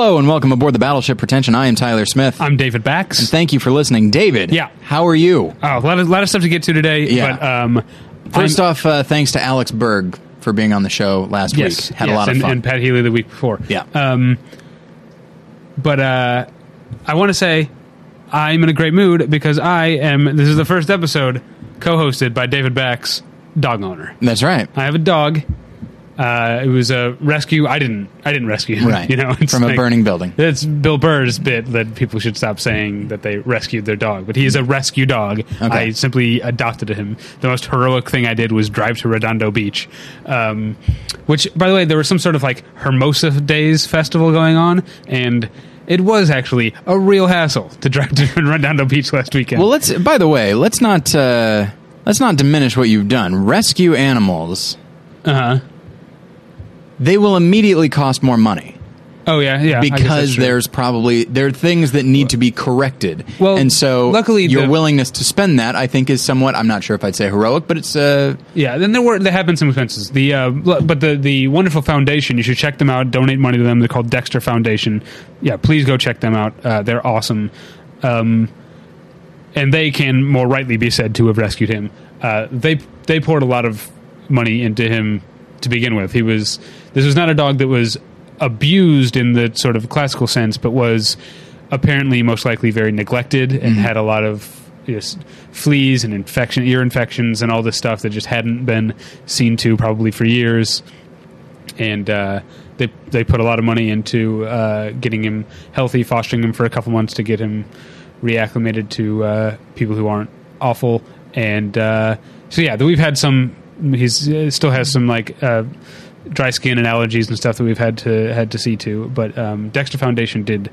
Hello and welcome aboard the Battleship Pretension. I am Tyler Smith. I'm David Bax. and thank you for listening. David, Yeah. how are you? Oh, a lot of, lot of stuff to get to today. Yeah. But um, 1st I'm- off, uh, thanks to Alex Berg for being on the show last yes, week. Had yes, a lot of and, fun. and Pat Healy the week before. yeah. Um, but uh, I want to say I'm in a great mood because I am. This is the first episode co-hosted by David Bax, dog owner. That's right. I have a dog. Uh, it was a rescue. I didn't. I didn't rescue him. Right. You know, From a burning building. It's Bill Burr's bit that people should stop saying that they rescued their dog. But he is a rescue dog. I simply adopted him. The most heroic thing I did was drive to Redondo Beach. Um, which, by the way, there was some sort of like Hermosa Days festival going on, and it was actually a real hassle to drive to Redondo Beach last weekend. Well, let's. By the way, let's not uh, let's not diminish what you've done. Rescue animals. uh huh. They will immediately cost more money Oh yeah, yeah. I guess that's because there's probably there are things that need to be corrected. Well, and so luckily your the- willingness to spend that, I think, is somewhat. I'm not sure if I'd say heroic, but it's uh, Yeah, then there were there have been some expenses. The uh, but the the wonderful foundation, you should check them out. Donate money to them. They're called Dexter Foundation. Yeah, please go check them out. Uh, they're awesome, um, and they can more rightly be said to have rescued him. Uh, they they poured a lot of money into him to begin with. He was this was not a dog that was abused in the sort of classical sense, but was apparently most likely very neglected and had a lot of just fleas and infection, ear infections, and all this stuff that just hadn't been seen to probably for years. And uh, they they put a lot of money into uh, getting him healthy, fostering him for a couple months to get him reacclimated to uh, people who aren't awful. And uh, so yeah, we've had some. He's uh, still has some like uh, dry skin and allergies and stuff that we've had to had to see to. But um, Dexter Foundation did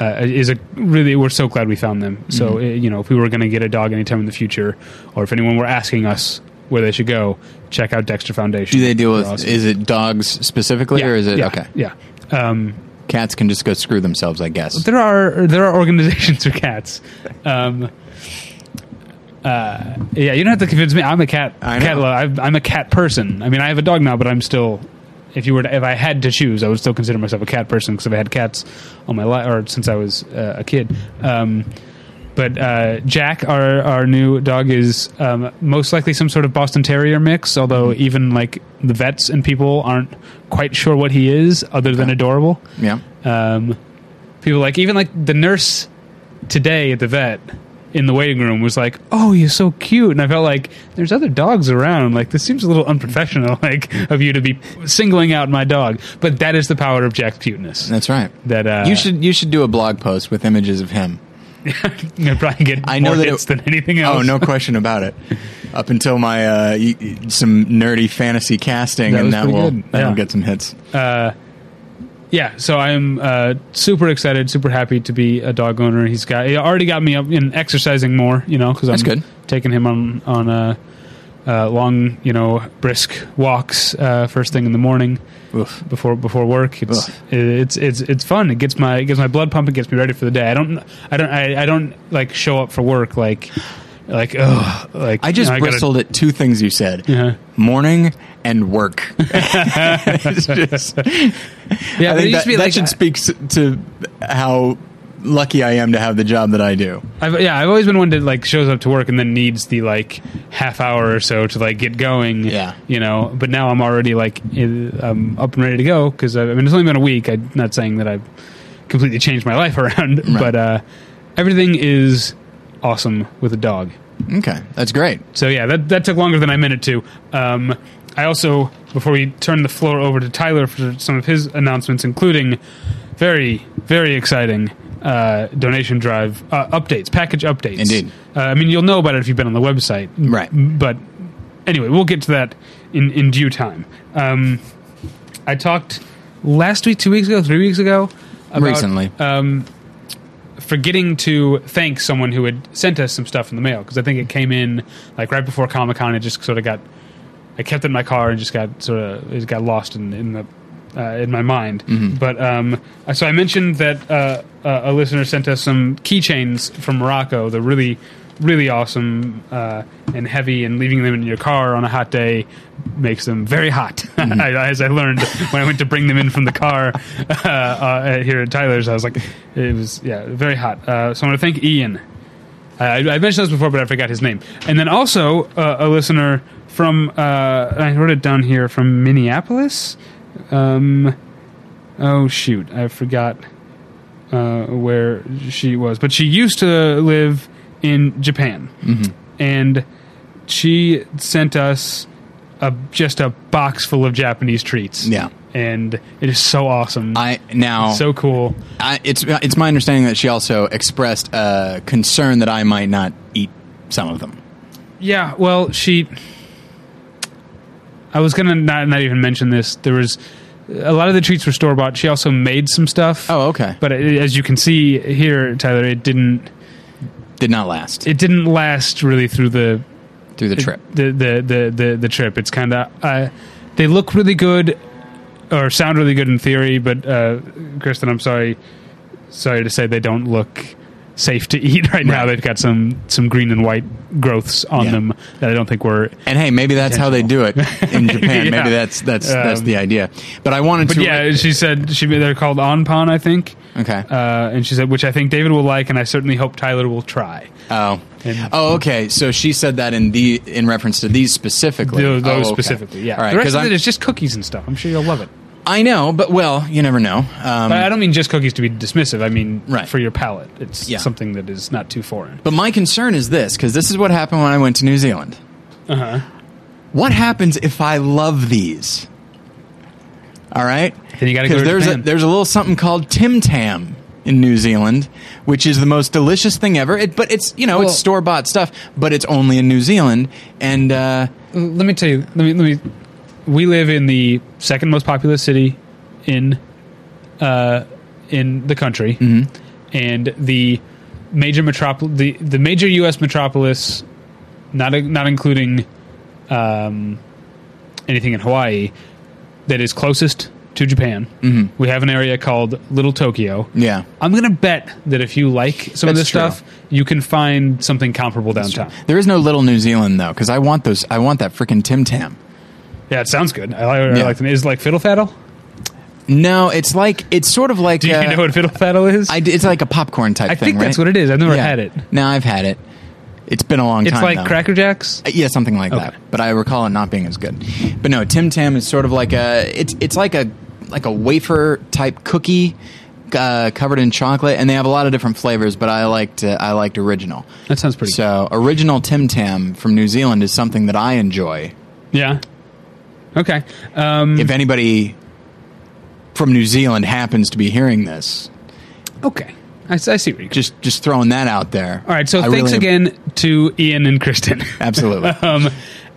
uh, is a really we're so glad we found them. So uh, you know, if we were going to get a dog anytime in the future, or if anyone were asking us where they should go, check out Dexter Foundation. do they deal with? Awesome. Is it dogs specifically, yeah, or is it yeah, okay? Yeah. Um, Cats can just go screw themselves, I guess. there are there are organizations for cats. Um, uh, yeah, you don't have to convince me. I'm a cat. I cat know. lo- I'm a cat person. I mean, I have a dog now, but I'm still. If you were, to, if I had to choose, I would still consider myself a cat person because I've had cats all my life, or since I was uh, a kid. Um, but uh, Jack, our our new dog, is um, most likely some sort of Boston Terrier mix. Although Mm-hmm. even like the vets and people aren't quite sure what he is, other than adorable. Yeah. Um, people like even like the nurse today at the vet in the waiting room was like, "Oh, you're so cute," and I felt like there's other dogs around. Like this seems a little unprofessional, like of you to be singling out my dog. But that is the power of Jack's cuteness. That's right. That uh, you should you should do a blog post with images of him. probably get I know more that hits it- than anything else. Oh, no question about it. Up until my uh, some nerdy fantasy casting, That and that will that will Yeah. get some hits. Yeah, so I'm uh, super excited, super happy to be a dog owner. He's got he already got me up in exercising more, you know, because I'm good. taking him on on uh, uh, long, you know, brisk walks uh, first thing in the morning Oof. before before work. It's it's it's it's fun. It gets my it gets my blood pumping, gets me ready for the day. I don't I don't I, I don't like show up for work like like oh like I just you know, gotta- bristled at two things you said: Yeah. morning and work. It's just- Yeah, I think that, that like should speak to how lucky I am to have the job that I do. I've, yeah, I've always been one that like shows up to work and then needs the like half hour or so to like get going. Yeah. you know. But now I'm already like I'm up and ready to go because I mean it's only been a week. I'm not saying that I've completely changed my life around, but uh, everything is awesome with a dog. Okay, that's great. So yeah, that that took longer than I meant it to. Um, I also before we turn the floor over to Tyler for some of his announcements, including very very exciting uh, donation drive uh, updates, package updates. Indeed. Uh, I mean, you'll know about it if you've been on the website, Right. But anyway, we'll get to that in in due time. Um, I talked last week, two weeks ago, three weeks ago. About, Recently. um, forgetting to thank someone who had sent us some stuff in the mail because I think it came in like right before Comic Con. It just sort of got. I kept it in my car and just got sort of it got lost in in the uh, in my mind. But um, so I mentioned that uh, uh, a listener sent us some keychains from Morocco. The really really awesome uh, and heavy, and leaving them in your car on a hot day makes them very hot. I, as I learned when I went to bring them in from the car uh, uh, here at Tyler's, I was like, it was yeah, very hot. Uh, so I want to thank Ian. I, I mentioned this before, but I forgot his name. And then also uh, a listener from uh, I wrote it down here from Minneapolis. Um, oh shoot, I forgot uh, where she was, but she used to live in Japan, mm-hmm. and she sent us a just a box full of Japanese treats. Yeah. and it is so awesome. I now so cool. I, it's it's my understanding that she also expressed a concern that I might not eat some of them. Yeah, well, she. I was gonna not not even mention this. There was a lot of the treats were store bought. She also made some stuff. Oh, okay. But it, as you can see here, Tyler, it didn't Did not last it didn't last really through the through the trip. the the the the, the trip. It's kind of uh, they look really good or sound really good in theory, but uh, Kristen, I'm sorry, sorry to say they don't look safe to eat right, now. Right. They've got some some green and white growths on Yeah. them that I don't think were. And hey, maybe that's how they do it in Japan. Yeah. Maybe that's that's that's Um, the idea. But I wanted But to. yeah, she said she they're called onpon, I think. Okay. Uh, and she said, which I think David will like, and I certainly hope Tyler will try. oh. and- Oh, okay. So she said that in the in reference to these specifically. Those, those Oh, okay. specifically, yeah. All right. the rest Because of it is just cookies and stuff. I'm sure you'll love it. I know, but well, you never know. Um, But I don't mean just cookies to be dismissive. I mean Right. for your palate. It's Yeah. something that is not too foreign. But my concern is this because this is what happened when I went to New Zealand. Uh huh. What happens if I love these? All right, Then you go because to there's a, there's a little something called Tim Tam in New Zealand, which is the most delicious thing ever. It, but it's you know Well- it's store bought stuff, but it's only in New Zealand. And uh, Let me tell you. Let me. Let me. We live in the second most populous city in, uh, in the country, Mm-hmm. and the major metropolis, the the major U.S. metropolis, not not including, um, anything in Hawaii, that is closest to Japan. Mm-hmm. We have an area called Little Tokyo. yeah, I'm gonna bet that if you like some of this true. stuff, you can find something comparable downtown. there is no little New Zealand though, because I want those. I want that freaking Tim Tam. Yeah, it sounds good. I, like- I Yeah. like the Is it like fiddle faddle? No, it's like it's sort of like Do you uh, know what fiddle faddle is? I, it's like a popcorn type I thing. think that's right? what it is. I've never had it. No, I've had it. It's been a long time. It's time. like though. Cracker Jacks. Uh, Yeah, something like Okay. that. But I recall it not being as good. But no, Tim Tam is sort of like a it's it's like a like a wafer type cookie uh, covered in chocolate, and they have a lot of different flavors. But I liked uh, I liked original. That sounds pretty. So original Tim Tam from New Zealand is something that I enjoy. Yeah. Okay. Um, If anybody from New Zealand happens to be hearing this, okay. I see what you're. just just throwing that out there. All right. So I thanks really- again to Ian and Kristen. Absolutely. um,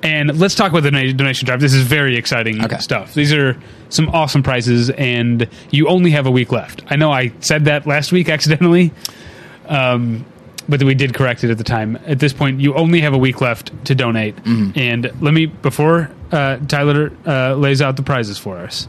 and let's talk about the donation, donation drive. This is very exciting Okay. stuff. These are some awesome prizes, and you only have a week left. I know I said that last week accidentally, um, but we did correct it at the time. At this point, you only have a week left to donate. Mm-hmm. And let me before uh, Tyler uh, lays out the prizes for us.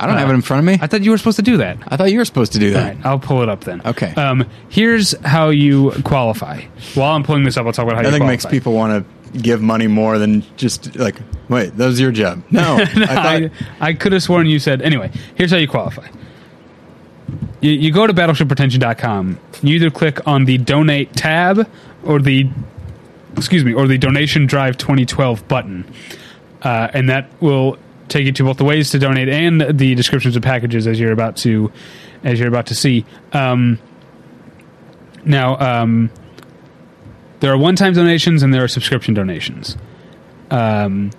I don't have it in front of me. I thought you were supposed to do that. I thought you were supposed to do that. right, I'll pull it up then. Okay. Um, here's how you qualify. While I'm pulling this up, I'll talk about how I you think makes people want to give money more than just like, wait, that was your job. No, I thought, I, I could have sworn you said. Anyway, here's how you qualify. You, you go to battleshippretension.com. You either click on the donate tab or the excuse me or the donation drive 2012 button, uh, and that will take you to both the ways to donate and the descriptions of packages as you're about to as you're about to see. Um, now, um, there are one-time donations and there are subscription donations. Um,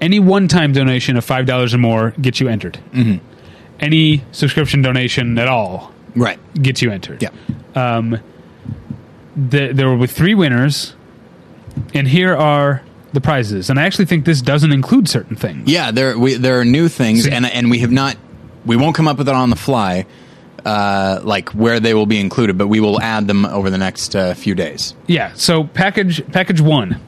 any one-time donation of five dollars or more gets you entered. Mm-hmm. Any subscription donation at all right. gets you entered. Yeah. Um, the, there will be three winners, and here are the prizes. And I actually think this doesn't include certain things. Yeah, there we, there are new things, See- and and we have not, we won't come up with it on the fly, uh, like where they will be included, but we will add them over the next uh, few days. Yeah. So package package one,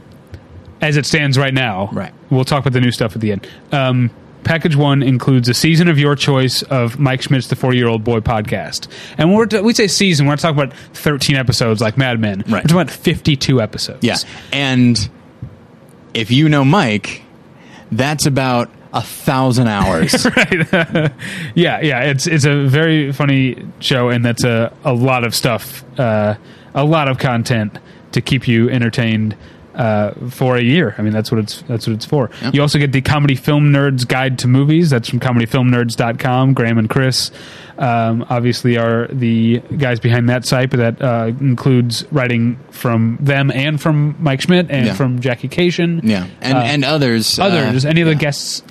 as it stands right now. Right. We'll talk about the new stuff at the end. Um, package one includes a season of your choice of Mike Schmidt's The 40 Year Old Boy podcast. And when we're t- we say season, we're not talking about 13 episodes like Mad Men. Right. We're talking about 52 episodes. Yeah. And if you know Mike, that's about a thousand hours. yeah, yeah. It's it's a very funny show, and that's a a lot of stuff, uh, a lot of content to keep you entertained. Uh, for a year, I mean that's what it's that's what it's for. Yep. You also get the Comedy Film Nerds Guide to Movies. That's from comedyfilmnerds.com. Graham and Chris, um, obviously, are the guys behind that site, but that uh, includes writing from them and from Mike Schmidt and Yeah. from Jackie Kashian. yeah. And Uh, and others. uh, others. Any other yeah. guests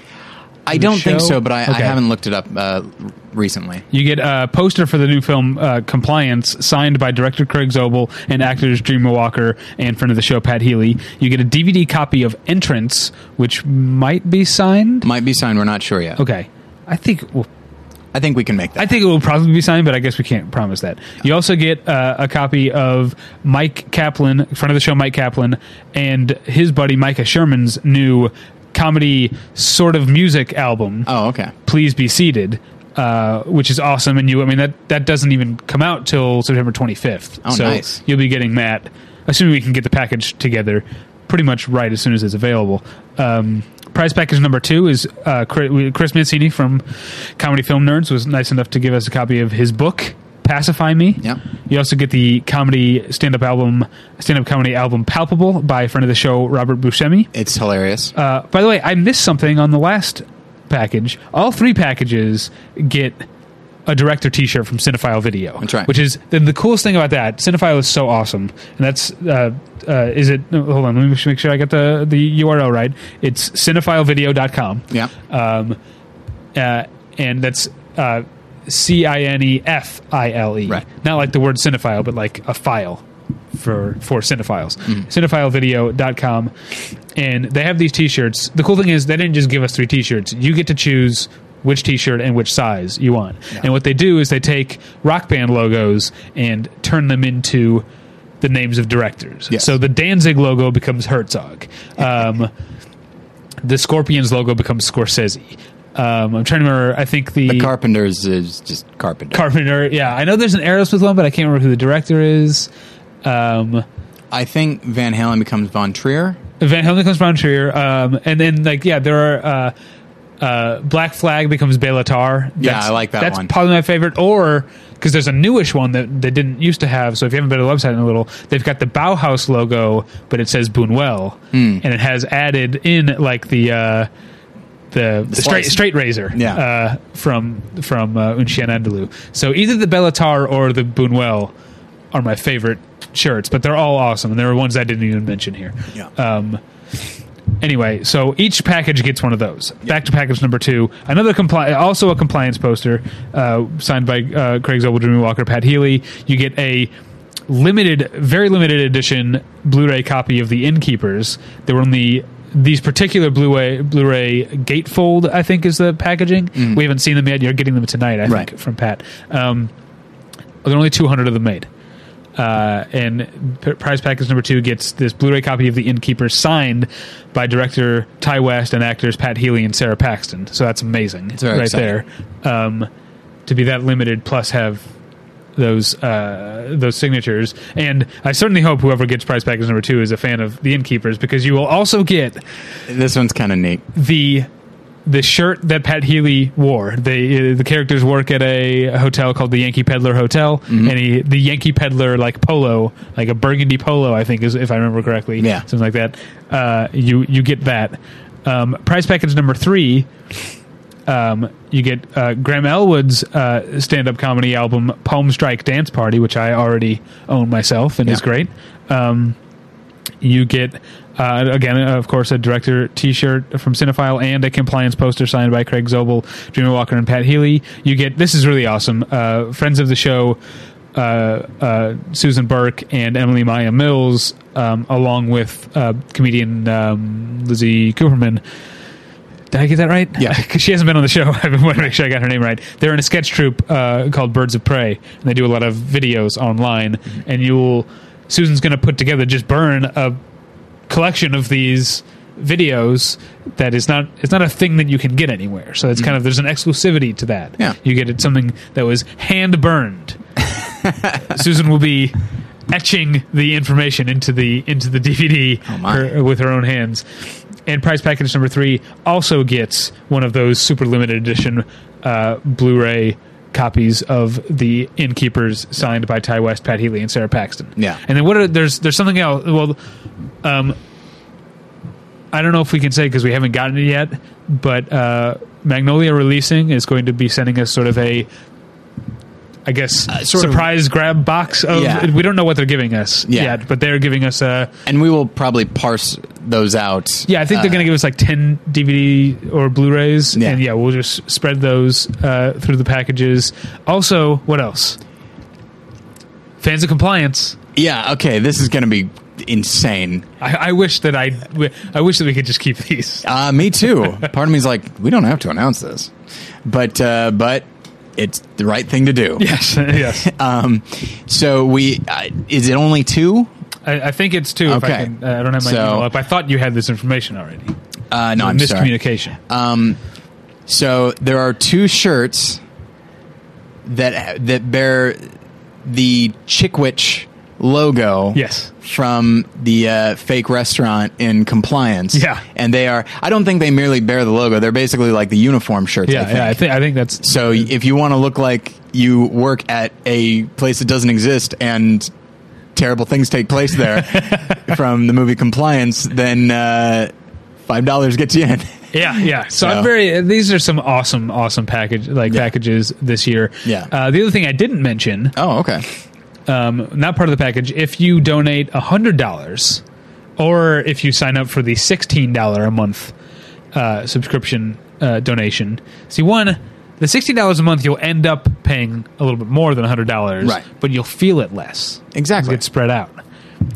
I don't think so, but I, I haven't looked it up uh, recently. You get a poster for the new film uh, Compliance, signed by director Craig Zobel and actors Dreama Walker and friend of the show Pat Healy. You get a DVD copy of Entrance, which might be signed. Might be signed. We're not sure yet. Okay, I think well, I think we can make that. I think it will probably be signed, but I guess we can't promise that. You also get uh, a copy of Mike Kaplan, friend of the show, Mike Kaplan, and his buddy Micah Sherman's new comedy sort of music album. Oh, okay. please be seated uh, which is awesome. And you i mean that that doesn't even come out till september 25th Oh, so nice. you'll be getting that assuming we can get the package together pretty much right as soon as it's available. Um, prize package number two is uh, Chris Chris Mancini from Comedy Film Nerds was nice enough to give us a copy of his book, Pacify Me. Yeah. You also get the comedy stand-up album, stand-up comedy album Palpable by a friend of the show, Robert Buscemi. It's hilarious. Uh, by the way, I missed something on the last package. All three packages get a director T-shirt from Cinefile Video. That's right. Which is the, the coolest thing about that. Cinefile is so awesome, and that's uh, uh, is it? no, Hold on, let me make sure I get the the URL right. It's cinefilevideo.com. yeah. Um, uh, and that's uh, C I N E F I L E. Not like the word cinephile, but like a file for for cinephiles. Mm-hmm. Cinefilevideo.com. And they have these t shirts. The cool thing is, they didn't just give us three t shirts. You get to choose which t shirt and which size you want. And what they do is they take rock band logos and turn them into the names of directors. Yes. So the Danzig logo becomes Herzog. Um, the Scorpions logo becomes Scorsese. Um, I'm trying to remember. I think the, The Carpenters is just Carpenter. Carpenter. Yeah, I know there's an Aerosmith one, but I can't remember who the director is. Um, I think Van Halen becomes Von Trier. Van Halen becomes Von Trier, um, and then like yeah, there are uh, uh, Black Flag becomes Bela Tarr. Yeah, I like that one. that's one. probably my favorite. Or because there's a newish one that they didn't used to have. So if you haven't been to the website in a little, they've got the Bauhaus logo, but it says Buñuel, Hmm. and it has added in like the. Uh, the, the straight straight razor Yeah. uh, from from uh, Un Chien Andalou. So either the Bela Tarr or the Buñuel are my favorite shirts, but they're all awesome, and there are ones I didn't even mention here. Yeah. Um, anyway, so each package gets one of those. Back to package number two, another compli- also a compliance poster uh, signed by uh, Craig Zobel, Jimmy Walker, Pat Healy. You get a limited, very limited edition Blu-ray copy of The Innkeepers. There were only these particular Blu-ray Blu-ray gatefold, I think, is the packaging. We haven't seen them yet. You're getting them tonight, I Right. think, from Pat. Um, there are only 200 of them made. Uh, and p- prize package number two gets this Blu-ray copy of The Innkeeper signed by director Ti West and actors Pat Healy and Sara Paxton. So that's amazing, right exciting. there. Um, to be that limited, plus have those uh, those signatures, and I certainly hope whoever gets prize package number two is a fan of The Innkeepers because you will also get This one's kind of neat. the the shirt that Pat Healy wore. They uh, the characters work at a hotel called the Yankee Peddler Hotel, Mm-hmm. and he, the Yankee Peddler like polo, like a burgundy polo, I think is if I remember correctly, Yeah. something like that. Uh, you you get that. Um, prize package number three. Um, you get uh, Graham Elwood's uh, stand-up comedy album Palm Strike Dance Party," which I already own myself and is great. Um, you get uh, again, uh, of course, a director T-shirt from Cinefile and a compliance poster signed by Craig Zobel, Dreama Walker, and Pat Healy. You get this is really awesome. Uh, friends of the show, uh, uh, Susan Burke and Emily Maya Mills, um, along with uh, comedian um, Lizzie Cooperman. Did I get that right? Yeah. because she hasn't been on the show. I want to make sure I got her name right. They're in a sketch troupe uh, called Birds of Prey, and they do a lot of videos online. And you'll Susan's going to put together just burn a collection of these videos that is not it's not a thing that you can get anywhere. So it's kind of there's an exclusivity to that. Mm-hmm. Yeah. You get it something that was hand burned. Susan will be etching the information into the into the DVD Oh, her- with her own hands. And prize package number three also gets one of those super limited edition uh, Blu-ray copies of the Innkeepers signed by Ti West, Pat Healy, and Sara Paxton. Yeah. and then what? Are, there's there's something else. Well, um, I don't know if we can say because we haven't gotten it yet, but uh, Magnolia Releasing is going to be sending us sort of a, I guess, of- surprise grab box of. Yeah. We don't know what they're giving us Yeah. yet, but they're giving us a. and we will probably parse those out. Yeah, I think they're uh, going to give us like ten DVD or Blu-rays, Yeah. and yeah, we'll just spread those uh, through the packages. Also, what else? Fans of compliance. Yeah. Okay. This is going to be insane. I, I wish that I, I wish that we could just keep these. Uh, me too. Part of me is like, we don't have to announce this, but uh, but it's the right thing to do. Yes, yes. Um, so we uh, is it only two? I, I think it's two. If I, Okay. can, uh, I don't have my So- email up. I thought you had this information already. Uh, no, I'm sorry. miscommunication. Um, so there are two shirts that that bear the Chickwich logo. Yes. From the uh, fake restaurant in compliance. Yeah. And they are, I don't think they merely bear the logo. They're basically like the uniform shirts. yeah, I think. yeah. I think I think that's So if you want to look like you work at a place that doesn't exist and terrible things take place there from the movie Compliance, then uh, five dollars gets you in. Yeah, yeah. So, So- I'm very. These are some awesome, awesome package like Yeah. packages this year. Yeah. Uh, the other thing I didn't mention, Oh, okay. Um, not part of the package, if you donate hundred dollars, or if you sign up for the sixteen dollar a month uh, subscription uh, donation. See, one, the sixteen dollars a month, you'll end up paying a little bit more than hundred dollars, Right. But you'll feel it less. Exactly. It's spread out.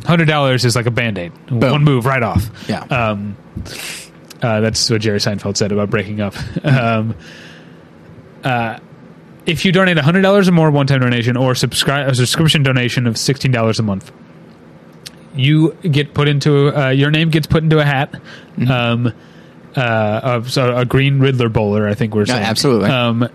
Hundred dollars is like a band aid. One move right off. Yeah. Um, uh, that's what Jerry Seinfeld said about breaking up. um, uh, if you donate hundred dollars or more, one-time donation, or subscribe a subscription donation of sixteen dollars a month, you get put into uh, your name gets put into a hat. Mm-hmm. Um, uh, of so a green Riddler bowler, I think we're Yeah, saying absolutely. Um,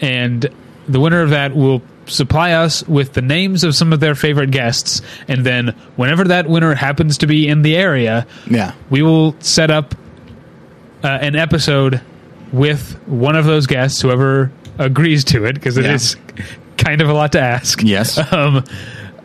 and the winner of that will supply us with the names of some of their favorite guests, and then whenever that winner happens to be in the area, Yeah. we will set up uh, an episode with one of those guests, whoever agrees to it, because it is Yeah. kind of a lot to ask. Yes. Um,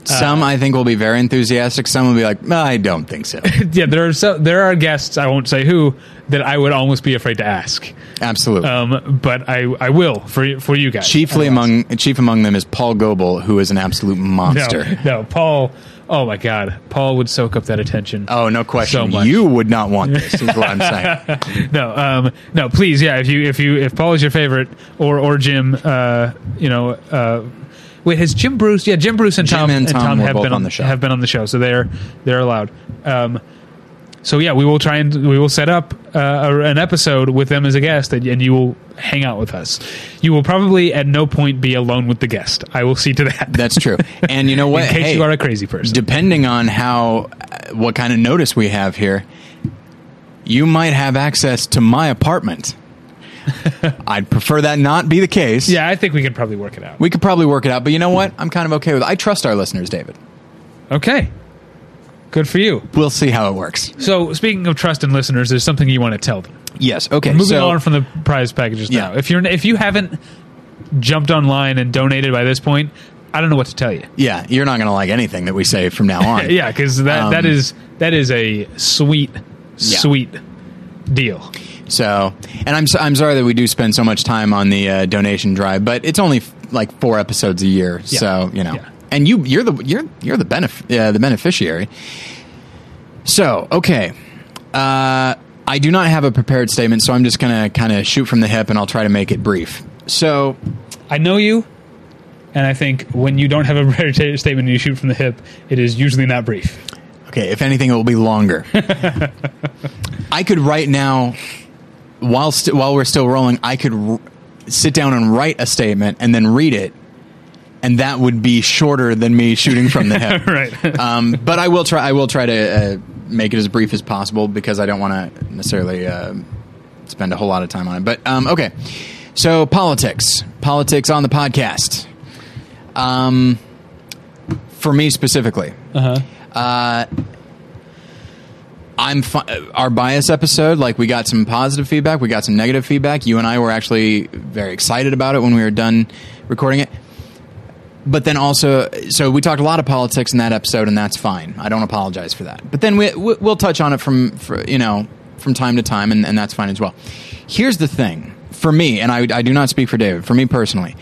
Some I think will be very enthusiastic. Some will be like, "No, I don't think so. yeah, there are so, there are guests I won't say who that I would almost be afraid to ask, Absolutely. um, but I I will for for you guys. Chiefly among chief among them is Paul Goebel, who is an absolute monster. no, no, Paul. Oh my God, Paul would soak up that attention. Oh, no question. much. you would not want this. Is what I'm saying. no, um, no, please, yeah. If you if you if Paul is your favorite, or or Jim, uh, you know, uh, wait, has Jim Bruce? Yeah, Jim Bruce and Jim Tom and Tom were have been on the show. Have been on the show, so they're they're allowed. Um, so yeah, we will try and we will set up uh, an episode with them as a guest, and, and you will hang out with us. You will probably at no point be alone with the guest. I will see to that. That's true. And you know what? In case Hey, you are a crazy person. depending on how uh, what kind of notice we have here, you might have access to my apartment. I'd prefer that not be the case. yeah, I think we could probably work it out. We could probably work it out, but you know what? I'm kind of okay with it. I trust our listeners, David. Okay, good for you. We'll see how it works. So, speaking of trust in listeners, there's something you want to tell them. Yes. Okay. Moving so, on from the prize packages Yeah. now. If you're if you haven't jumped online and donated by this point, I don't know what to tell you. yeah, you're not going to like anything that we say from now on. Yeah, because that Um, that is that is a sweet sweet deal. So, and I'm I'm sorry that we do spend so much time on the uh, donation drive, but it's only f- like four episodes a year, Yeah. so you know. Yeah. And you you're the you're you're the benef- uh, the beneficiary. So okay, uh, I do not have a prepared statement, so I'm just gonna kind of shoot from the hip, and I'll try to make it brief. So I know you, and I think when you don't have a prepared statement and you shoot from the hip, it is usually not brief. Okay, if anything, it will be longer. I could right now, while st- while we're still rolling, I could r- sit down and write a statement and then read it, and that would be shorter than me shooting from the hip. Right. Um, but I will try. I will try to uh, make it as brief as possible because I don't want to necessarily uh, spend a whole lot of time on it. But um, okay, so politics, politics on the podcast. Um, for me specifically, Uh-huh. uh, I'm fi- our bias episode. Like we got some positive feedback, we got some negative feedback. You and I were actually very excited about it when we were done recording it. But then also, so we talked a lot of politics in that episode, and that's fine. I don't apologize for that. But then we, we- we'll touch on it from, for, you know, from time to time, and, and that's fine as well. Here's the thing for me, and I, I do not speak for David. For me personally,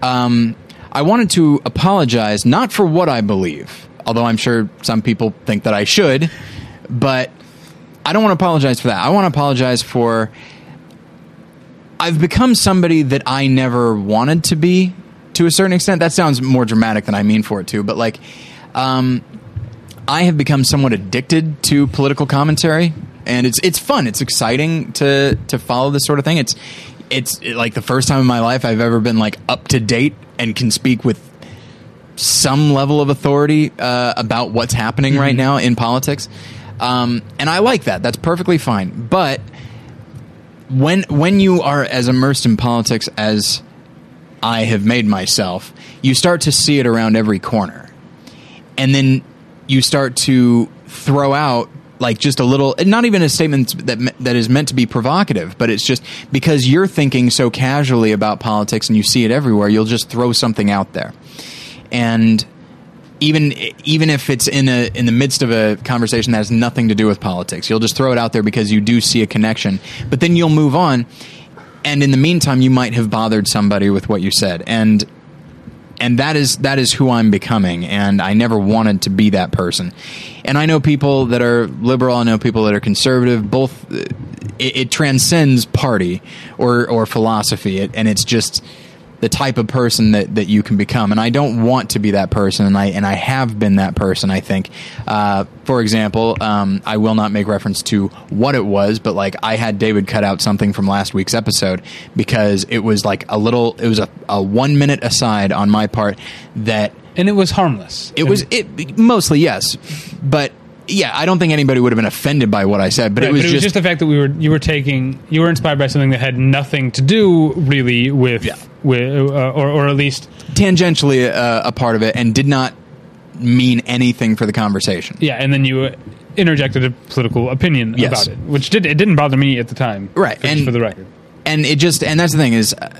um, I wanted to apologize not for what I believe, although I'm sure some people think that I should, but I don't want to apologize for that. I want to apologize for I've become somebody that I never wanted to be to a certain extent. That sounds more dramatic than I mean for it to, but like, um, I have become somewhat addicted to political commentary, and it's it's fun. It's exciting to to follow this sort of thing. It's it's like the first time in my life I've ever been like up to date and can speak with some level of authority uh, about what's happening right now in politics. Um, and I like that. That's perfectly fine. But when when you are as immersed in politics as I have made myself, you start to see it around every corner, and then you start to throw out like just a little, not even a statement that that is meant to be provocative, but it's just because you're thinking so casually about politics and you see it everywhere, you'll just throw something out there, and even even if it's in a in the midst of a conversation that has nothing to do with politics, you'll just throw it out there because you do see a connection. But then you'll move on, and in the meantime, you might have bothered somebody with what you said, and and that is that is who I'm becoming. And I never wanted to be that person. And I know people that are liberal. I know people that are conservative. Both it, it transcends party or or philosophy, it, and it's just the type of person that, that you can become. And I don't want to be that person, and I and I have been that person. I think, uh, for example, um, I will not make reference to what it was, but like I had David cut out something from last week's episode because it was like a little, it was a, a one minute aside on my part that And it was harmless. it was it mostly yes, but. Yeah, I don't think anybody would have been offended by what I said, but Right, it was but it was just just the fact that we were you were taking you were inspired by something that had nothing to do really with Yeah. with uh, or or at least tangentially uh, a part of it and did not mean anything for the conversation. yeah, and then you interjected a political opinion Yes. about it, which did it didn't bother me at the time, Right, For, and- for the record, and it just and that's the thing is uh,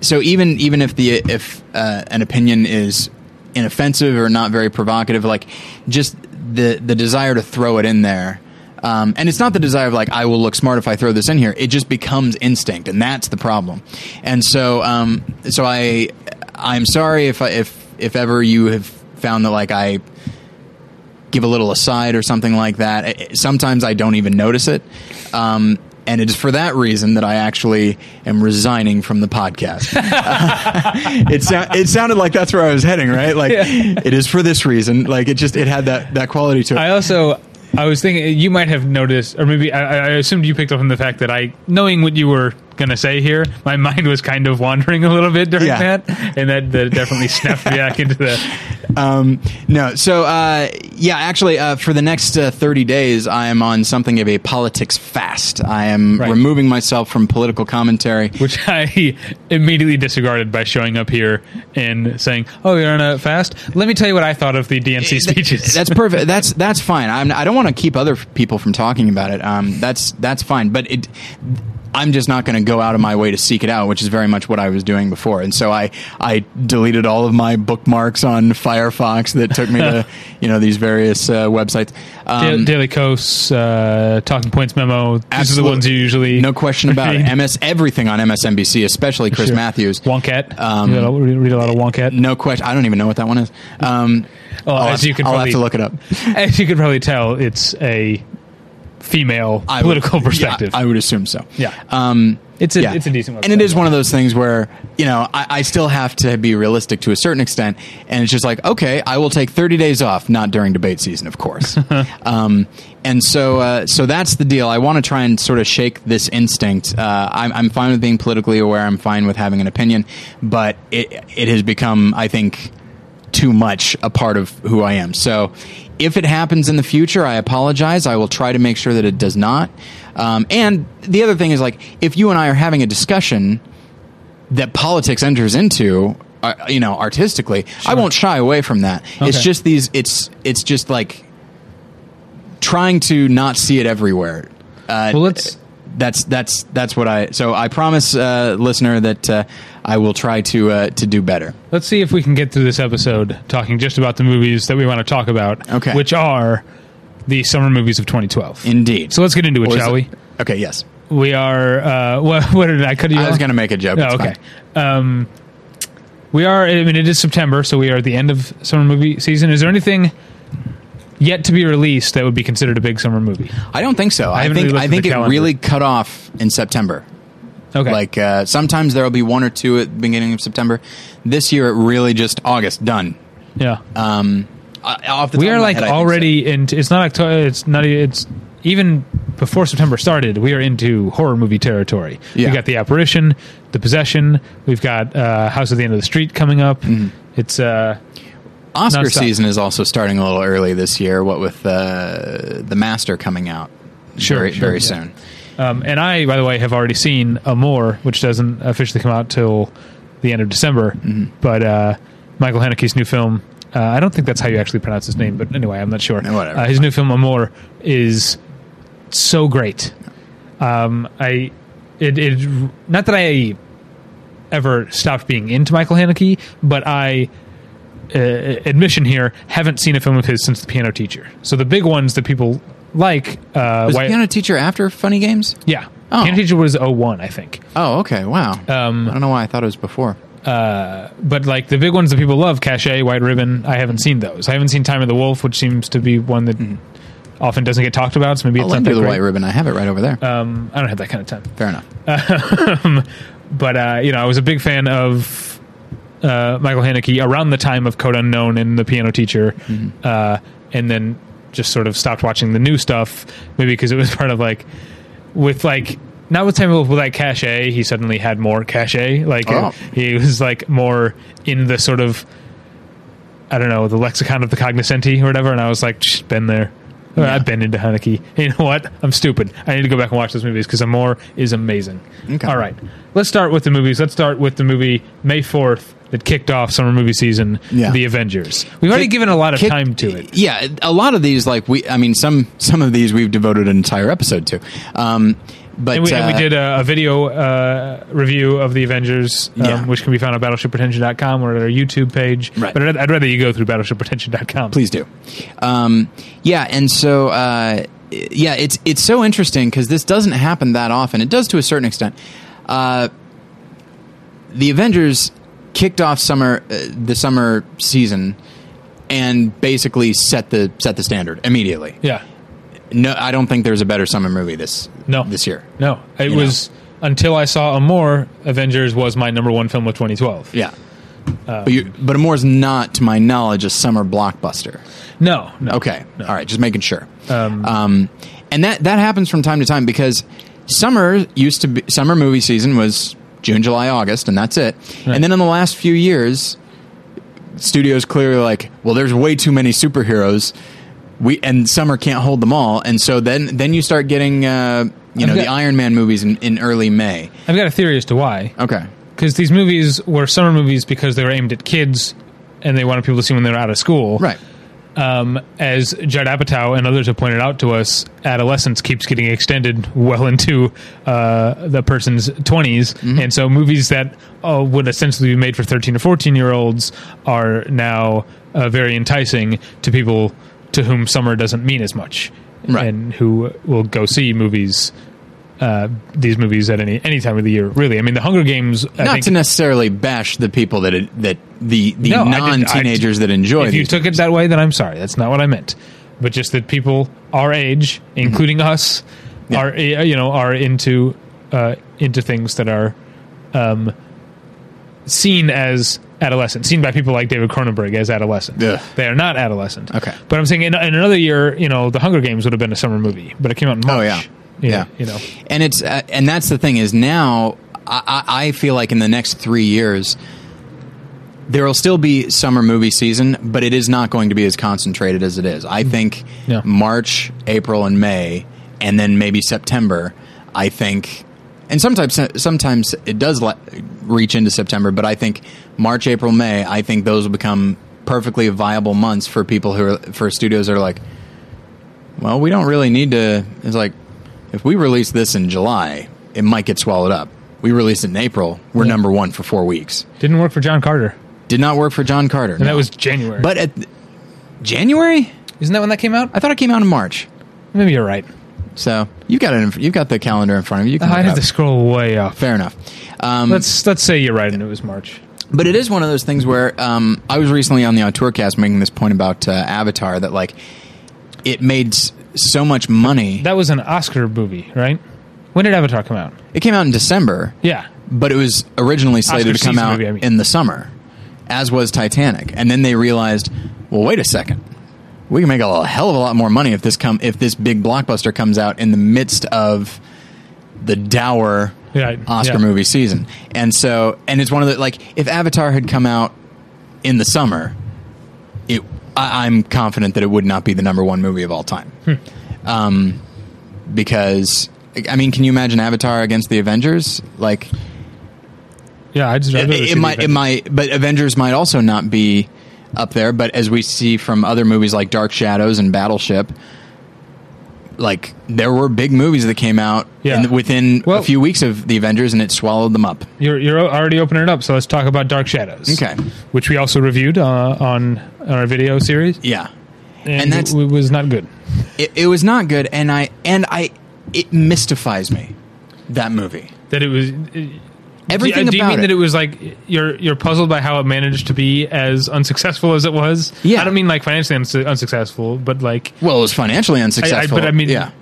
so even even if the if uh, an opinion is inoffensive or not very provocative like just the the desire to throw it in there um, and it's not the desire of like I will look smart if I throw this in here. It just becomes instinct, and that's the problem. And so, um, so I, I'm sorry if I, if if ever you have found that like I give a little aside or something like that. Sometimes I don't even notice it. Um, and it is for that reason that I actually am resigning from the podcast. it, it sounded like that's where I was heading, right? Like it is for this reason. Like it just it had that that quality to it. I also I was thinking you might have noticed, or maybe I, I assumed you picked up on the fact that I, knowing what you were going to say here, my mind was kind of wandering a little bit during Yeah. that, and that, that definitely snapped me back into the. Um, no, so uh, yeah, actually, uh, for the next uh, thirty days, I am on something of a politics fast. I am Right. removing myself from political commentary. Which I immediately disregarded by showing up here and saying, "Oh, you're on a fast." Let me tell you what I thought of the DNC speeches. That's perfect. That's that's fine. I'm, I don't want to keep other people from talking about it. Um, that's that's fine. But it, I'm just not going to go out of my way to seek it out, which is very much what I was doing before. And so I I deleted all of my bookmarks on Firefox that took me to you know these various uh, websites. Um, Daily Kos, uh, Talking Points memo. These are the ones you usually no question about it. MS everything on MSNBC, especially Chris Sure. Matthews. Wonkette. Um, you know, read, a lot of Wonkette. No question. I don't even know what that one is. Um, Well, I'll, as have, you could I'll probably have to look it up. As you can probably tell, it's a female I would- political yeah, perspective. I would assume so. Yeah. Um, It's a- yeah. it's a decent one, and it is one of those things where you know I, I still have to be realistic to a certain extent, and it's just like okay, I will take thirty days off, not during debate season, of course. um, and so, uh, so that's the deal. I want to try and sort of shake this instinct. Uh, I'm, I'm fine with being politically aware. I'm fine with having an opinion, but it it has become, I think too much a part of who I am. So if it happens in the future, I apologize. I will try to make sure that it does not. Um, and the other thing is like if you and I are having a discussion that politics enters into, uh, you know, artistically, I won't shy away from that. It's just these. It's it's just like trying to not see it everywhere. Uh, Well, let's- That's that's that's what I. So I promise, uh, listener, that uh, I will try to uh, to do better. Let's see if we can get through this episode talking just about the movies that we want to talk about. Okay. Which are the summer movies of 2012. Indeed. So let's get into it, Or is shall we? Okay. Yes. We are. Uh, what, what did I cut you I was off? going to make a joke. Oh, okay. fine. Um, we are. I mean, it is September, so we are at the end of summer movie season. Is there anything yet to be released that would be considered a big summer movie? I don't think so. I, haven't think really looked I at think the it calendar. really cut off in September. Okay. Like uh, sometimes there will be one or two at the beginning of September. This year, it really just August done. yeah. Um, off the we are like head, already into. It's not October. It's not. It's even before September started. We are into horror movie territory. Yeah. We got the apparition, the possession. We've got uh, House at the End of the Street coming up. Mm-hmm. It's uh, so. Oscar nonstop. season is also starting a little early this year. What with uh, the Master coming out Sure, very, sure, very yeah. soon. Um, and I, by the way, have already seen Amour, which doesn't officially come out till the end of December. Mm-hmm. But uh, Michael Haneke's new film, uh, I don't think that's how you actually pronounce his name, but anyway, I'm not sure. Eh, whatever. Uh, his new film Amour is so great. Um, I, it, it, not that I ever stopped being into Michael Haneke, but I uh, admission here, haven't seen a film of his since The Piano Teacher. So the big ones that people like, uh, Was piano teacher after Funny Games? yeah, Oh. Piano Teacher was 01, I think. Oh, okay. Wow. Um, I don't know why I thought it was before. Uh, But like the big ones that people love, Caché, White Ribbon, I haven't seen those. I haven't seen Time of the Wolf, which seems to be one that often doesn't get talked about. So maybe I'll it's not lend that you the white ribbon. I have it right over there. Um, I don't have that kind of time. Fair enough. But uh, you know, I was a big fan of uh, Michael Haneke around the time of Code Unknown and The Piano Teacher, Mm-hmm. uh, and then just sort of stopped watching the new stuff. Maybe because it was part of like with like. Not with Time of the Wolf, with that cachet, he suddenly had more cachet. Like Oh. he was like more in the sort of I don't know the lexicon of the cognoscenti or whatever, and I was like, "Shh, been there. Yeah. I've been into Haneke. You know what? I'm stupid. I need to go back and watch those movies because Amour is amazing. Okay. All right, let's start with the movies. Let's start with the movie May 4th that kicked off summer movie season, Yeah. The Avengers. We've already Kick- given a lot of kick- time to it. Yeah, a lot of these, like we, I mean, some some of these we've devoted an entire episode to. Um, but And we, and we uh, did a, a video uh, review of the Avengers, um, Yeah. which can be found on BattleshipPretension.com or at our YouTube page. Right. But I'd, I'd rather you go through BattleshipPretension.com. please do. Um, yeah, and so uh, yeah, it's it's so interesting because this doesn't happen that often. It does to a certain extent. Uh, the Avengers kicked off summer uh, the summer season and basically set the set the standard immediately. Yeah. No, I don't think there's a better summer movie this No. this year. No. It You was until I saw Amour, Avengers was my number one film of 2012. Yeah. but you, but Amour's not, to my knowledge, a summer blockbuster. No. no. Okay, all right, just making sure. Um, Um, and that that happens from time to time because summer used to be summer movie season was June, July, August, and that's it. Right. And then in the last few years, studios clearly like, well, there's way too many superheroes. We and summer can't hold them all, and so then then you start getting uh, you know I've the got- Iron Man movies in, in early May. I've got a theory as to why. Okay, Because these movies were summer movies because they were aimed at kids and they wanted people to see when they were out of school. right. Um, as Judd Apatow and others have pointed out to us, adolescence keeps getting extended well into uh, the person's 20s. Mm-hmm. And so movies that uh, would essentially be made for 13 or 14 year olds are now uh, very enticing to people to whom summer doesn't mean as much. Right. And who will go see movies. Uh, these movies at any any time of the year, really. I mean, the Hunger Games. I Not think, to necessarily bash the people that it, that the the No, non teenagers that enjoy. If you took it that way, then I'm sorry. That's not what I meant. But just that people our age, including us, Mm-hmm. Yeah. are uh, you know are into uh, into things that are um, seen as adolescent, seen by people like David Cronenberg as adolescent. Ugh. They are not adolescent. Okay. but I'm saying in, in another year, you know, The Hunger Games would have been a summer movie, but it came out in March. Oh yeah, yeah. you know. and it's uh, and that's the thing is now I, I I feel like in the next three years, there will still be summer movie season, but it is not going to be as concentrated as it is. I think Yeah. March, April, and May, and then maybe September. I think, and sometimes sometimes it does le- reach into September, but I think March, April, May. I think those will become perfectly viable months for people who are for studios that are like, well, we don't really need to. It's like if we release this in July, it might get swallowed up. We release it in April, we're Yeah. number one for four weeks. Didn't work for John Carter. Did not work for John Carter. And that was January. But at January, isn't that when that came out? I thought it came out in March. Maybe you're right. So you've got it. In, you've got the calendar in front of you. you I had to scroll way up. Fair enough. Um, Let's let's say you're right, and it was March. but it is one of those things where um, I was recently on the Tourcast making this point about uh, Avatar that like it made so much money. That was an Oscar movie, right? When did Avatar come out? it came out in December, Yeah, but it was originally slated Oscar to come out movie, I mean. in the summer, as was Titanic. And then they realized, well, wait a second, we can make a hell of a lot more money if this come if this big blockbuster comes out in the midst of the dour Yeah, Oscar yeah. movie season. And so, and it's one of the like if Avatar had come out in the summer, it I, I'm confident that it would not be the number one movie of all time. Hmm. Um, because I mean, can you imagine Avatar against the Avengers? Like yeah. I just it, it might it might but Avengers might also not be up there, but as we see from other movies like Dark Shadows and Battleship, like there were big movies that came out Yeah. in, within Well- a few weeks of the Avengers and it swallowed them up. You're you're already opening it up, so let's talk about Dark Shadows. Okay. which we also reviewed uh, on on our video series, Yeah. and, And it, it was not good. It, it was not good and I and I it mystifies me that movie. That it was. Everything do, do you mean it. that it was like you're you're puzzled by how it managed to be as unsuccessful as it was? Yeah. I don't mean like financially unsu- unsuccessful, but like Well, it was financially unsuccessful. but I mean- yeah.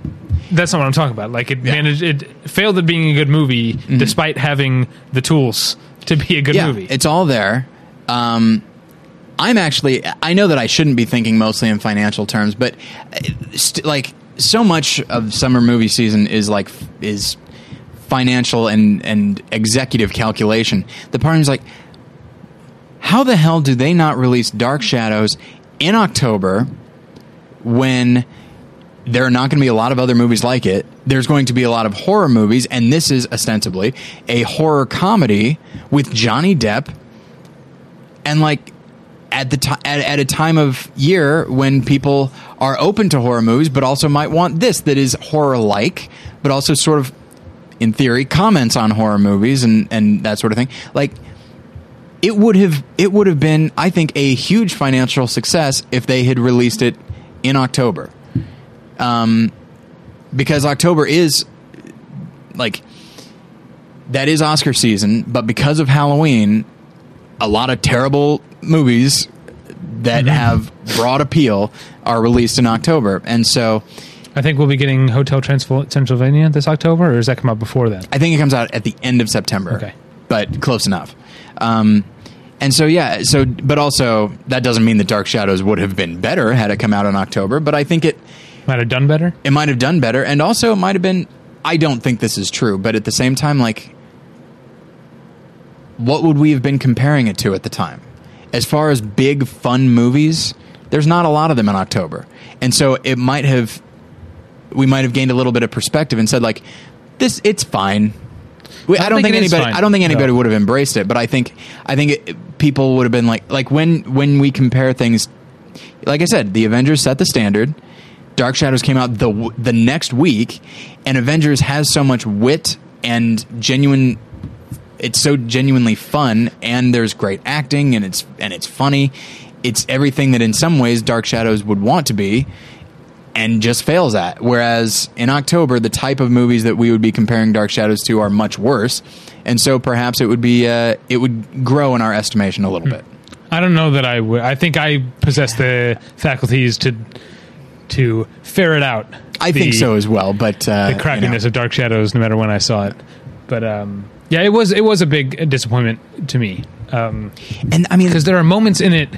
that's not what I'm talking about. Like it Yeah. Mm-hmm. managed, it failed at being a good movie despite having the tools to be a good yeah, movie. It's all there. Um, I'm actually. I know that I shouldn't be thinking mostly in financial terms, but uh, st- like so much of summer movie season is like is financial and and executive calculation. The part is like, how the hell do they not release Dark Shadows in October when? There are not going to be a lot of other movies like it. There's going to be a lot of horror movies, and this is ostensibly a horror comedy with Johnny Depp and like at the time at, at a time of year when people are open to horror movies but also might want this that is horror like but also sort of in theory comments on horror movies and and that sort of thing. Like it would have it would have been i think a huge financial success if they had released it in october. Um because october is like that is oscar season but because of halloween a lot of terrible movies that have broad appeal are released in October. And so I think we'll be getting Hotel Transylvania this October, or does that come out before that? I think it comes out at the end of September. Okay. But close enough. Um, and so, yeah, so, but also that doesn't mean that Dark Shadows would have been better had it come out in October, but I think it, Might have done better. it might have done better. And also it might have been, I don't think this is true, but at the same time, like, what would we have been comparing it to at the time? As far as big fun movies, there's not a lot of them in October. And so it might have we might have gained a little bit of perspective and said like this it's fine. We, I, I don't think think, anybody. I don't think anybody though. would have embraced it, but I think I think it, people would have been like like when when we compare things like I said, the Avengers set the standard. Dark Shadows came out the the next week, and Avengers has so much wit and genuine. It's so genuinely fun, and there's great acting, and it's and it's funny. It's everything that in some ways Dark Shadows would want to be, and just fails at. Whereas in October, the type of movies that we would be comparing Dark Shadows to are much worse, and so perhaps it would be uh, it would grow in our estimation a little bit. I don't know that I would. I think I possess the faculties to to ferret out. I the, think so as well, but uh, The you know. crackiness of Dark Shadows, no matter when I saw it. But um, yeah, it was it was a big disappointment to me. Um, and I mean, because there are moments in it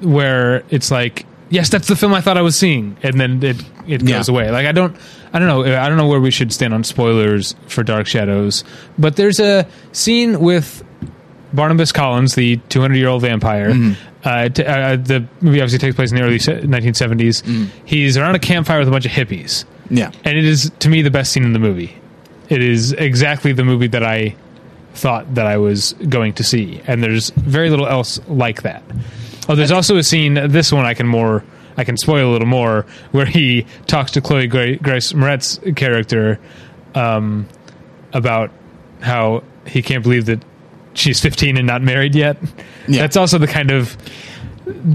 where it's like yes that's the film i thought i was seeing and then it it Yeah. goes away like i don't i don't know i don't know where we should stand on spoilers for dark shadows but there's a scene with Barnabas Collins, the 200 year old vampire. Uh, t- uh, the movie obviously takes place in the early se- 1970s. He's around a campfire with a bunch of hippies, Yeah. and it is to me the best scene in the movie. It is exactly the movie that I thought that I was going to see, and there's very little else like that. Oh, there's also a scene. This one I can more. I can spoil a little more, where he talks to Chloe Grace Moretz's character um, about how he can't believe that she's 15 and not married yet. Yeah. That's also the kind of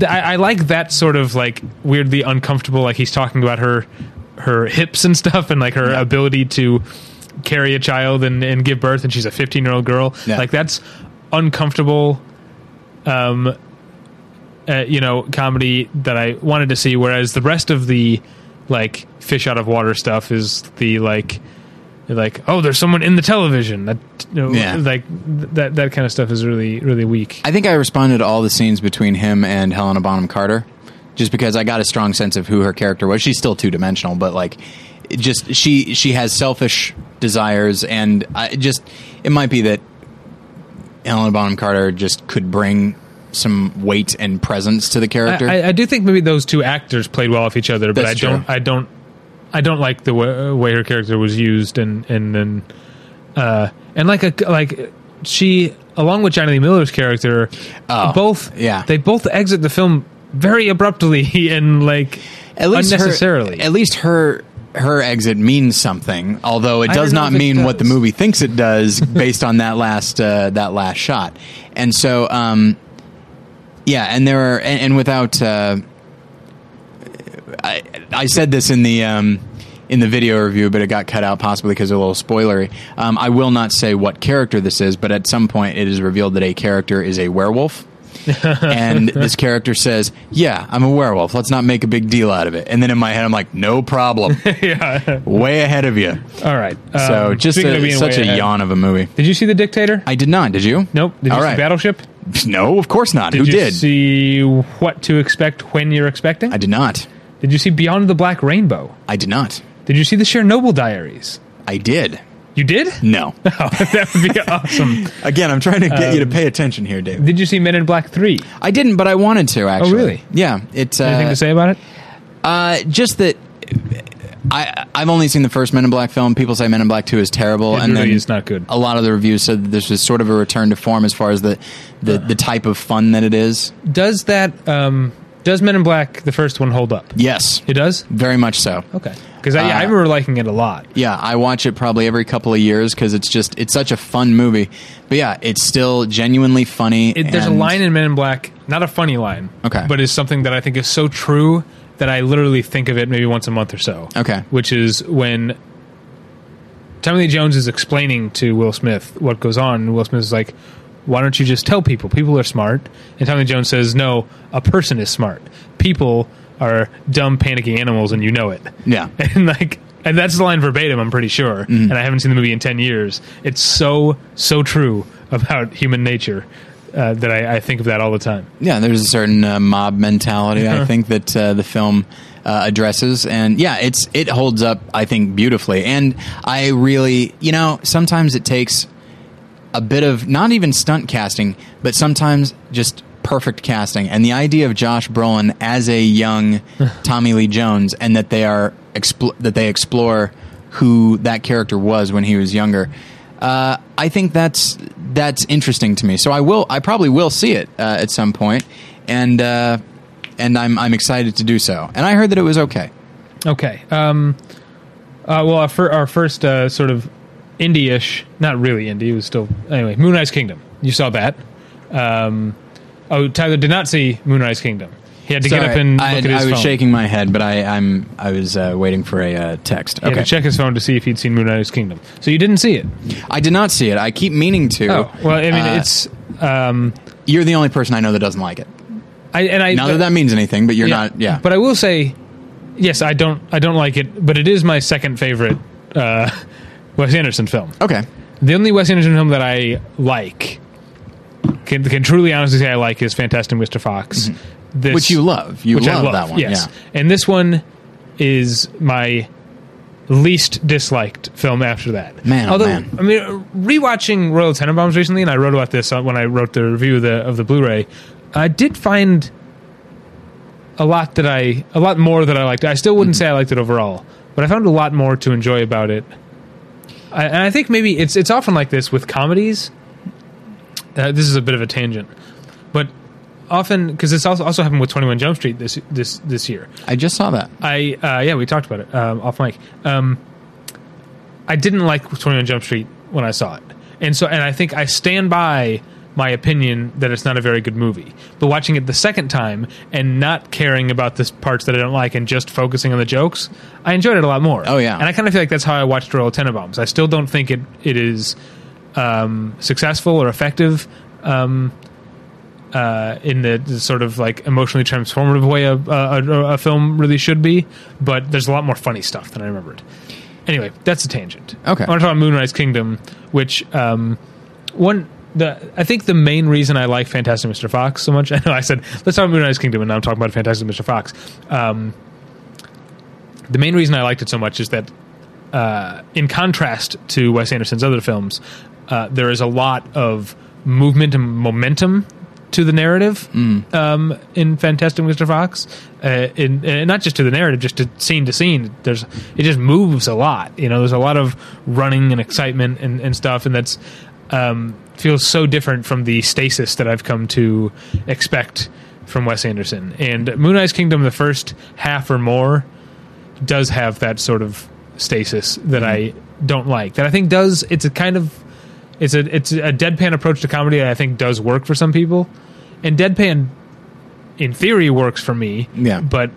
I, I like that sort of like weirdly uncomfortable. Like he's talking about her her hips and stuff, and like her Yeah. ability to carry a child and, and give birth, and she's a 15 year old girl. Yeah. Like that's uncomfortable. Um, uh, you know, comedy that I wanted to see. Whereas the rest of the like fish out of water stuff is the like like oh there's someone in the television that you know, Yeah. like th- that that kind of stuff is really really weak I think I responded to all the scenes between him and Helena Bonham Carter, just because I got a strong sense of who her character was. She's still two dimensional, but like, just she she has selfish desires, and I just it might be that Helena Bonham Carter just could bring some weight and presence to the character. I, I do think maybe those two actors played well off each other, but That's I don't true. I don't I don't like the way, way her character was used and and and uh and like a like she along with Jonny Lee Miller's character Oh, both yeah. they both exit the film very abruptly and like at least unnecessarily Her, at least her her exit means something, although it does not mean what the movie thinks it does based on that last uh, that last shot. And so, um, yeah, and there are and, and without. Uh, I, I said this in the um, in the video review, but it got cut out possibly because of a little spoilery. Um, I will not say what character this is, but at some point it is revealed that a character is a werewolf. and this character says, "Yeah, I'm a werewolf. Let's not make a big deal out of it." And then in my head, I'm like, "No problem, yeah way ahead of you." all right So Um, just a, such a ahead, yawn of a movie. did you see the Dictator I did not. Did you? nope did you All see right. Battleship No, of course not. did Who you did? see what to expect when you're expecting I did not. did you see Beyond the Black Rainbow I did not. did you see the Chernobyl Diaries I did. you did No. Oh, that would be awesome. Again, I'm trying to get you to Um, pay attention here, David. Did you see Men in Black 3? I didn't, but I wanted to. Actually. Oh really? Yeah. It's uh, Anything to say about it? Uh, just that I I've only seen the first Men in Black film. People say Men in Black Two is terrible, It and really then is not good. A lot of the reviews said that this was sort of a return to form as far as the the, the type of fun that it is. Does that um does Men in Black the first one hold up? Yes, It does? very much so. Okay. Cuz I, Uh, I remember liking it a lot. Yeah, I watch it probably every couple of years because it's just it's such a fun movie. But yeah, it's still genuinely funny. It, there's a line in Men in Black, not a funny line, Okay. but is something that I think is so true that I literally think of it maybe once a month or so. Okay. Which is when Tommy Lee Jones is explaining to Will Smith what goes on, and Will Smith is like, "Why don't you just tell people? People are smart." And Tommy Lee Jones says, "No, a person is smart. People are dumb, panicky animals, and you know it." Yeah. and like and that's the line verbatim i'm pretty sure Mm-hmm. and i haven't seen the movie in 10 years it's so so true about human nature uh, that I, I think of that all the time Yeah, there's a certain uh, mob mentality I think that uh, the film uh, addresses, and yeah, it's it holds up I think beautifully. And I really, you know, sometimes it takes a bit of not even stunt casting, but sometimes just perfect casting. And the idea of Josh Brolin as a young Tommy Lee Jones, and that they are expl- that they explore who that character was when he was younger. Uh, I think that's that's interesting to me. So I will, I probably will see it uh, at some point, and uh, and I'm I'm excited to do so. And I heard that it was okay. okay um uh, well our, fir- our first uh, sort of indie-ish not really indie it was still anyway moonrise kingdom you saw that um oh tyler did not see moonrise kingdom he had to get up and I, look at his I was phone. shaking my head, but I, I'm I was uh, waiting for a uh, text. He had Okay, to check his phone to see if he'd seen Moonrise Kingdom. So you didn't see it. I did not see it. I keep meaning to. Oh well, I mean, Uh, it's um, You're the only person I know that doesn't like it. I and I Not that that means anything, but you're not. Yeah. But I will say, yes, I don't I don't like it, but it is my second favorite uh, Wes Anderson film. okay. The only Wes Anderson film that I like, can, can truly honestly say I like, is Fantastic Mr. Fox. This, Mm-hmm. Which you love. You which love, I love that one. Yes, Yeah. and this one is my least disliked film after that. Man, oh, although man. I mean, rewatching Royal Tenenbaums recently, and I wrote about this when I wrote the review of the of the Blu-ray. I did find a lot that I a lot more that I liked. I still wouldn't say I liked it overall, but I found a lot more to enjoy about it. I, and I think maybe it's it's often like this with comedies. Uh, this is a bit of a tangent, but often because this also also happened with Twenty One Jump Street this this this year. I just saw that. I uh, yeah, we talked about it um, off mic. Um, I didn't like Twenty One Jump Street when I saw it, and so and I think I stand by my opinion that it's not a very good movie. But watching it the second time and not caring about the parts that I don't like and just focusing on the jokes, I enjoyed it a lot more. Oh, yeah. and I kind of feel like that's how I watched Royal Tenenbaums. I still don't think it it is um, successful or effective. Um, uh, in the, the sort of like emotionally transformative way a, a, a film really should be, but there's a lot more funny stuff than I remembered. Anyway, that's a tangent. Okay. I want to talk about Moonrise Kingdom, which um, one the I think the main reason I like Fantastic Mr. Fox so much. I know I said let's talk about Moonrise Kingdom, and now I'm talking about Fantastic Mr. Fox. Um, the main reason I liked it so much is that, uh, in contrast to Wes Anderson's other films, uh, there is a lot of movement and momentum to the narrative um, in Fantastic Mr. Fox, uh, in, uh, not just to the narrative, just to scene to scene. There's it just moves a lot. You know, there's a lot of running and excitement and, and stuff, and that's um, feels so different from the stasis that I've come to expect from Wes Anderson. And Moonrise Kingdom, the first half or more, does have that sort of stasis that I don't like. That I think does. It's a kind of it's a it's a deadpan approach to comedy that I think does work for some people, and deadpan, in theory, works for me. Yeah. but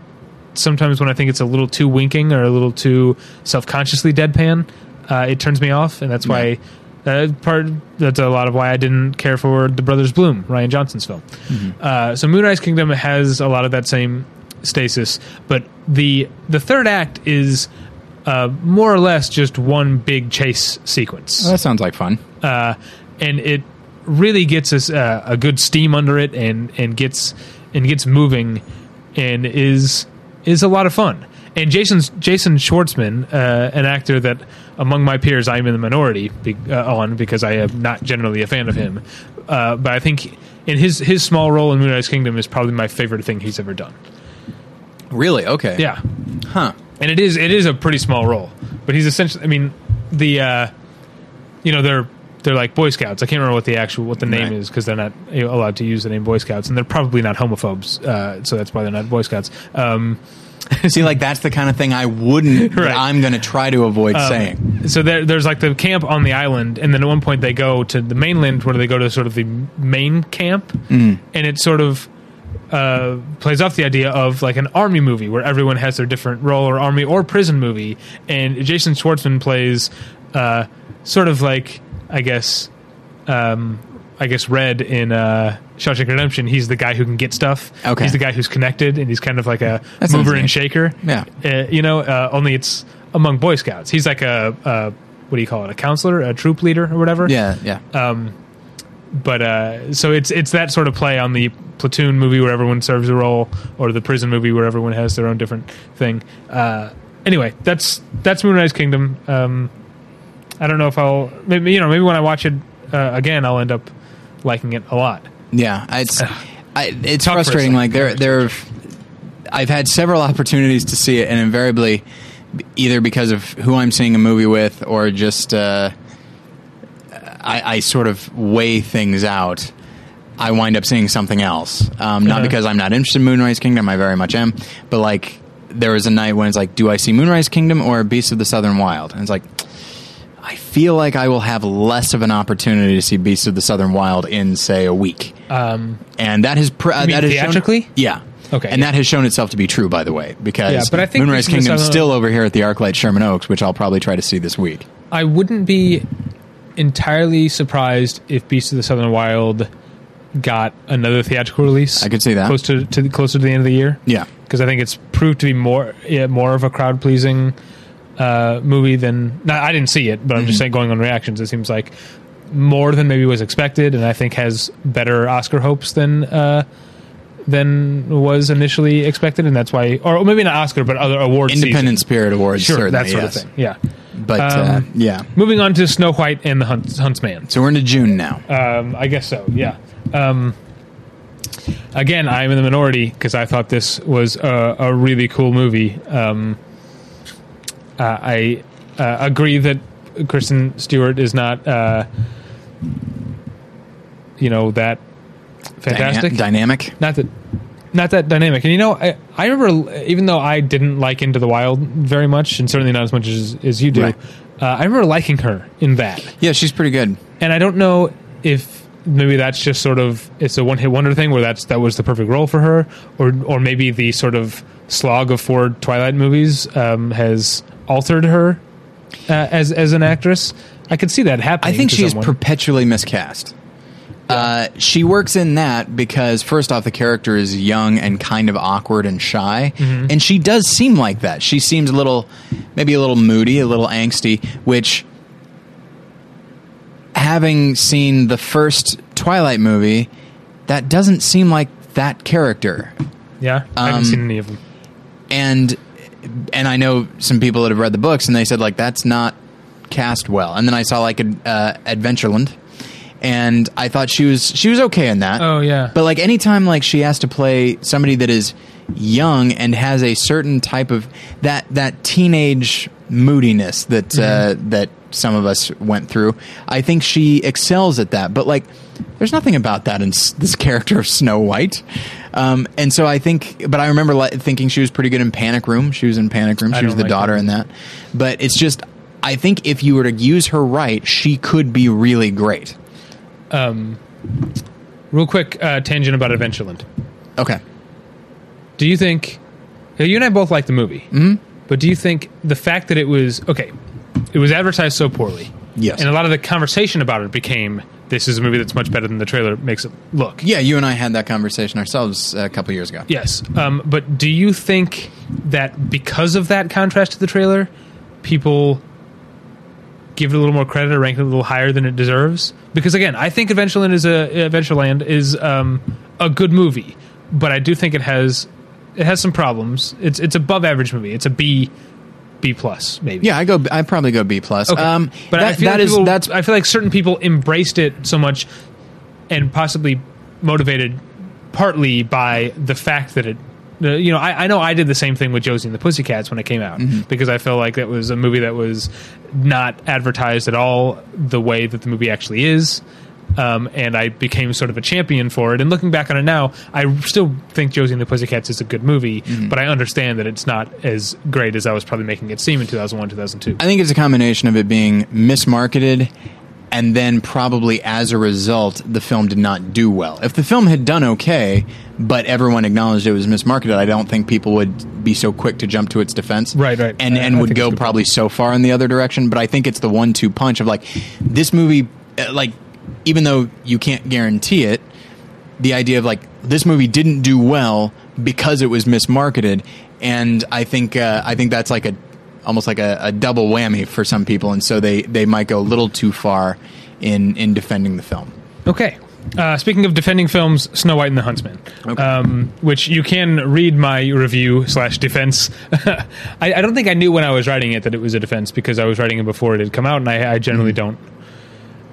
sometimes when I think it's a little too winking or a little too self consciously deadpan, uh, it turns me off, and that's why. Uh, part that's a lot of why I didn't care for the Brothers Bloom, Rian Johnson's film. Uh, so Moonrise Kingdom has a lot of that same stasis, but the the third act is uh, more or less just one big chase sequence Oh, that sounds like fun. Uh, and it really gets us uh, a good steam under it and and gets and gets moving and is is a lot of fun. And Jason's Jason Schwartzman, uh, an actor that among my peers I'm in the minority be, uh, on because I am not generally a fan of him, uh, but I think in his his small role in Moonrise Kingdom is probably my favorite thing he's ever done. Really? Okay. Yeah, Huh. and it is it is a pretty small role, but he's essentially. I mean, the uh, you know they're they're like Boy Scouts. I can't remember what the actual what the name Right. is because they're not you know, allowed to use the name Boy Scouts, and they're probably not homophobes. Uh, so that's why they're not Boy Scouts. Um, See, like that's the kind of thing I wouldn't. Right. I'm going to try to avoid saying. so there, there's like the camp on the island, and then at one point they go to the mainland where they go to sort of the main camp, and it sort of uh, plays off the idea of like an army movie where everyone has their different role, or army or prison movie, and Jason Schwartzman plays uh, sort of like I guess um, I guess Red in uh, Shawshank Redemption. He's the guy who can get stuff. Okay. he's the guy who's connected, and he's kind of like a That mover and shaker. Yeah. Uh, you know, uh, only it's among Boy Scouts. He's like a, a what do you call it? A counselor, a troop leader, or whatever. Yeah, yeah. But uh, so it's it's that sort of play on the platoon movie where everyone serves a role, or the prison movie where everyone has their own different thing. Uh, anyway, that's that's Moonrise Kingdom. Um, I don't know if I'll maybe you know maybe when I watch it uh, again I'll end up liking it a lot. Yeah, it's I, it's Talk frustrating. Like there, there, I've had several opportunities to see it, and invariably, either because of who I'm seeing a movie with, or just uh, I, I sort of weigh things out. I wind up seeing something else. Um, not Uh-huh. because I'm not interested in Moonrise Kingdom, I very much am, but like there was a night when it's like, do I see Moonrise Kingdom or Beast of the Southern Wild? And it's like. I feel like I will have less of an opportunity to see Beasts of the Southern Wild in, say, a week Um, and that has pr- uh, that has theatrically? Shown, yeah. Okay, and yeah. that has shown itself to be true, by the way, because Yeah, but I think Moonrise Kingdom of the Kingdom's Southern- still over here at the ArcLight Sherman Oaks, which I'll probably try to see this week. I wouldn't be entirely surprised if Beasts of the Southern Wild got another theatrical release. I could see that. close to, to closer to the end of the year. Yeah. because I think it's proved to be more yeah, more of a crowd pleasing uh, movie than. No, I didn't see it, but I'm just saying, going on reactions, it seems like more than maybe was expected, and I think has better Oscar hopes than uh, than was initially expected, and that's why, or maybe not Oscar, but other awards. Independent season. Spirit Awards, sure, that sort yes. of thing. Yeah. But uh, Um, yeah, Moving on to Snow White and the Hunt, Huntsman. so we're into June now. Um, I guess so. Yeah. Um, again, I'm in the minority because I thought this was a, a really cool movie. Um, uh, I uh, agree that Kristen Stewart is not, uh, you know, that fantastic. Dyna- dynamic. not that. Not that dynamic, and you know, I, I remember even though I didn't like Into the Wild very much, and certainly not as much as, as you do, Right. uh, I remember liking her in that Yeah, she's pretty good. and I don't know if maybe that's just sort of it's a one hit wonder thing where that's that was the perfect role for her, or or maybe the sort of slog of four Twilight movies um, has altered her uh, as as an actress. I could see that happening. I think she's someone. perpetually miscast. Uh, she works in that because first off, the character is young and kind of awkward and shy, Mm-hmm. and she does seem like that. She seems a little, maybe a little moody, a little angsty. Which, having seen the first Twilight movie, that doesn't seem like that character. yeah. I haven't um, seen any of them. and and I know some people that have read the books, and they said like that's not cast well. And then I saw like uh, Adventureland, and I thought she was she was okay in that. Oh, yeah. But like anytime like she has to play somebody that is young and has a certain type of that that teenage moodiness that uh, that some of us went through, I think she excels at that. But like, there's nothing about that in s- this character of Snow White. Um, and so I think, but I remember li- thinking she was pretty good in Panic Room. She was in Panic Room. She was the like daughter that in that. But it's just, I think if you were to use her right, she could be really great. Um, real quick uh, tangent about Adventureland. Okay. Do you think you and I both like the movie? Mm-hmm. But do you think the fact that it was okay, it was advertised so poorly, Yes. and a lot of the conversation about it became this is a movie that's much better than the trailer makes it look. Yeah, you and I had that conversation ourselves a couple years ago. Yes, um, but do you think that because of that contrast to the trailer, people give it a little more credit or rank it a little higher than it deserves? Because again, I think Adventureland is a Adventureland is um, a good movie, but I do think it has it has some problems. It's it's above average movie. It's a B B plus maybe. Yeah, I go. I probably go B plus. Okay. Um, but that, I feel that like is- people, that's I feel like certain people embraced it so much, and possibly motivated partly by the fact that it. You know, I, I know I did the same thing with Josie and the Pussycats when it came out Mm-hmm. because I felt like that was a movie that was not advertised at all the way that the movie actually is. Um, and I became sort of a champion for it. And looking back on it now, I still think Josie and the Pussycats is a good movie, Mm-hmm. but I understand that it's not as great as I was probably making it seem in 2001, 2002. I think it's a combination of it being mismarketed and then probably as a result the film did not do well. If the film had done okay, but everyone acknowledged it was mismarketed, I don't think people would be so quick to jump to its defense. Right, right. And I- and I would go probably so far in the other direction, but I think it's the one two punch of like this movie uh, like even though you can't guarantee it, the idea of like this movie didn't do well because it was mismarketed, and I think uh, I think that's like a almost like a, a double whammy for some people, and so they they might go a little too far in in defending the film. Okay. Uh, speaking of defending films, Snow White and the Huntsman, Okay. um, which you can read my review slash defense. I, I don't think I knew when I was writing it that it was a defense because I was writing it before it had come out, and I, I generally don't.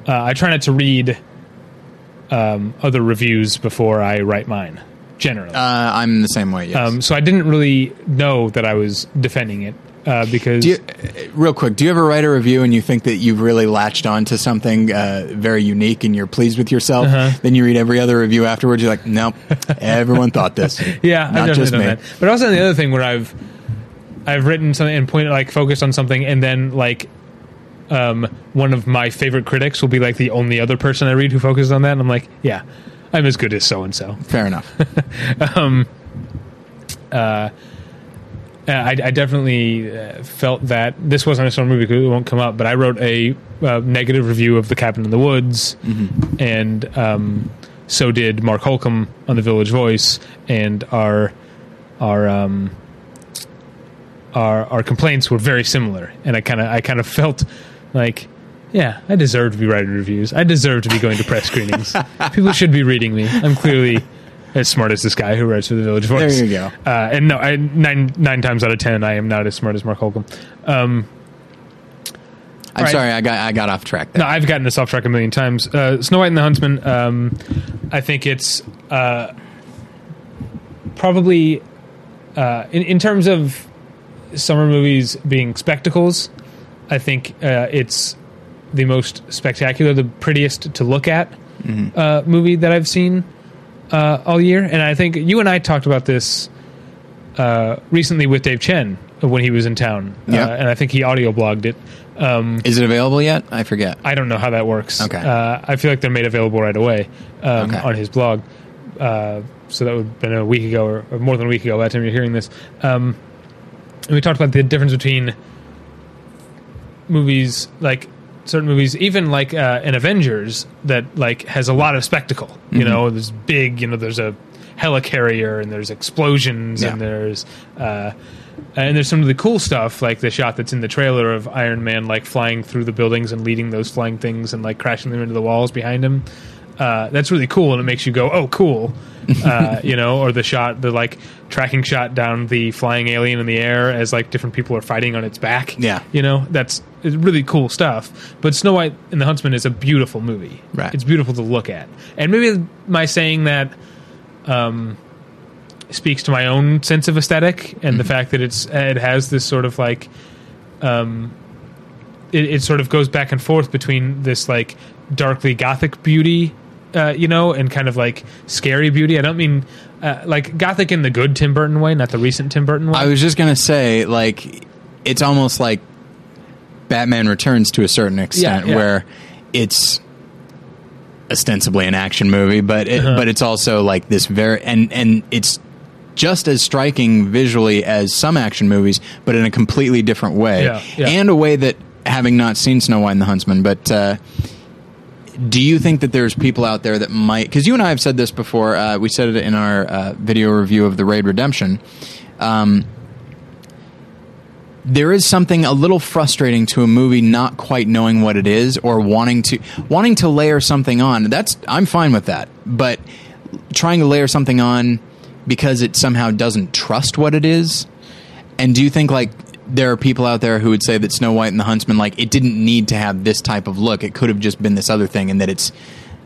Uh, I try not to read um, other reviews before I write mine. Generally, Uh, I'm the same way. Yes. um, so I didn't really know that I was defending it uh, because do you, uh, real quick, do you ever write a review and you think that you've really latched on to something uh, very unique and you're pleased with yourself? Uh-huh. Then you read every other review afterwards. You're like, nope, everyone thought this. Yeah, not just me. that. But also the other thing where I've I've written something and pointed like focused on something, and then like um, one of my favorite critics will be like the only other person I read who focuses on that, and I'm like, yeah, I'm as good as so and so. Fair enough. Uh, I, I definitely uh, felt that this wasn't a summer movie because it won't come up, but I wrote a uh, negative review of The Cabin in the Woods, and um, so did Mark Holcomb on The Village Voice, and our our um, our our complaints were very similar, and I kind of I kind of felt like. Yeah, I deserve to be writing reviews. I deserve to be going to press screenings. People should be reading me. I'm clearly as smart as this guy who writes for the Village Voice. There you go. Uh, and no, I, nine nine times out of ten, I am not as smart as Mark Holcomb. Um, I'm Right. sorry, I got I got off track there. no, I've gotten this off track a million times. Uh, Snow White and the Huntsman. Um, I think it's uh, probably uh, in in terms of summer movies being spectacles. I think uh, it's the most spectacular, the prettiest to look at uh, movie that I've seen uh, all year. And I think you and I talked about this uh, recently with Dave Chen when he was in town. Yeah. Uh, and I think he audio blogged it. Um, Is it available yet? I forget. I don't know how that works. Okay. Uh, I feel like they're made available right away um, Okay. on his blog. Uh, so that would have been a week ago or, or more than a week ago by the time you're hearing this. Um, and we talked about the difference between movies like certain movies, even like uh, an Avengers that like has a lot of spectacle. You Mm-hmm. know, there's big. You know, there's a helicarrier and there's explosions and there's uh, and there's some of the cool stuff like the shot that's in the trailer of Iron Man like flying through the buildings and leading those flying things and like crashing them into the walls behind him. Uh, that's really cool and it makes you go, oh, cool. uh, you know, or the shot, the like tracking shot down the flying alien in the air as like different people are fighting on its back. Yeah. You know, that's it's really cool stuff. But Snow White and the Huntsman is a beautiful movie. Right. It's beautiful to look at. And maybe my saying that um, speaks to my own sense of aesthetic and the fact that it's it has this sort of like um, it, it sort of goes back and forth between this like darkly gothic beauty uh, you know and kind of like scary beauty i don't mean uh, like gothic in the good tim burton way not the recent tim burton way I was just gonna say, like, it's almost like Batman Returns to a certain extent, yeah. where it's ostensibly an action movie, but it, Uh-huh. but it's also like this very and and it's just as striking visually as some action movies, but in a completely different way, Yeah, yeah. and a way that having not seen Snow White and the Huntsman, but. Uh, do you think that there's people out there that might because you and i have said this before uh, we said it in our uh, video review of the raid redemption um, there is something a little frustrating to a movie not quite knowing what it is or wanting to wanting to layer something on. That's i'm fine with that. But trying to layer something on because it somehow doesn't trust what it is and do you think like there are people out there who would say that Snow White and the Huntsman, like it didn't need to have this type of look. It could have just been this other thing, and that it's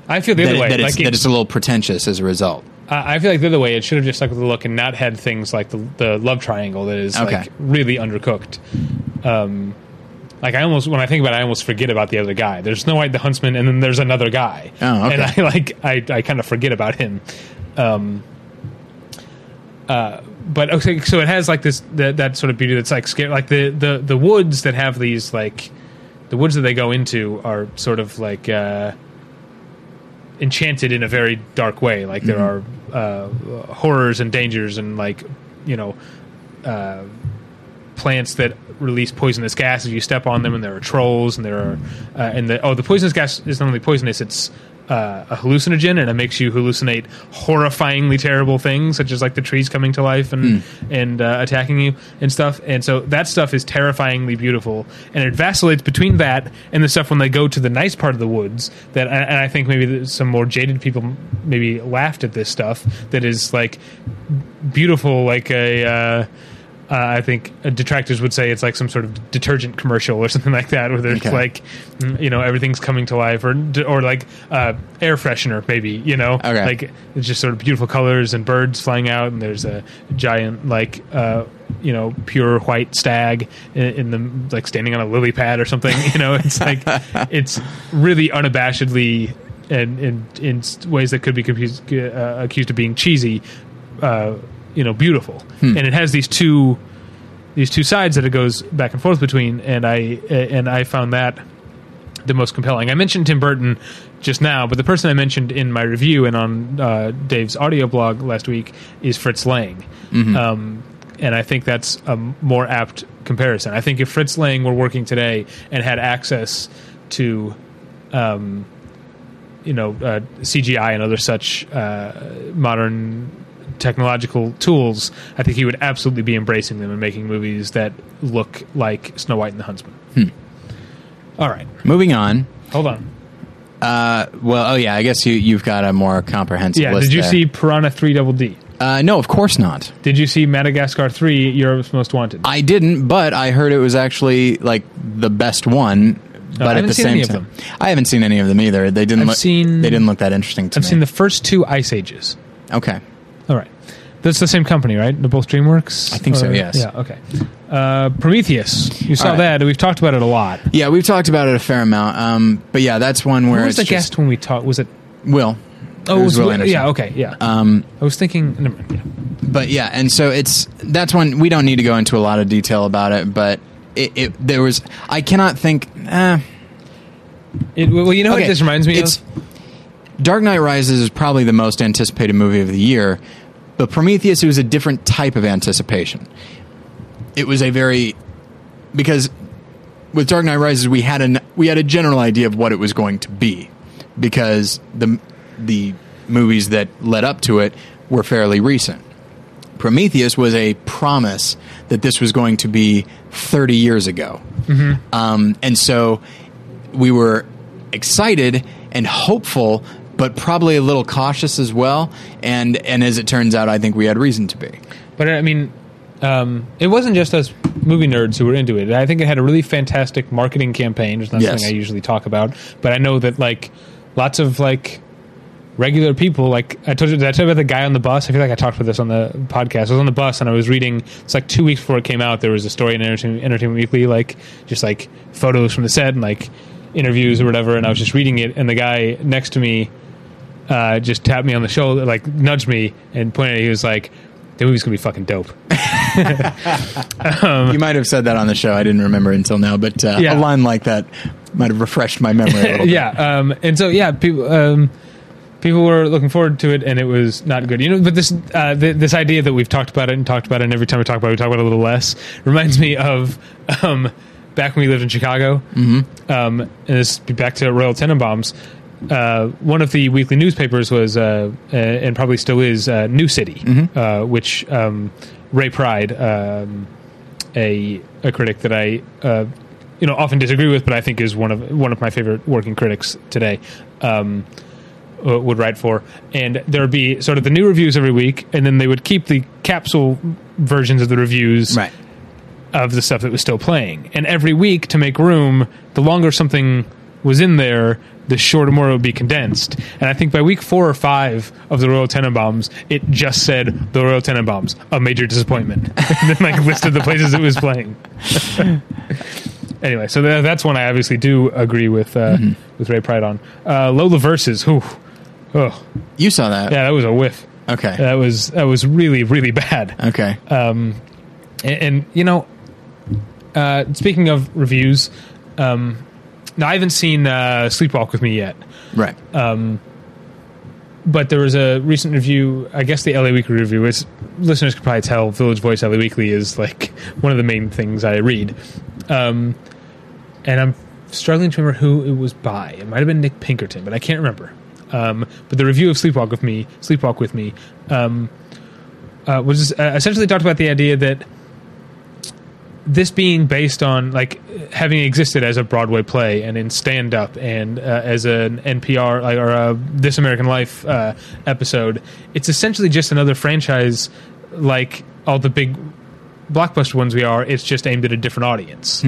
i feel the that, other way that it's like that it's a little pretentious as a result. I I feel like the other way it should have just stuck with the look and not had things like the, the love triangle that is Okay. like really undercooked. Um, like I almost when I think about it, I almost forget about the other guy. There's Snow White the huntsman, and then there's another guy. Oh, okay. And I like I, I kind of forget about him. Um, uh, but okay, so it has like this that, that sort of beauty that's like scary. Like the, the the woods that have these like the woods that they go into are sort of like. Uh, enchanted in a very dark way. Like there are uh, horrors and dangers and like you know uh, plants that release poisonous gas if you step on them, and there are trolls and there are uh, and the oh the poisonous gas is not only poisonous it's uh, a hallucinogen and it makes you hallucinate horrifyingly terrible things such as like the trees coming to life and and uh, attacking you and stuff. And so that stuff is terrifyingly beautiful. And it vacillates between that and the stuff when they go to the nice part of the woods that and and I think maybe some more jaded people maybe laughed at this stuff that is like beautiful like a uh, uh, I think detractors would say it's like some sort of detergent commercial or something like that, where there's Okay. like, mm, you know, everything's coming to life, or or like uh, air freshener, maybe, you know, Okay. like it's just sort of beautiful colors and birds flying out, and there's a giant like, uh, you know, pure white stag in, in the like standing on a lily pad or something, you know, it's like it's really unabashedly and in in ways that could be confused, uh, accused of being cheesy, uh, you know, beautiful, and it has these two these two sides that it goes back and forth between, and I and I found that the most compelling. I mentioned Tim Burton just now, but the person I mentioned in my review and on uh, Dave's audio blog last week is Fritz Lang. Um, and I think that's a more apt comparison. I think if Fritz Lang were working today and had access to, um, you know, uh, CGI and other such uh, modern technological tools, I think he would absolutely be embracing them and making movies that look like Snow White and the Huntsman. All right, Moving on, hold on. Uh, well, oh yeah, I guess you you've got a more comprehensive. Yeah. list Did you there. see Piranha 3 Double D? Uh, no, of course not. Did you see Madagascar 3 Europe's Most Wanted? I didn't, but I heard it was actually like the best one. But at the seen same any of time, them. I haven't seen any of them either. They didn't I've look. seen- They didn't look that interesting to me. I've seen the first two Ice Ages. okay. That's the same company, right? They're both DreamWorks? I think so, yes. Yeah, okay. Uh, Prometheus. You saw All right. that. We've talked about it a lot. Yeah, we've talked about it a fair amount. Um, but yeah, that's one where Who was it's the just guest when we talked? Was it? Will. Oh, It was Will Will- Anderson. yeah. Okay. Yeah. Um, I was thinking. Never mind, yeah. but yeah, and so it's that's one we don't need to go into a lot of detail about it. But it, it there was I cannot think. Eh, It, well, you know what Okay, this reminds me it's- of? Dark Knight Rises is probably the most anticipated movie of the year, but Prometheus it was a different type of anticipation. It was a very because with Dark Knight Rises we had an we had a general idea of what it was going to be because the the movies that led up to it were fairly recent. Prometheus was a promise that this was going to be 30 years ago. Um, and so we were excited and hopeful, but probably a little cautious as well. And, and as it turns out, I think we had reason to be. But I mean, um, it wasn't just us movie nerds who were into it. I think it had a really fantastic marketing campaign. Is not Yes. something I usually talk about, but I know that like lots of like regular people. Like I told you, did I tell you about the guy on the bus? I feel like I talked about this on the podcast. I was on the bus and I was reading. It's like two weeks before it came out. There was a story in Entertainment, Entertainment Weekly, like just like photos from the set and like interviews or whatever. And I was just reading it, and the guy next to me uh, just tapped me on the shoulder, like nudged me and pointed. He was like, "The movie's gonna be fucking dope." you might have said that on the show. I didn't remember until now, but uh, Yeah. a line like that might have refreshed my memory a little bit. yeah, um, and so yeah, people um, people were looking forward to it, and it was not good. You know, but this uh, th- this idea that we've talked about it and talked about it, and every time we talk about it, we talk about it a little less. Reminds me of um, back when we lived in Chicago. Mm-hmm. Um, and this back to Royal Tenenbaums. Uh, one of the weekly newspapers was, uh, uh, and probably still is, uh, Newcity, uh, which um, Ray Pride, um, a a critic that I uh, you know often disagree with, but I think is one of one of my favorite working critics today. Um, would write for, and there would be sort of the new reviews every week, and then they would keep the capsule versions of the reviews Right. of the stuff that was still playing. And every week, to make room, the longer something was in there, the shorter more it would be condensed. And I think by week four or five of the Royal Tenenbaums, it just said the Royal Tenenbaums, a major disappointment, and then like listed the places it was playing. anyway, so tha- that's one I obviously do agree with uh, with Ray Pride on. Uh, Lola versus who? Oh, You saw that. yeah, that was a whiff. Okay. That was that was really really bad. okay. Um, and, and you know, uh, speaking of reviews, um, now I haven't seen uh, Sleepwalk with Me yet, right. but there was a recent review. I guess the LA Weekly review. Which listeners could probably tell, Village Voice LA Weekly is like one of the main things I read. Um, and I'm struggling to remember who it was by. It might have been Nick Pinkerton, but I can't remember. Um, but the review of Sleepwalk with Me, Sleepwalk with Me, um, uh, was uh, essentially talked about the idea that this being based on like having existed as a Broadway play and in stand up and uh, as an NPR like, or a This American Life uh, episode, it's essentially just another franchise like all the big blockbuster ones we are. It's just aimed at a different audience.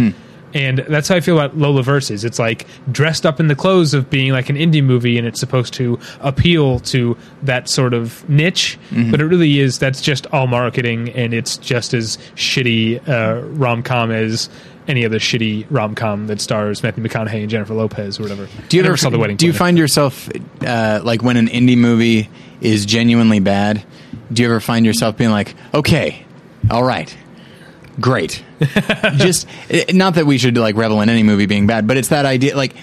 And that's how I feel about Lola Versus. It's like dressed up in the clothes of being like an indie movie, and it's supposed to appeal to that sort of niche. But it really is that's just all marketing, and it's just as shitty uh, rom com as any other shitty rom com that stars Matthew McConaughey and Jennifer Lopez or whatever. Do you I ever saw the wedding? Do you find yourself uh, like when an indie movie is genuinely bad? Do you ever find yourself being like, okay, all right, great? Just not that we should like revel in any movie being bad, but it's that idea. Like,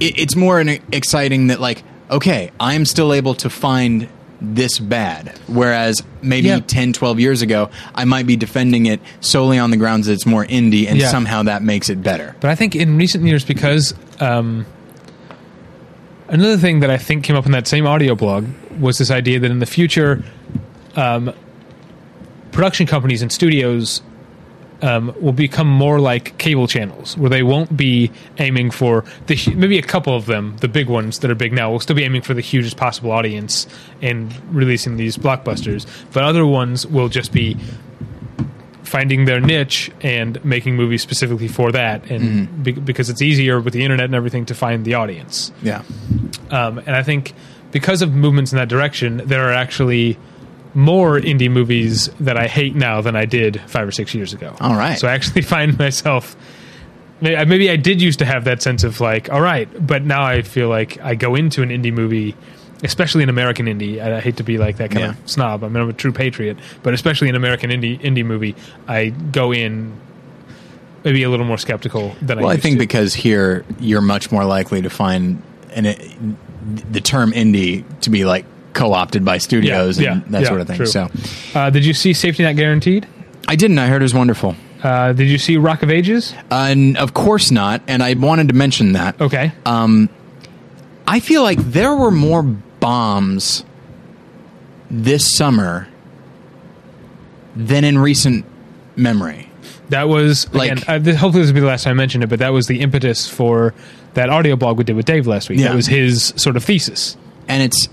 it, it's more an exciting that like, okay, I'm still able to find this bad whereas maybe Yeah. 10 12 years ago i might be defending it solely on the grounds that it's more indie and Yeah. somehow that makes it better But I think in recent years, because um, another thing that I think came up in that same audio blog was this idea that in the future, um, production companies and studios um, will become more like cable channels, where they won't be aiming for the maybe a couple of them, the big ones that are big now, will still be aiming for the hugest possible audience and releasing these blockbusters. But other ones will just be finding their niche and making movies specifically for that, and be- because it's easier with the internet and everything to find the audience. Yeah. Um, and I think because of movements in that direction, there are actually more indie movies that I hate now than I did five or six years ago. All right. So I actually find myself. Uh, maybe I did used to have that sense of like, all right, but now I feel like I go into an indie movie, especially an American indie. and I hate to be like that kind Yeah. of snob. I mean, I'm a true patriot, but especially an American indie indie movie, I go in maybe a little more skeptical than I. Well, I think to. because here you're much more likely to find an, the term indie to be like co-opted by studios Yeah, and yeah, that yeah, sort of thing. true. So Uh, did you see Safety Not Guaranteed? I didn't. I heard it was wonderful. Uh, did you see Rock of Ages? Uh, and of course not. And I wanted to mention that. Okay. I feel like there were more bombs this summer than in recent memory. That was Like- again, uh, this, hopefully this will be the last time I mention it, but that was the impetus for that audio blog we did with Dave last week. Yeah. That was his sort of thesis. and it's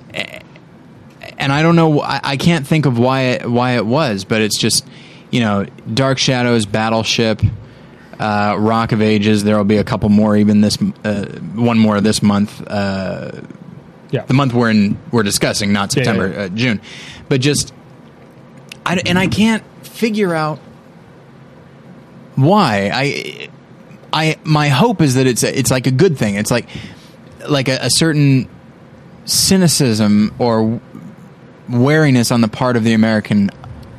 and I don't know I, I can't think of why it, why it was, but it's just you know Dark Shadows, Battleship, uh, Rock of Ages. There will be a couple more even this uh, one more this month. Uh, Yeah. the month we're in we're discussing, not Yeah, yeah, September, yeah. Uh, June, but just I and I can't figure out why I. I my hope is that it's a, it's like a good thing. It's like like a, a certain cynicism or wariness on the part of the American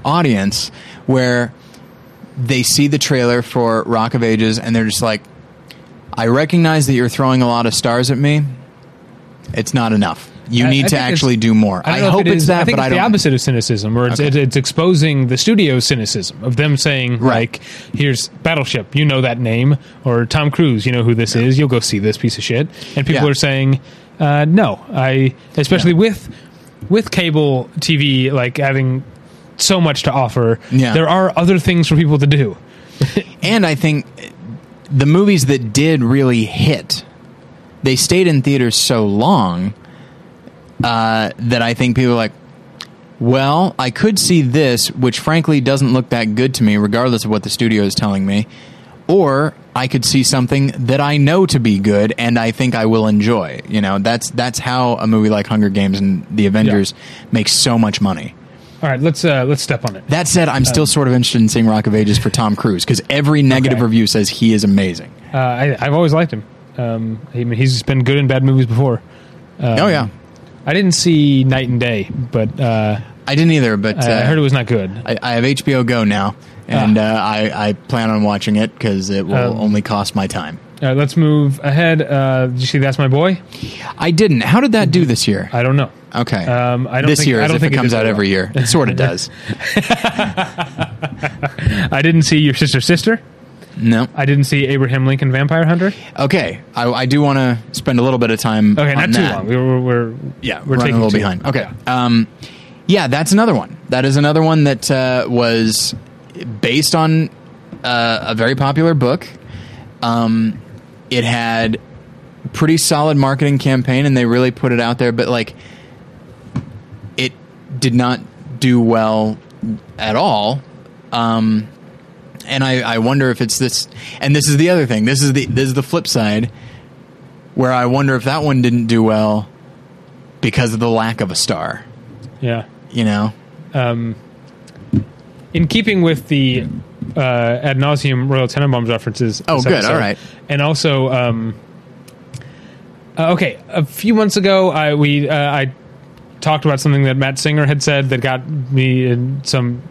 audience where they see the trailer for Rock of Ages and they're just like, I recognize that you're throwing a lot of stars at me. It's not enough. You I- need I to actually do more. I, I, don't know if hope it it's is- that, I think but it's I the don't. opposite of cynicism, where it's, Okay. it, it's exposing the studio cynicism of them saying, Right. like, "Here's Battleship, you know that name," or Tom Cruise, you know who this is. You'll go see this piece of shit. And people Yeah. are saying, uh, "No, I," especially with with cable TV, like having so much to offer. Yeah. There are other things for people to do. And I think the movies that did really hit, they stayed in theaters so long uh, that I think people are like, well, I could see this, which frankly doesn't look that good to me, regardless of what the studio is telling me, or I could see something that I know to be good and I think I will enjoy. You know, that's that's how a movie like Hunger Games and The Avengers makes so much money. All right, let's uh, let's step on it. That said, I'm still sort of interested in seeing Rock of Ages for Tom Cruise because every negative Okay. review says he is amazing. Uh, I, I've always liked him. Um, I mean, he's been good in bad movies before. Um, oh yeah, I didn't see Night and Day, but uh, I didn't either, but I, I uh, heard it was not good. I, I have HBO Go now, and Ah. uh, I, I plan on watching it because it will Um, only cost my time. All right, let's move ahead. Uh, did you see That's My Boy? I didn't. How did that do this year? I don't know. Okay, Um, I don't this think- year, I don't if think it it comes did out very every year, it sort of does. I didn't see Your Sister Sister. No. I didn't see Abraham Lincoln Vampire Hunter. Okay, I, I do want to spend a little bit of time. Okay, on not too that. long. We're, we're, we're Yeah, we're running taking a little behind. long. Okay. Um, yeah, that's another one. That is another one that uh, was based on uh, a very popular book. Um, it had pretty solid marketing campaign, and they really put it out there. But like, it did not do well at all. Um, and I, I wonder if it's this. And this is the other thing. This is the this is the flip side, where I wonder if that one didn't do well because of the lack of a star. Yeah. You know. Um, in keeping with the uh, ad nauseum Royal Tenenbaums references. Oh, good. episode, All right. And also, um, uh, okay, a few months ago, I we uh, I talked about something that Matt Singer had said that got me in some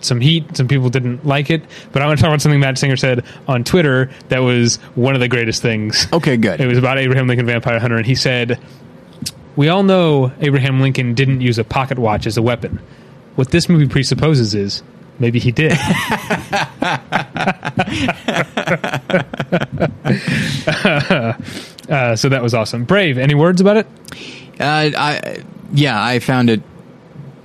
some heat. Some people didn't like it, but I want to talk about something Matt Singer said on Twitter that was one of the greatest things. Okay, good. It was about Abraham Lincoln Vampire Hunter, and he said, "We all know Abraham Lincoln didn't use a pocket watch as a weapon. What this movie presupposes is maybe he did." uh, so that was awesome. Brave. Any words about it? Uh, I yeah, I found it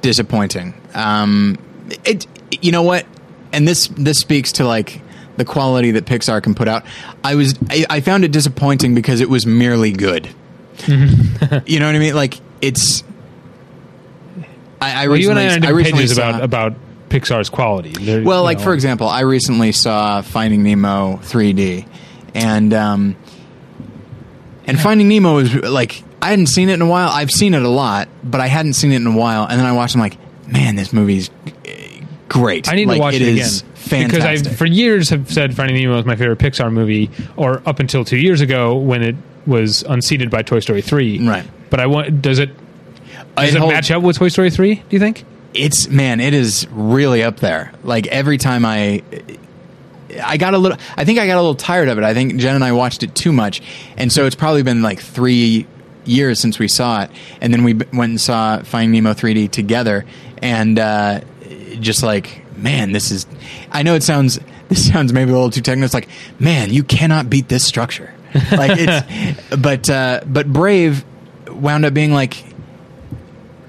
disappointing. Um, it you know what? and this this speaks to like the quality that Pixar can put out. I was I, I found it disappointing because it was merely good. you know what I mean? Like it's. I, I Well, you and recently, I are on I recently pages saw- about about Pixar's quality. They're, well, like know, for example, I recently saw Finding Nemo 3D, and um, and Finding Nemo is like I hadn't seen it in a while. I've seen it a lot, but I hadn't seen it in a while. And then I watched. I'm like, man, this movie's eh, great. I need like, to watch it again Fantastic. because I, for years, have said Finding Nemo is my favorite Pixar movie, or up until two years ago when it was unseated by Toy Story three. Right. But I want does it does It it, holds- match up with Toy Story three? Do you think? It's man, it is really up there. Like every time I. I got a little. I think I got a little tired of it. I think Jen and I watched it too much, and so it's probably been like three years since we saw it, and then we went and saw Finding Nemo 3D together, and uh, just like, man, this is. I know it sounds. This sounds maybe a little too technical. It's like, man, you cannot beat this structure. Like it's, but uh, but Brave wound up being like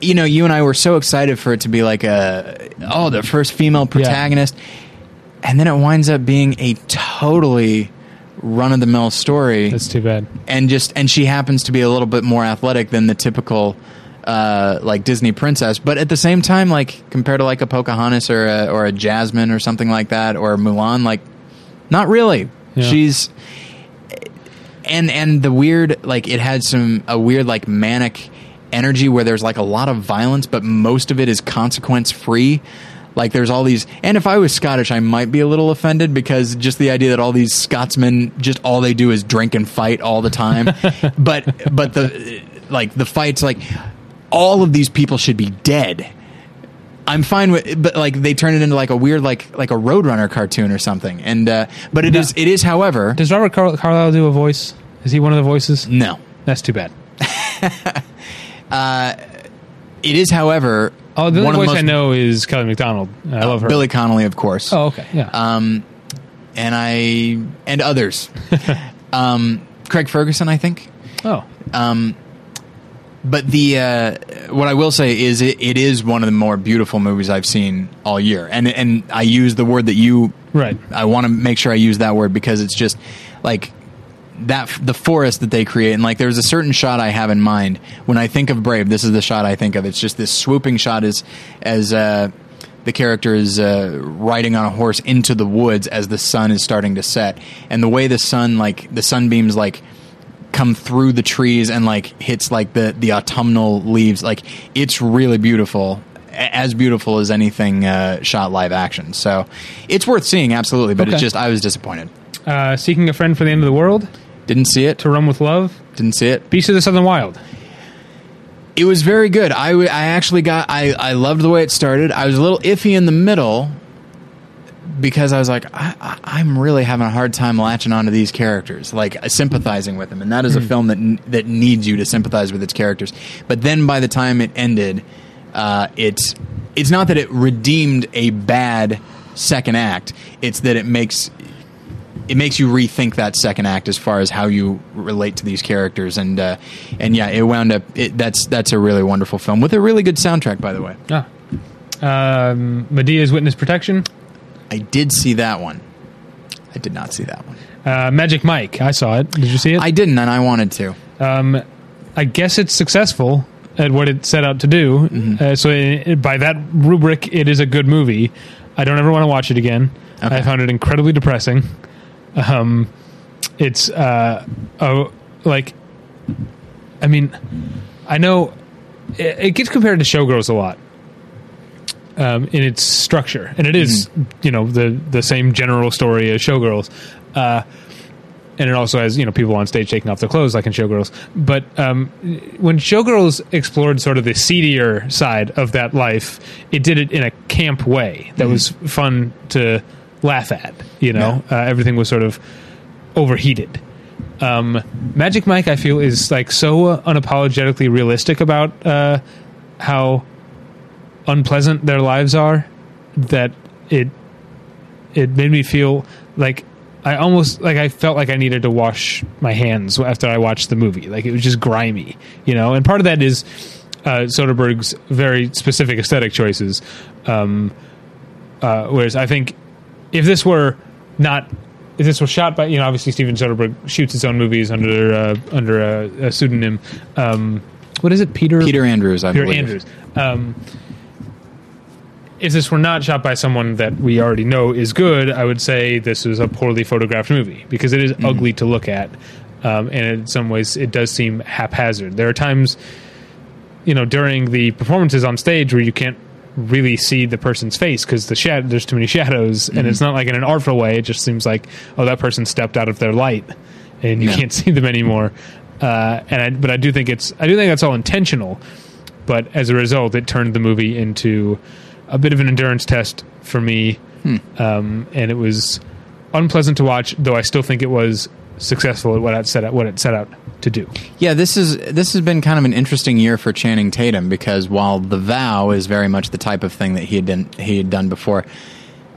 you know, you and I were so excited for it to be like a oh, the first female protagonist, and then it winds up being a totally run of the mill story, That's too bad. and just and she happens to be a little bit more athletic than the typical. Uh, like Disney princess, but at the same time, like compared to like a Pocahontas or a, or a Jasmine or something like that, or Mulan, like not really. Yeah. She's and and the weird like it had some a weird like manic energy where there's like a lot of violence but most of it is consequence free like there's all these and if i was scottish i might be a little offended because just the idea that all these scotsmen just all they do is drink and fight all the time but but the like the fights like all of these people should be dead I'm fine with, but like they turn it into like a weird, like like a Roadrunner cartoon or something. And uh, but it is, it is, however, Does Robert Car- Carlyle do a voice? Is he one of the voices? no, That's too bad. it is, however, Oh, the one only of voice the I know is Kelly Macdonald. I love her. Billy Connolly, of course. Oh, okay. Yeah. um, and I and others, um, Craig Ferguson, I think. oh. Um, but the uh, what I will say is it, it is one of the more beautiful movies I've seen all year, and and I use the word that you Right. I want to make sure I use that word because it's just like that the forest that they create and like there's a certain shot I have in mind when I think of Brave. This is the shot I think of. It's just this swooping shot as as uh, the character is uh, riding on a horse into the woods as the sun is starting to set, and the way the sun like the sunbeams like come through the trees and like hits like the the autumnal leaves like it's really beautiful as beautiful as anything uh, shot live action so it's worth seeing absolutely but it's just i was disappointed Uh, Seeking a Friend for the End of the World. Didn't see it. To Rome with Love. didn't see it. Beast of the Southern Wild. it was very good. I, w- I actually got I, I loved the way it started. I was a little iffy in the middle because I was like, I, I, I'm really having a hard time latching onto these characters, like uh, sympathizing with them, and that is a film that n- that needs you to sympathize with its characters. But then by the time it ended, uh, it's it's not that it redeemed a bad second act; it's that it makes it makes you rethink that second act as far as how you relate to these characters, and uh, and yeah, it wound up. It, that's that's a really wonderful film with a really good soundtrack, by the way. Ah. Um, Madea's Witness Protection. I did see that one. I did not see that one. Uh, Magic Mike. I saw it. Did you see it? I didn't, and I wanted to. Um, I guess it's successful at what it set out to do. Mm-hmm. Uh, so, i by that rubric, it is a good movie. I don't ever want to watch it again. Okay. I found it incredibly depressing. Um, it's uh, oh, like, I mean, I know it, it gets compared to Showgirls a lot. Um, in its structure, and it is, you know, the the same general story as Showgirls. Uh, and it also has you know people on stage taking off their clothes like in Showgirls. But um, when Showgirls explored sort of the seedier side of that life, it did it in a camp way that was fun to laugh at. You know, uh, everything was sort of overheated. Um, Magic Mike, I feel, is like so unapologetically realistic about uh, how unpleasant their lives are that it it made me feel like I almost like I felt like I needed to wash my hands after I watched the movie. Like it was just grimy, you know. And part of that is uh, Soderbergh's very specific aesthetic choices. Um, uh, whereas I think if this were not if this were shot by you know obviously Steven Soderbergh shoots his own movies under uh, under a, a pseudonym. Um, what is it, Peter? Peter Andrews, I believe. Peter believe. Andrews. Um, if this were not shot by someone that we already know is good, I would say this is a poorly photographed movie because it is ugly to look at, um, and in some ways it does seem haphazard. There are times, you know, during the performances on stage where you can't really see the person's face because the shad- there's too many shadows, and it's not like in an artful way. It just seems like oh, that person stepped out of their light, and you can't see them anymore. Uh, and I, but I do think it's I do think that's all intentional but as a result, it turned the movie into a bit of an endurance test for me, um, and it was unpleasant to watch. Though I still think it was successful at what it set out what it set out to do. Yeah, this is this has been kind of an interesting year for Channing Tatum because while The Vow is very much the type of thing that he had done he had done before,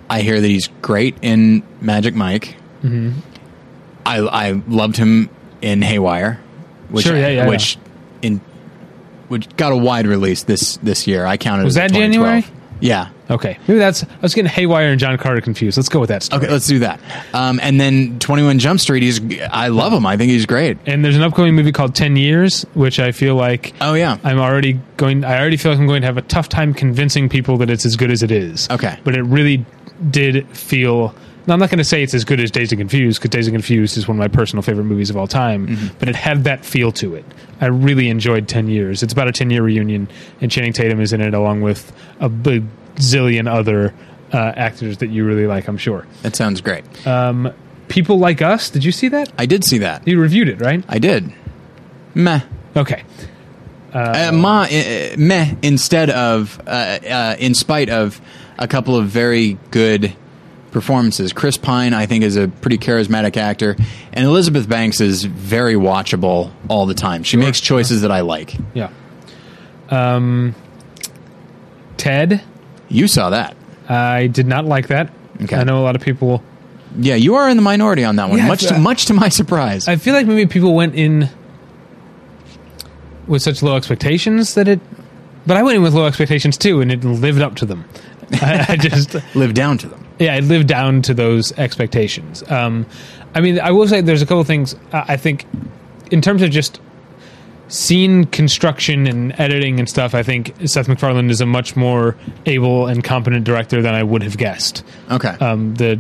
I hear that he's great in Magic Mike. Mm-hmm. I I loved him in Haywire, which Sure, yeah, yeah, which in which got a wide release this this year. I counted Was that January? 2012. Yeah. Okay, maybe that's I was getting Haywire and John Carter confused. Let's go with that story. Okay, let's do that. Um, and then Twenty One Jump Street. He's I love him. I think he's great. And there's an upcoming movie called Ten Years, which I feel like Oh yeah. I'm already going. I already feel like I'm going to have a tough time convincing people that it's as good as it is. Okay. but it really did feel. Now, I'm not going to say it's as good as Dazed and Confused because Dazed and Confused is one of my personal favorite movies of all time. Mm-hmm. But it had that feel to it. I really enjoyed Ten Years. It's about a ten year reunion, and Channing Tatum is in it along with a bazillion other uh, actors that you really like. I'm sure. That sounds great. Um, People like us. Did you see that? I did see that. You reviewed it, right? I did. Meh. Okay. uh, ma, uh, meh instead of uh, uh, in spite of a couple of very good performances. Chris Pine, I think, is a pretty charismatic actor, and Elizabeth Banks is very watchable all the time. She makes choices that I like. Yeah. Um, Ted. You saw that, I did not like that. Okay. I know a lot of people. yeah? You are in the minority on that one, Yeah, much to, uh, much to my surprise. I feel like maybe people went in with such low expectations that it. But I went in with low expectations too, and it lived up to them. I, I just, lived down to them. Yeah, it lived down to those expectations. Um, I mean, I will say there's a couple things I I think, in terms of just scene construction and editing and stuff. I think Seth MacFarlane is a much more able and competent director than I would have guessed. Okay. um, the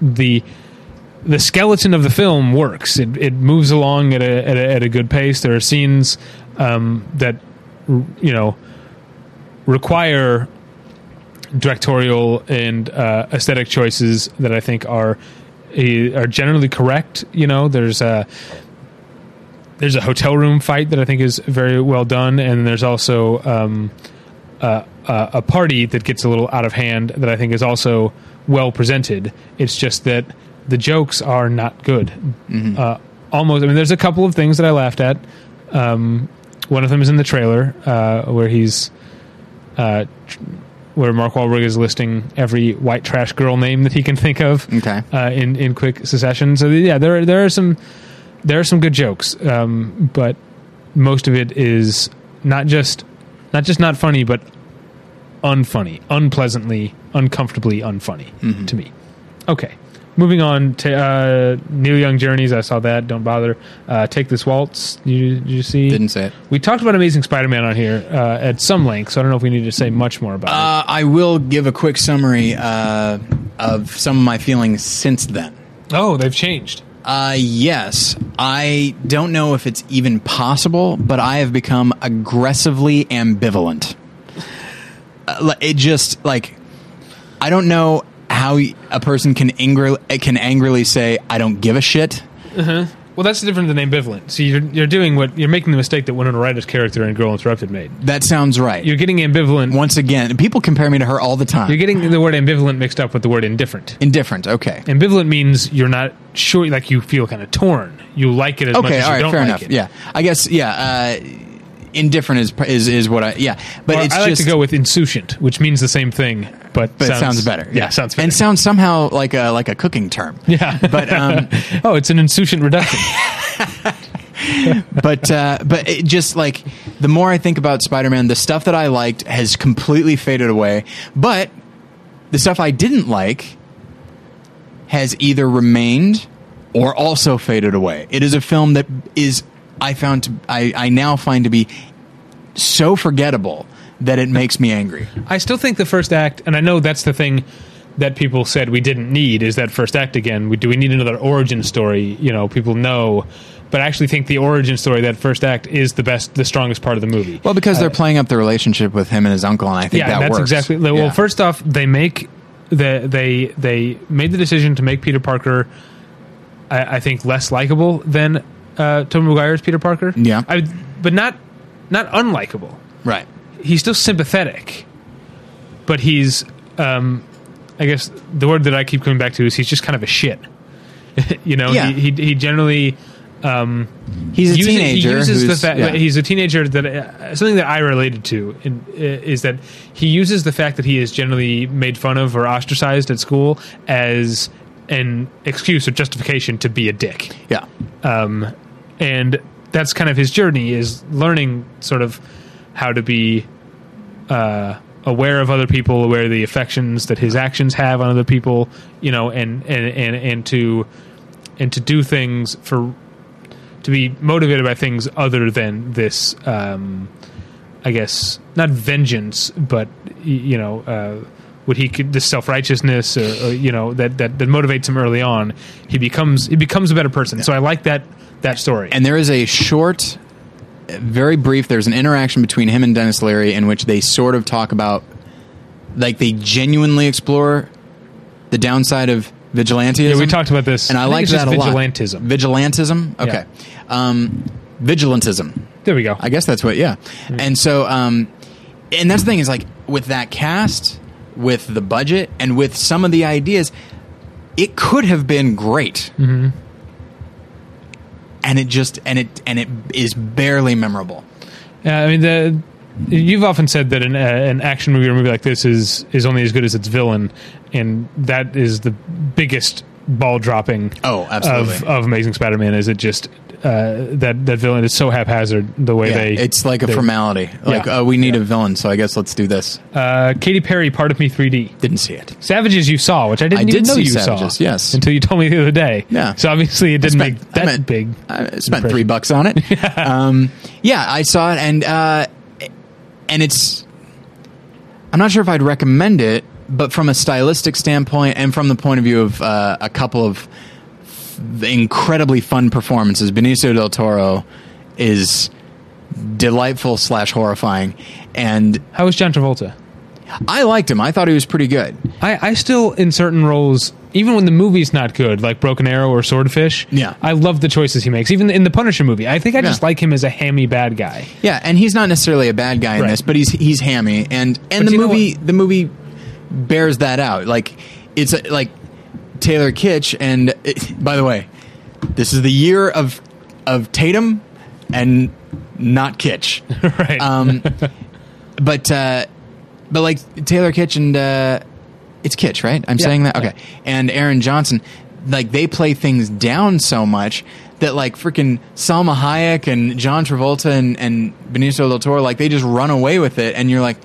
the the skeleton of the film works. It, it moves along at a, at a at a good pace. There are scenes um, that you know require directorial and uh, aesthetic choices that I think are eh, are generally correct. You know, there's a there's a hotel room fight that I think is very well done, and there's also um, uh, uh, a party that gets a little out of hand that I think is also well presented. It's just that the jokes are not good. Uh, almost, I mean, there's a couple of things that I laughed at. Um, one of them is in the trailer uh, where he's uh, tr- where Mark Wahlberg is listing every white trash girl name that he can think of Okay. uh, in in quick succession. So yeah, there are, there are some there are some good jokes, um, but most of it is not just not just not funny, but unfunny, unpleasantly, uncomfortably unfunny to me. Okay. Moving on to uh, Neil Young Journeys, I saw that. Don't bother. Uh, Take this waltz. You, did you see? Didn't say it. We talked about Amazing Spider-Man on here uh, at some length, so I don't know if we need to say much more about it. Uh, I will give a quick summary uh, of some of my feelings since then. Oh, they've changed. Uh, yes. I don't know if it's even possible, but I have become aggressively ambivalent. Uh, it just like I don't know how a person can angrily can angrily say I don't give a shit. Well, that's different than ambivalent. So you're you're doing what you're making the mistake that Winona Ryder's character in Girl Interrupted made. That sounds right. You're getting ambivalent. Once again, people compare me to her all the time. You're getting the word ambivalent mixed up with the word indifferent. Indifferent. Okay. Ambivalent means you're not sure, like you feel kind of torn. You like it as much Okay. as All you right. don't Fair like enough. it. Yeah. I guess. Yeah. Uh, indifferent is is is what I. Yeah. But Or it's I like just to go with insouciant, which means the same thing, but but it sounds better. Yeah, sounds better. and sounds somehow like a like a cooking term. yeah, But um, oh, it's an insouciant reduction. but uh, but it just like the more I think about Spider-Man, the stuff that I liked has completely faded away. But the stuff I didn't like has either remained or also faded away. It is a film that is I found to I, I now find to be so forgettable that it makes me angry. I still think the first act, and I know that's the thing that people said we didn't need is that first act again. We, do we need another origin story? You know, people know. But I actually think the origin story, that first act, is the best, the strongest part of the movie. Well, because they're playing up the relationship with him and his uncle, and I think Uh, yeah, that that's works. exactly. Well, Yeah. first off, they make the they they made the decision to make Peter Parker, I, I think, less likable than uh, Tobey Maguire's Peter Parker. Yeah. I, but not not unlikable. right. He's still sympathetic, but he's, um, I guess the word that I keep coming back to is he's just kind of a shit. you know, Yeah. he, he he generally. Um, He's a uses- teenager. He uses the fact yeah. he's a teenager that uh, something that I related to in, uh, is that he uses the fact that he is generally made fun of or ostracized at school as an excuse or justification to be a dick yeah. um, and that's kind of his journey is learning sort of how to be uh, aware of other people, aware of the affections that his actions have on other people, you know, and and and, and to and to do things for to be motivated by things other than this. Um, I guess not vengeance, but you know. Uh, what he could this self righteousness, or, or you know that, that that motivates him early on. He becomes he becomes a better person. So I like that that story. And there is a short, very brief. There's an interaction between him and Denis Leary in which they sort of talk about, like they genuinely explore the downside of vigilantism. yeah, we talked about this, and I, think like that a lot. Vigilantism. Vigilantism. Okay. Um, vigilantism. There we go. I guess that's what. Yeah. And so, um, and that's the thing is like with that cast, with the budget, and with some of the ideas, it could have been great. Mm-hmm. And it just and it and it is barely memorable. Yeah, I mean, the you've often said that an, uh, an action movie or movie like this is is only as good as its villain, and that is the biggest ball dropping. Oh, absolutely. Of, of Amazing Spider-Man is it just uh, that that villain is so haphazard the way Yeah, they. it's like a they- formality. Like, Yeah. oh, we need a villain, so I guess let's do this. Uh, Katy Perry, Part of Me 3D. Didn't see it. Savages you saw, which I didn't I even did know see you Savages, saw. yes. Until you told me the other day. Yeah. So obviously it didn't spent- make that I meant- big. I spent impression. three bucks on it. um, yeah, I saw it, and uh, and it's. I'm not sure if I'd recommend it, but from a stylistic standpoint, and from the point of view of uh, a couple of incredibly fun performances, Benicio del Toro is delightful slash horrifying, and How was John Travolta? I liked him. I thought he was pretty good. I, I still, in certain roles, even when the movie's not good, like Broken Arrow or Swordfish, Yeah. I love the choices he makes. Even in the Punisher movie, I think I just Yeah. like him as a hammy bad guy. Yeah, and he's not necessarily a bad guy in Right. this, but he's he's hammy, and and But the movie the movie bears that out. Like it's a, like Taylor Kitsch, and it, by the way, this is the year of of Tatum and not Kitsch. right. Um, but uh, but like Taylor Kitsch and uh, it's Kitsch, right? I'm Yeah, saying that yeah. okay. And Aaron Johnson, like they play things down so much that like freaking Salma Hayek and John Travolta and, and Benicio del Toro, like they just run away with it, and you're like,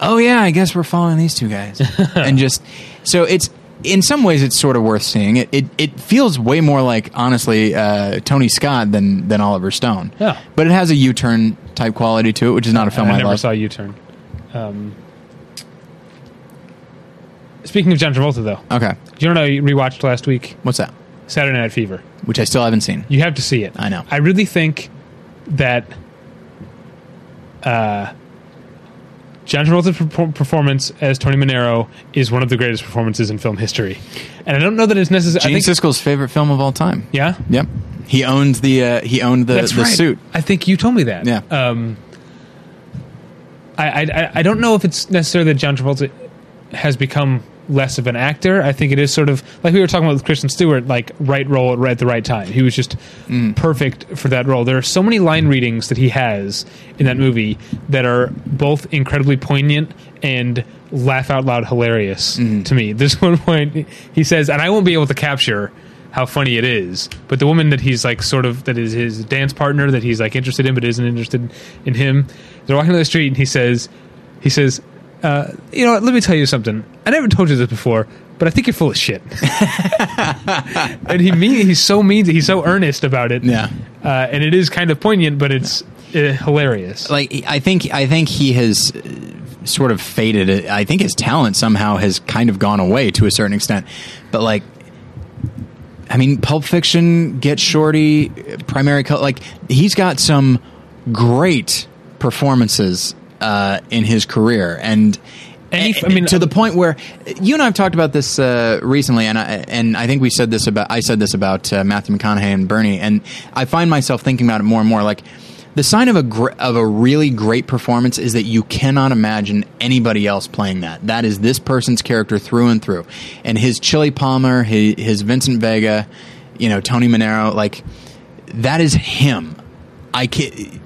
oh yeah, I guess we're following these two guys, and just so it's. In some ways, it's sort of worth seeing. It it, it feels way more like, honestly, uh, Tony Scott than than Oliver Stone. Yeah. but it has a U-turn type quality to it, which is not a film I, I never love. saw U Turn. Um, speaking of John Travolta, though, Okay, do you know what I rewatched last week? what's that? Saturday Night Fever. Which I still haven't seen. You have to see it. I know. I really think that uh, John Travolta's per- performance as Tony Manero is one of the greatest performances in film history, and I don't know that it's necessary. Gene I think, Siskel's favorite film of all time. yeah, Yep. He owned the uh, he owned the, that's the right. suit. I think you told me that. Yeah. Um, I, I I- I don't know if it's necessarily that John Travolta has become less of an actor. I think it is sort of like we were talking about with Kristen Stewart, like right role at right- at the right time. He was just Mm. perfect for that role. There are so many line readings that he has in that movie that are both incredibly poignant and laugh out loud hilarious Mm-hmm. to me. There's one point he says, and I won't be able to capture how funny it is, but the woman that he's like sort of that is his dance partner that he's like interested in but isn't interested in him. They're walking down the street and he says, he says, uh, you know, what, let me tell you something. I never told you this before, but I think you're full of shit. and he mean he's so mean, he's so earnest about it. Yeah. uh, and it is kind of poignant, but it's uh, hilarious. like I think I think he has uh, sort of faded. I think his talent somehow has kind of gone away to a certain extent. But like, I mean, Pulp Fiction, Get Shorty, Primary Color. Like he's got some great performances uh, in his career, and. I mean, to the point where you and I have talked about this uh, recently, and I and I think we said this about I said this about uh, Matthew McConaughey and Bernie, and I find myself thinking about it more and more. Like the sign of a gr- of a really great performance is that you cannot imagine anybody else playing that. That is this person's character through and through, and his Chili Palmer, his, his Vincent Vega, you know Tony Manero, like that is him. I can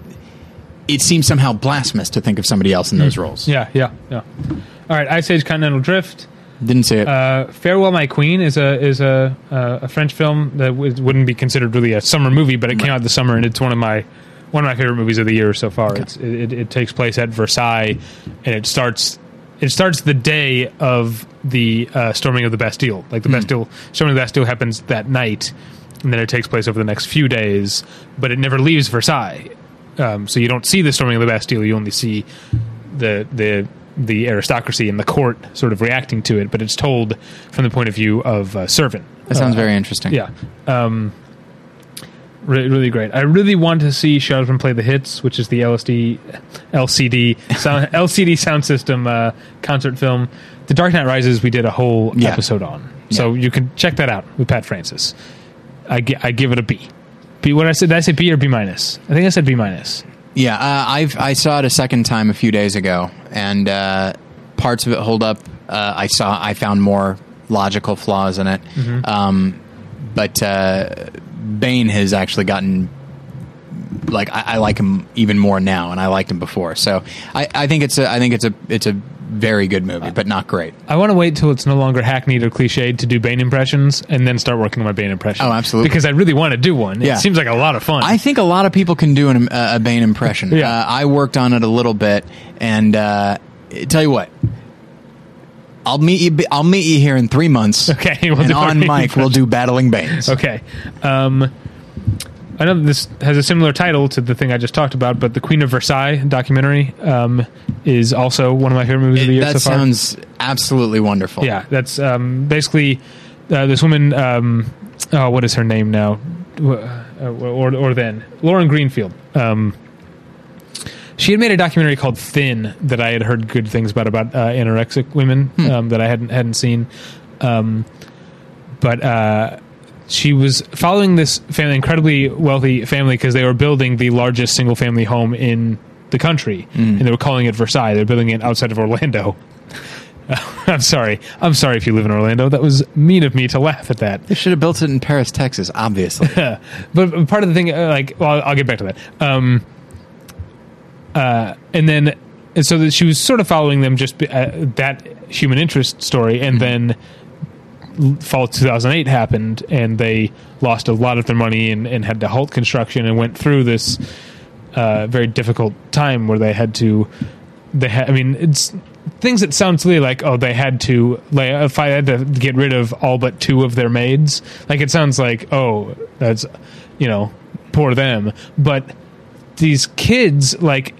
It seems somehow blasphemous to think of somebody else in those roles. Yeah, yeah, yeah. All right, Ice Age Continental Drift. Didn't see it. Uh, Farewell, My Queen is a is a uh, a French film that w- wouldn't be considered really a summer movie, but it came out this summer, and it's one of my one of my favorite movies of the year so far. It's, it, it takes place at Versailles, and it starts it starts the day of the uh, storming of the Bastille. Like the Bastille storming of the Bastille happens that night, and then it takes place over the next few days, but it never leaves Versailles. Um, so you don't see the storming of the Bastille; you only see the the the aristocracy and the court sort of reacting to it, but it's told from the point of view of a servant. that sounds Uh, very interesting. yeah. Um, really, really great. I really want to see Sheldon play the hits, which is the LSD, LCD, sound, LCD sound system uh, concert film. The Dark Knight Rises, we did a whole Yeah. episode on, so you can check that out with Pat Francis. I, gi- I give it a B. B. What did I said? Did I say B or B minus? I think I said B minus. Yeah, uh, I've I saw it a second time a few days ago, and uh, parts of it hold up. Uh, I saw I found more logical flaws in it, um, but uh, Bane has actually gotten like I, I like him even more now, and I liked him before. So I, I think it's a I think it's a it's a very good movie, but not great. I want to wait till it's no longer hackneyed or cliched to do Bane impressions, and then start working on my Bane impression. Oh, absolutely. Because I really want to do one. Yeah. It seems like a lot of fun. I think a lot of people can do an, uh, a Bane impression. Yeah. Uh, I worked on it a little bit, and uh, tell you what, I'll meet you. I'll meet you here in three months. Okay, we'll and on mic we'll do battling Banes. Okay. Um, I know this has a similar title to the thing I just talked about, but the Queen of Versailles documentary um, is also one of my favorite movies of the year that so far. sounds absolutely wonderful. yeah, that's um, basically uh, this woman. Um, oh, what is her name now? Uh, or or then Lauren Greenfield. Um, she had made a documentary called Thin that I had heard good things about about uh, anorexic women um, that I hadn't hadn't seen. Um, but uh, she was following this family, incredibly wealthy family, because they were building the largest single family home in the country, and they were calling it Versailles. They're building it outside of Orlando. I'm sorry. I'm sorry if you live in Orlando. That was mean of me to laugh at that. They should have built it in Paris, Texas. Obviously. but part of the thing, uh, like, well, I'll, get back to that. Um, uh, and then, and so that she was sort of following them, just uh, that human interest story, and then l- fall of 2008 happened, and they lost a lot of their money and, and had to halt construction and went through this uh, very difficult time where they had to. They had, I mean, it's things that sound silly, like oh, they had to lay. If I had to get rid of all but two of their maids, like it sounds like oh, that's you know, poor them. But these kids, like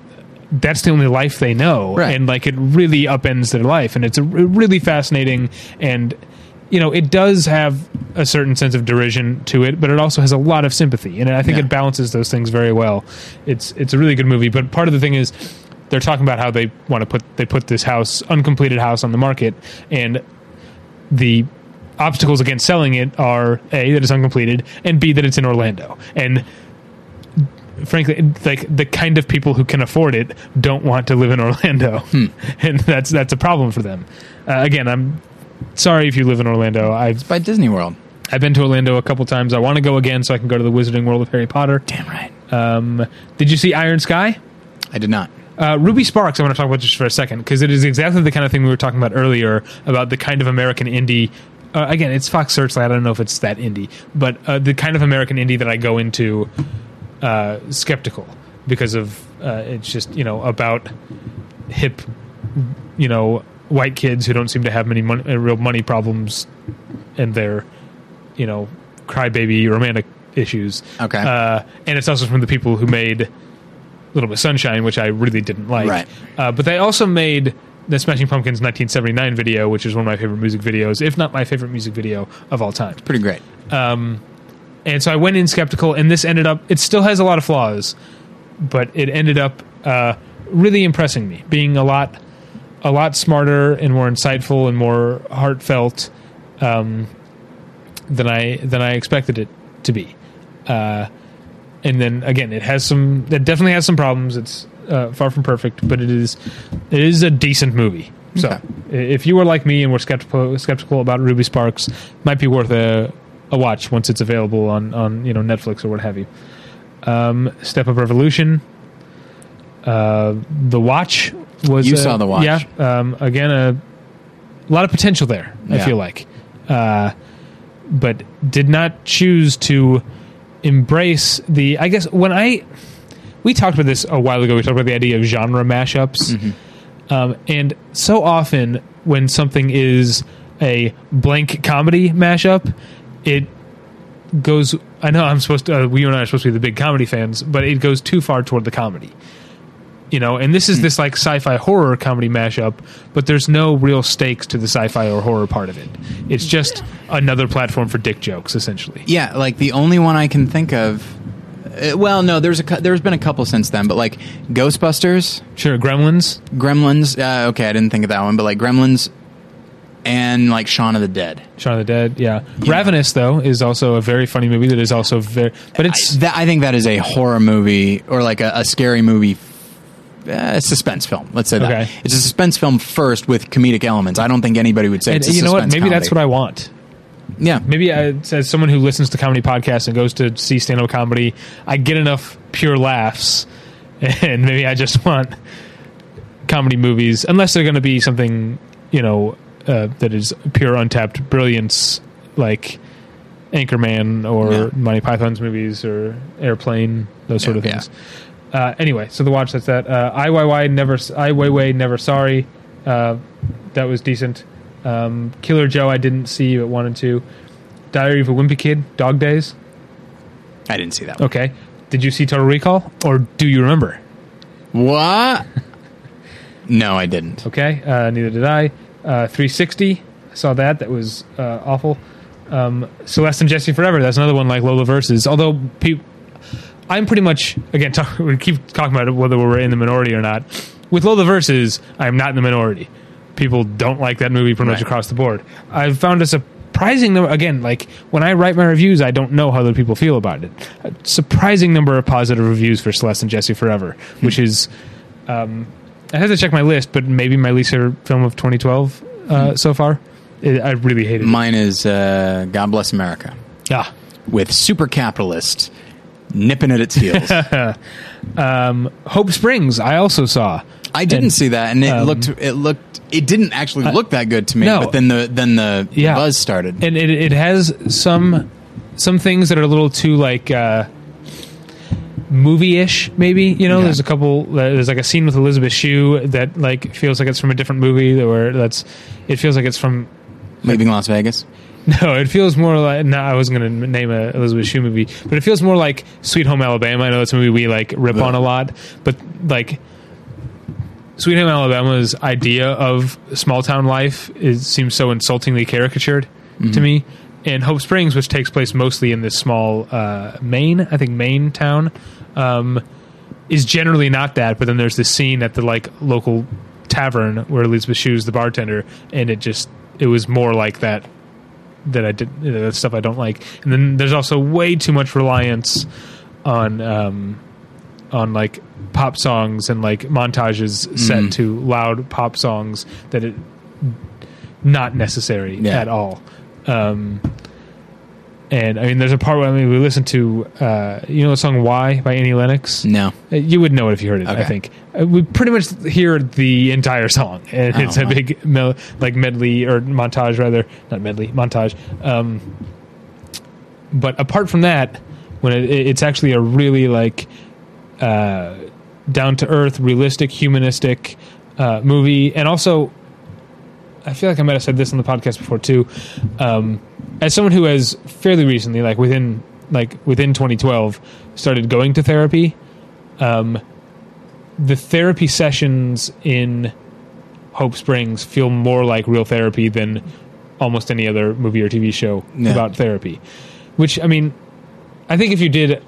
that's the only life they know, Right. and like it really upends their life, and it's a r- really fascinating and. You know, it does have a certain sense of derision to it, but it also has a lot of sympathy, and I think Yeah. it balances those things very well. It's it's a really good movie, but part of the thing is they're talking about how they want to put they put this house uncompleted house on the market, and the obstacles against selling it are a that it's uncompleted, and b that it's in Orlando, and frankly, like the kind of people who can afford it don't want to live in Orlando, and that's that's a problem for them. Uh, again, I'm sorry if you live in Orlando. I've By Disney World. I've been to Orlando a couple times. I want to go again so I can go to the Wizarding World of Harry Potter. Damn right. Um, did you see Iron Sky? I did not. Uh, Ruby Sparks, I want to talk about just for a second because it is exactly the kind of thing we were talking about earlier about the kind of American indie. Uh, again, it's Fox Searchlight. I don't know if it's that indie, but uh, the kind of American indie that I go into uh, skeptical because of uh, it's just you know about hip, you know, white kids who don't seem to have many mon- uh, real money problems and their you know crybaby romantic issues. Okay. uh, and it's also from the people who made Little Miss Sunshine, which I really didn't like. Right. Uh, but they also made the Smashing Pumpkins 1979 video, which is one of my favorite music videos, if not my favorite music video of all time. Pretty great. And so I went in skeptical, and this ended up. It still has a lot of flaws, but it ended up uh, really impressing me, being a lot, a lot smarter and more insightful and more heartfelt um, than I than I expected it to be. Uh, and then again, it has some. It definitely has some problems. It's uh, far from perfect, but it is it is a decent movie. So, Okay. if you were like me and were skeptical skeptical about Ruby Sparks, might be worth a a watch once it's available on on you know Netflix or what have you. Um, Step Up Revolution. Uh, the Watch was You a- saw The Watch. Yeah. Um, again, a, a lot of potential there. I feel like, uh, but did not choose to embrace the. I guess when I we talked about this a while ago. We talked about the idea of genre mashups, um, and so often when something is a blank comedy mashup, it goes. I know I'm supposed to. Uh, we and I are supposed to be the big comedy fans, but it goes too far toward the comedy. You know, and this is this like sci-fi horror comedy mashup, but there's no real stakes to the sci-fi or horror part of it. It's just another platform for dick jokes, essentially. Yeah, like the only one I can think of. Uh, well, no, there's a cou- there's been a couple since then, but like Ghostbusters, Sure, Gremlins. Gremlins. Uh, okay, I didn't think of that one, but like Gremlins and like Shaun of the Dead. Shaun of the Dead, yeah. Ravenous though is also a very funny movie that is also very, but it's I, that, I think that is a horror movie or like a, a scary movie. Uh, a suspense film. Let's say that Okay. it's a suspense film first with comedic elements. I don't think anybody would say and it's a you know what? Maybe that's what. I want. Yeah, Maybe I, as someone who listens to comedy podcasts and goes to see stand-up comedy, I get enough pure laughs, and maybe I just want comedy movies, unless they're going to be something you know uh, that is pure untapped brilliance, like Anchorman or Yeah. Monty Python's movies or Airplane, those sort Yeah, of things. Uh, anyway, so the watch that's that. Uh, IYY never, Ai Weiwei never sorry. Uh, that was decent. Um, Killer Joe I didn't see but wanted to. Diary of a Wimpy Kid, Dog Days. I didn't see that. One. Okay. Did you see Total Recall or do you remember? What? no, I didn't. Okay. Uh, neither did I. Uh, 360. I saw that. That was uh, awful. Um, Celeste and Jesse Forever. That's another one like Lola Versus. Although pe- I'm pretty much again talk, we keep talking about whether we're in the minority or not. With Lola Versus, I'm not in the minority. People don't like that movie pretty much Right. across the board. I've found a surprising number. Again, like when I write my reviews, I don't know how other people feel about it. A surprising number of positive reviews for Celeste and Jesse Forever, which is um, I have to check my list, but maybe my least favorite film of 2012 uh, so far. It, I really hated it. Mine is uh, God Bless America Ah, with super capitalist nipping at its heels. Hope Springs. I also saw. I didn't And, see that, and it um, looked it looked it didn't actually look that good to me. no. But then the then the Yeah. buzz started. and it, it has some some things that are a little too like uh, movie-ish. Maybe you know, Okay. there's a couple. There's like a scene with Elizabeth Shue that like feels like it's from a different movie. Where that's it feels like it's from Leaving Las Vegas. No, it feels more like. No, I wasn't going to name a Elizabeth Shue movie, but it feels more like Sweet Home Alabama. I know that's a movie we like rip on a lot, but like Sweet Home Alabama's idea of small town life is seems so insultingly caricatured to me. And Hope Springs, which takes place mostly in this small uh, Maine, I think Maine town, um, is generally not that. But then there's this scene at the like local tavern where Elizabeth Shue's the bartender, and it just it was more like that that I did that stuff I don't like. And then there's also way too much reliance on um, on like pop songs and like montages set to loud pop songs that it not necessary Yeah. at all. Um, and I mean, there's a part where I mean, we listened to uh, you know the song "Why" by Annie Lennox. No. Uh, You would know it if you heard it. I think uh, we pretty much hear the entire song, and Oh, it's a wow. big mel- like medley or montage rather, not medley montage. Um, but apart from that, when it, it's actually a really like uh, down to earth, realistic, humanistic uh, movie, and also I feel like I might have said this on the podcast before too. Um, as someone who has fairly recently, like within like within 2012, started going to therapy, um, the therapy sessions in Hope Springs feel more like real therapy than almost any other movie or TV show about therapy. Which I mean, I think if you did,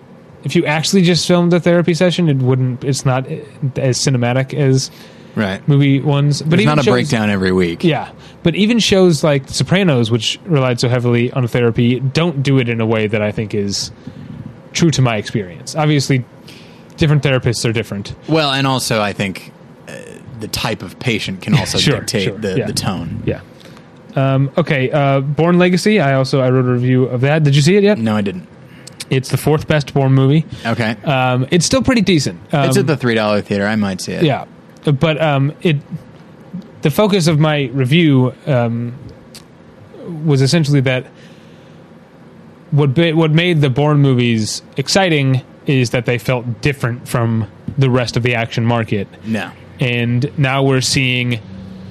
if you actually just filmed a therapy session, it wouldn't. It's not as cinematic as Right. movie ones. But There's even not a shows- breakdown every week. Yeah, but even shows like The Sopranos, which relied so heavily on therapy, don't do it in a way that I think is true to my experience. Obviously, different therapists are different. Well, and also I think uh, the type of patient can also Sure, dictate sure, the, yeah. the tone. Yeah. Um, okay, uh, Bourne Legacy. I also I wrote a review of that. Did you see it yet? No, I didn't. It's the fourth best Bourne movie. Okay. Um, it's still pretty decent. Um, it's at the three dollar theater. I might see it. yeah, but um, it the focus of my review um, was essentially that what ba- what made the Bourne movies exciting is that they felt different from the rest of the action market, No. and now we're seeing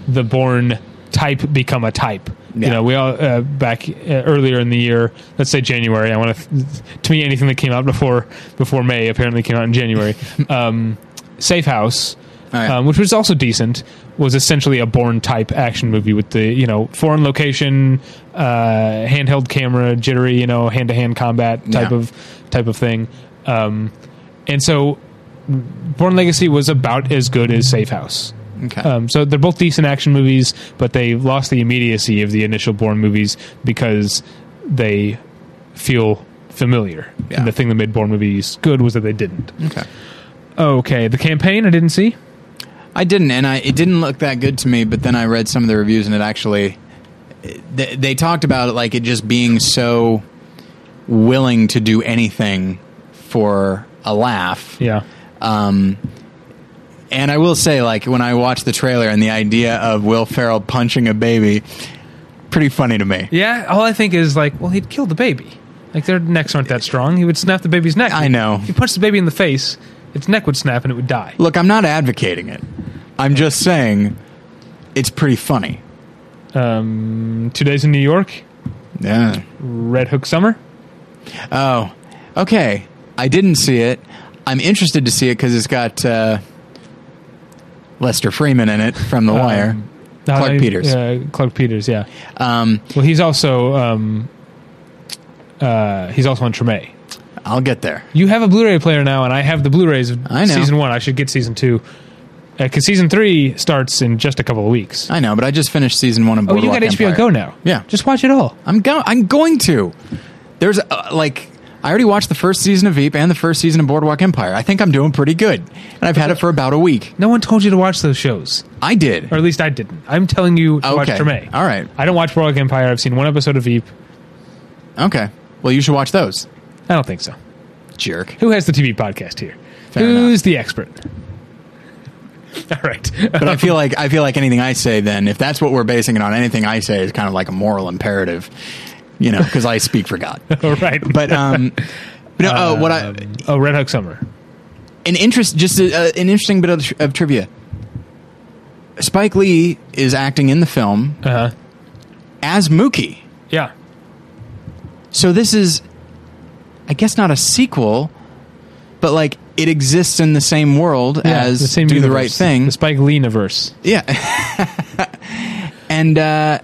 the Bourne type become a type. Yeah. You know, we all uh, back uh, earlier in the year, let's say January. I want to. To me, anything that came out before before May apparently came out in January. um, Safe House, Oh, yeah. um, which was also decent, was essentially a Bourne type action movie with the you know foreign location, uh, handheld camera, jittery, you know, hand to hand combat type Yeah. of type of thing. Um, and so, Bourne Legacy was about as good as Safe House. Okay. Um, so they're both decent action movies, but they lost the immediacy of the initial Bourne movies because they feel familiar. Yeah. And the thing that made Bourne movies good was that they didn't. okay. Okay, the campaign I didn't see. I didn't, and I it didn't look that good to me. But then I read some of the reviews, and it actually they, they talked about it like it just being so willing to do anything for a laugh. Yeah. Um, and I will say, like when I watched the trailer and the idea of Will Ferrell punching a baby, pretty funny to me. Yeah, all I think is like, well, he'd kill the baby. Like their necks aren't that strong. He would snap the baby's neck. I know. If he punched the baby in the face, its neck would snap and it would die. Look, I'm not advocating it. I'm just saying it's pretty funny. Um, two days in New York, Yeah. Red Hook Summer. Oh, okay. I didn't see it. I'm interested to see it because it's got uh, Lester Freamon in it from The Wire. Um, Clarke uh, Peters. Yeah, Clarke Peters. Yeah. Um, Well, he's also um, uh, he's also on Treme. I'll get there. You have a Blu-ray player now, and I have the Blu-rays of I know. season one. I should get season two because season three starts in just a couple of weeks. I know, but I just finished season one of oh, you Boardwalk got HBO Empire. Go now. Yeah. just watch it all. I'm go- I'm going to. There's uh, like I already watched the first season of Veep and the first season of Boardwalk Empire. I think I'm doing pretty good, and I've had it for about a week. No one told you to watch those shows, I did. or at least I didn't. I'm telling you to watch Okay. Treme. All right. I don't watch Boardwalk Empire. I've seen one episode of Veep. Okay. Well, you should watch those. I don't think so. Jerk. Who has the TV podcast here? Fair Who's the expert? All right. But I feel like I feel like anything I say then, if that's what we're basing it on, anything I say is kind of like a moral imperative, you know, because I speak for God. all right. But um, but no, uh, what I oh, Red Hook Summer. an interest, just uh, an interesting bit of, of trivia. Spike Lee is acting in the film Uh huh. as Mookie. Yeah. So this is, I guess, not a sequel, but like it exists in the same world Yeah, as the same Do the. Right Thing. The Spike Lee universe. Yeah. and uh,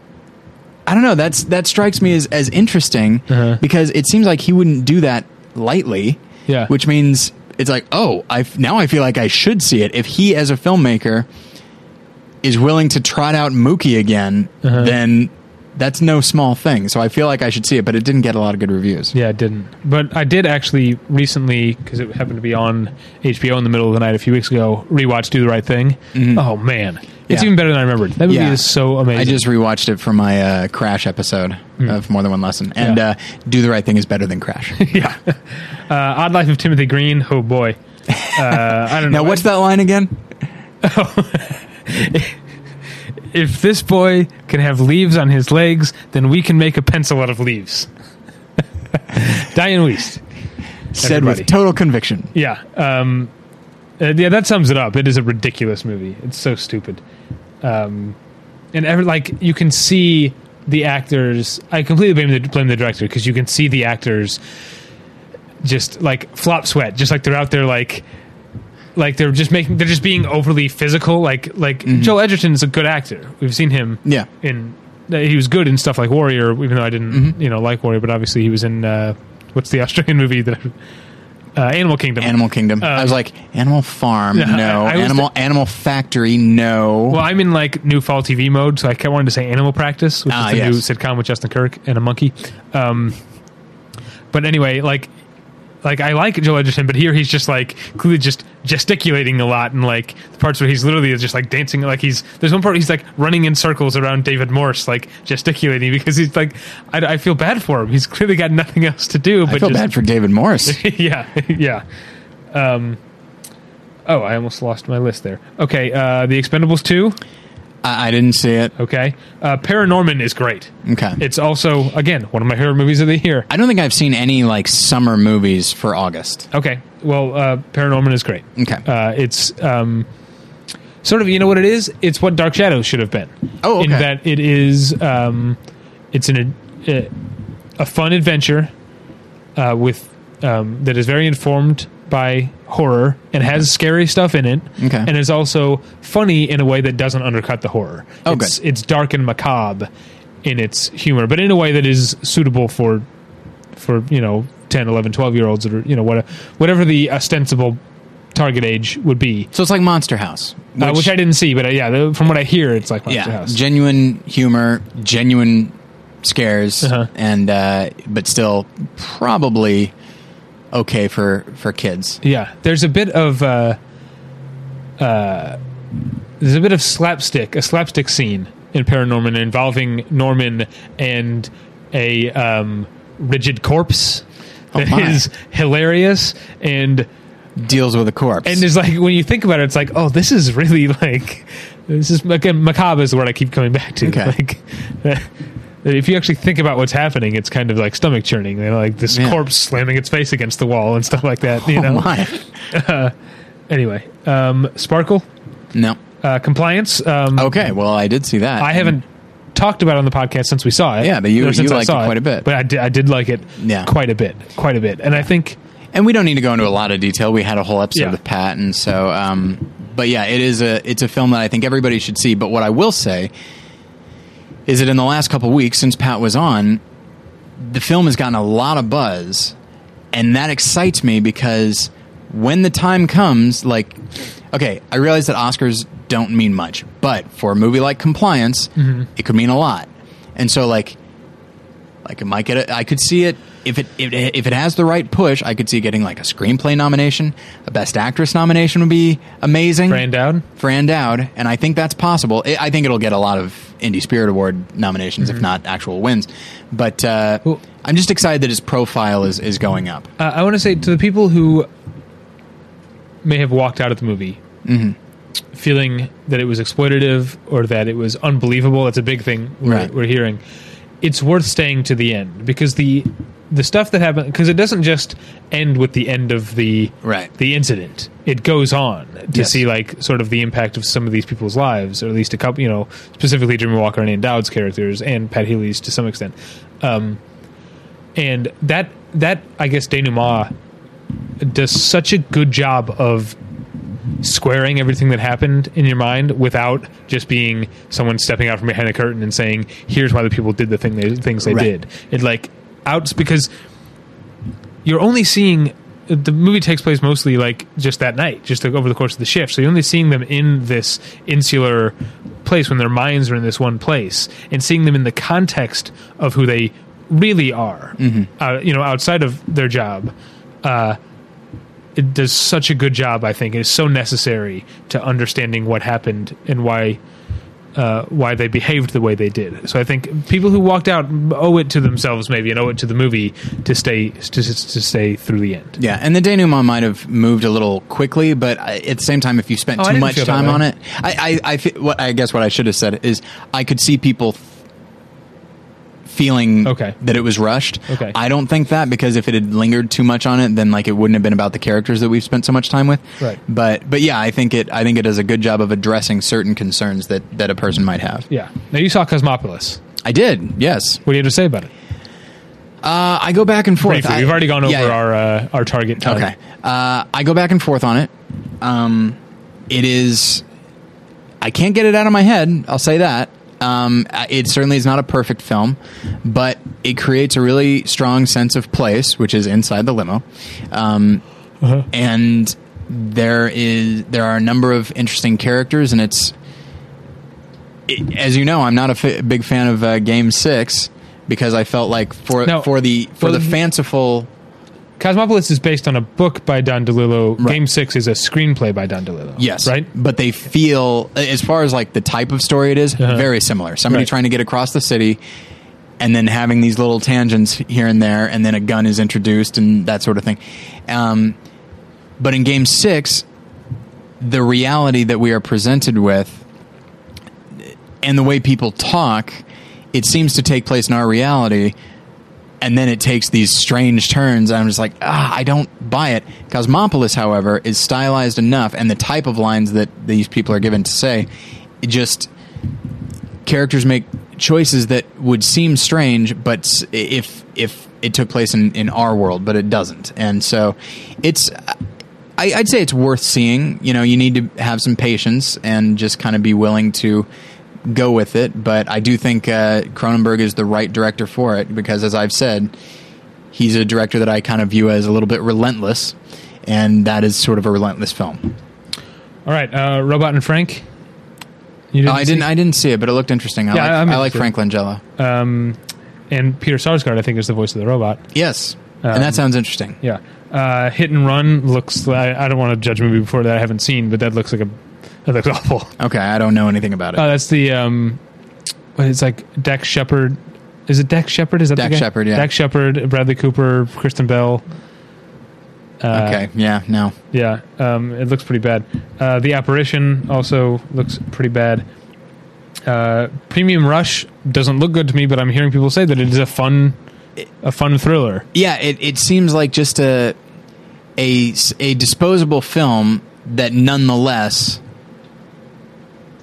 I don't know. That's that strikes me as as interesting Uh-huh. because it seems like he wouldn't do that lightly. Yeah. Which means it's like, oh, I now I feel like I should see it. If he, as a filmmaker, is willing to trot out Mookie again, Uh-huh. then that's no small thing. So I feel like I should see it, but it didn't get a lot of good reviews. Yeah, it didn't. But I did actually recently, because it happened to be on HBO in the middle of the night a few weeks ago, rewatch Do the Right Thing. Oh, man. It's Mm-hmm. Yeah. even better than I remembered. That movie Yeah. is so amazing. I just rewatched it for my uh, Crash episode of More Than One Lesson, and. Yeah. uh, Do the Right Thing is better than Crash. yeah. Uh, Odd Life of Timothy Green. Oh, boy. Uh, I don't know. now, what's that line again? If this boy can have leaves on his legs, then we can make a pencil out of leaves. Dianne Wiest. Said Everybody. with total conviction. Yeah. Um, uh, yeah, that sums it up. It is a ridiculous movie. It's so stupid. Um, and every like you can see the actors. I completely blame the blame the director because you can see the actors just like flop sweat, just like they're out there like like they're just making they're just being overly physical. Like like Joel Edgerton is a good actor. We've seen him Yeah. in he was good in stuff like Warrior, even though I didn't you know like Warrior, but obviously he was in uh, what's the Australian movie that uh, Animal Kingdom. Animal Kingdom. I was like Animal Farm, no. I- I Animal Animal Factory, no. Well, I'm in like new fall TV mode, so I kept wanting to say Animal Practice, which Ah, is the yes. new sitcom with Justin Kirk and a monkey. Um, but anyway, like, like I like Joel Edgerton, but here he's just like clearly just gesticulating a lot, and like the parts where he's literally just like dancing, like he's there's one part he's like running in circles around David Morse, like gesticulating because he's like I, I feel bad for him. He's clearly got nothing else to do. But I feel just, bad for David Morris. yeah, yeah. Um, oh, I almost lost my list there. Okay, uh, The Expendables two. I, I didn't see it. Okay. Uh, Paranorman is great. Okay. It's also, again, one of my favorite movies of the year. I don't think I've seen any like summer movies for August. Okay. Well, uh, Paranorman is great. Okay. Uh, it's um, sort of, you know what it is? It's what Dark Shadows should have been. Oh, In that it is, um, it's an, a, a fun adventure uh, with um, that is very informed by horror and has scary stuff in it. Okay. And is also funny in a way that doesn't undercut the horror. Oh, it's, good. it's dark and macabre in its humor, but in a way that is suitable for for you know 10 11 12 year olds or you know what, whatever the ostensible target age would be So it's like Monster House, uh, which i didn't see but uh, yeah from what i hear it's like monster yeah, house genuine humor, genuine scares, Uh-huh. and uh, but still probably okay for for kids. yeah there's a bit of uh uh there's a bit of slapstick a slapstick scene in paranorman involving norman and a um rigid corpse Oh, that my. is hilarious and Deals with a corpse. and there's like when you think about it, it's like, oh, this is really like this is again macabre is the word I keep coming back to. Okay. Like if you actually think about what's happening, it's kind of like stomach churning. You know, like this Yeah. corpse slamming its face against the wall and stuff like that. You oh know. my, Anyway, um, Sparkle no. uh, compliance. Um, Okay, well I did see that. I haven't talked about it on the podcast since we saw it. Yeah, but you- since you I liked saw it quite a bit. But I did, I did like it. Yeah. quite a bit, quite a bit. And I think and we don't need to go into a lot of detail. We had a whole episode Yeah. with Pat, and so, um, but yeah, it is a it's a film that I think everybody should see. But what I will say is that in the last couple weeks since Pat was on, the film has gotten a lot of buzz, and that excites me because when the time comes, like, okay, I realize that Oscars don't mean much, but for a movie like Compliance, mm-hmm. it could mean a lot, and so like. Like it might get it. I could see it if it, if it if it has the right push. I could see getting like a screenplay nomination, a best actress nomination would be amazing. Fran Dowd. Fran Dowd, and I think that's possible. I I think it'll get a lot of Indie Spirit Award nominations, if not actual wins. But uh, Well- I'm just excited that his profile is is going up. Uh, I want to say to the people who may have walked out of the movie feeling that it was exploitative or that it was unbelievable. That's a big thing we're, Right. we're hearing. It's worth staying to the end because the the stuff that happened because it doesn't just end with the end of the Right. the incident. It goes on to Yes. see like sort of the impact of some of these people's lives, or at least a couple. You know, specifically Dreama Walker and Ann Dowd's characters and Pat Healy's to some extent. Um, and that that I guess denouement does such a good job of squaring everything that happened in your mind without just being someone stepping out from behind a curtain and saying, "Here's why the people did the thing they things they Right. did." It like out because you're only seeing the movie takes place mostly like just that night, just like over the course of the shift. So you're only seeing them in this insular place when their minds are in this one place, and seeing them in the context of who they really are. Uh, you know, outside of their job. Uh, it does such a good job. I think it is so necessary to understanding what happened and why uh, why they behaved the way they did. So I think people who walked out owe it to themselves, maybe, and owe it to the movie to stay to, to stay through the end. Yeah, and the denouement might have moved a little quickly, but at the same time, if you spent Oh, too much time on it, I, I, I, fe- what I guess what I should have said is I could see people f- feeling Okay. that it was rushed. Okay. I don't think that because if it had lingered too much on it, then like it wouldn't have been about the characters that we've spent so much time with. Right. But but yeah, I think it I think it does a good job of addressing certain concerns that that a person might have. Yeah. Now you saw Cosmopolis. I did. Yes. What do you have to say about it? Uh, I go back and forth. Briefly, I- we've already gone over yeah, yeah. our uh, our target time. Okay. Uh, I go back and forth on it. Um, it is. I can't get it out of my head. I'll say that. Um, it certainly is not a perfect film, but it creates a really strong sense of place, which is inside the limo. Um, And there is there are a number of interesting characters, and it's it, as you know, I'm not a big fan of uh, Game Six because I felt like for No. for the for Well, the fanciful. Cosmopolis is based on a book by Don DeLillo. Right. Game Six is a screenplay by Don DeLillo. Yes. Right. But they feel, as far as like the type of story it is, Uh-huh. very similar. Somebody Right. trying to get across the city and then having these little tangents here and there, and then a gun is introduced and that sort of thing. Um, but in game six, the reality that we are presented with and the way people talk, it seems to take place in our reality and then it takes these strange turns. And i'm just like, ah, I don't buy it. Cosmopolis, however, is stylized enough, and the type of lines that these people are given to say, just characters make choices that would seem strange, but if if it took place in, in our world, but it doesn't, and so it's. I, I'd say it's worth seeing. You know, you need to have some patience and just kind of be willing to go with it. But I do think uh, Cronenberg is the right director for it because, as I've said, he's a director that I kind of view as a little bit relentless, and that is sort of a relentless film. All right. Uh, Robot and Frank. You No, I didn't. I didn't see it, but it looked interesting. I Yeah, like, I like. Frank Langella. Um, and Peter Sarsgaard, I think, is the voice of the robot. Yes, and Um, that sounds interesting. Yeah. Uh, Hit and Run looks. Like, I don't want to judge a movie before that I haven't seen, but that looks like a. That looks awful. Okay, I don't know anything about it. Oh, that's the um, what it's like Dax Shepard. Is it Dax Shepard? Is that Dax the guy? Shepard, yeah. Dax Shepard, Bradley Cooper, Kristen Bell. Uh, okay, yeah, no. Yeah, um, it looks pretty bad. Uh, the apparition also looks pretty bad. Uh, Premium Rush doesn't look good to me, but I'm hearing people say that it is a fun, a fun thriller. Yeah, it, it seems like just a a a disposable film that nonetheless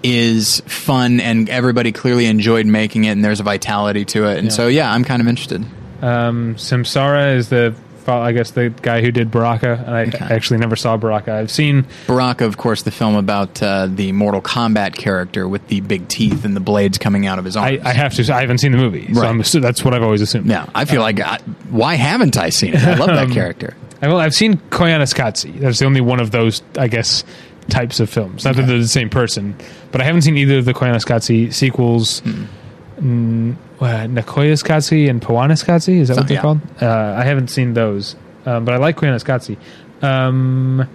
is fun and everybody clearly enjoyed making it and there's a vitality to it and Yeah. so yeah i'm kind of interested Um, Samsara is the, I guess, the guy who did Baraka. And I Okay. actually never saw Baraka. I've seen baraka of course the film about uh, the mortal kombat character with the big teeth and the blades coming out of his arms I, I have to. I haven't seen the movie, so Right. I'm, that's what I've always assumed. yeah i feel like I, why haven't i seen it i love that Um, character I, well, I've seen Koyaanisqatsi. That's the only one of those, I guess, types of films. Not that they're the same person, but I haven't seen either of the Koyaanisqatsi sequels. Hmm. Mm, uh, Nakoyaskatsi and Pawanaskatsi, is that what they're yeah. called? Uh, I haven't seen those, um, but I like Koyaanisqatsi. Um,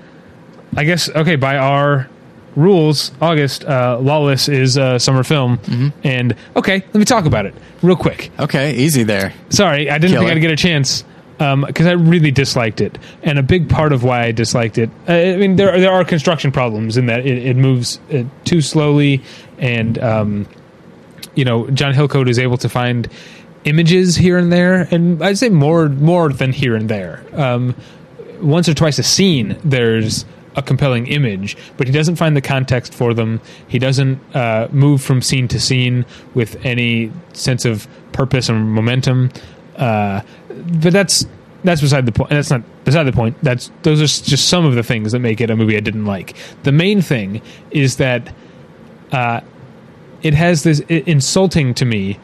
I guess, okay, by our rules, August, uh, Lawless is a summer film. Mm-hmm. And, okay, let me talk about it real quick. okay easy there Sorry, I didn't think I'd get a chance because I really disliked it, and a big part of why I disliked it. Uh, I mean, there there are construction problems in that it, it moves uh, too slowly, and um, you know, John Hillcoat is able to find images here and there, and I'd say more more than here and there. Um, once or twice a scene, there's a compelling image, but he doesn't find the context for them. He doesn't uh, move from scene to scene with any sense of purpose and momentum. Uh, but that's that's beside the point. That's not beside the point. That's those are just some of the things that make it a movie I didn't like. The main thing is that uh, it has this insulting to me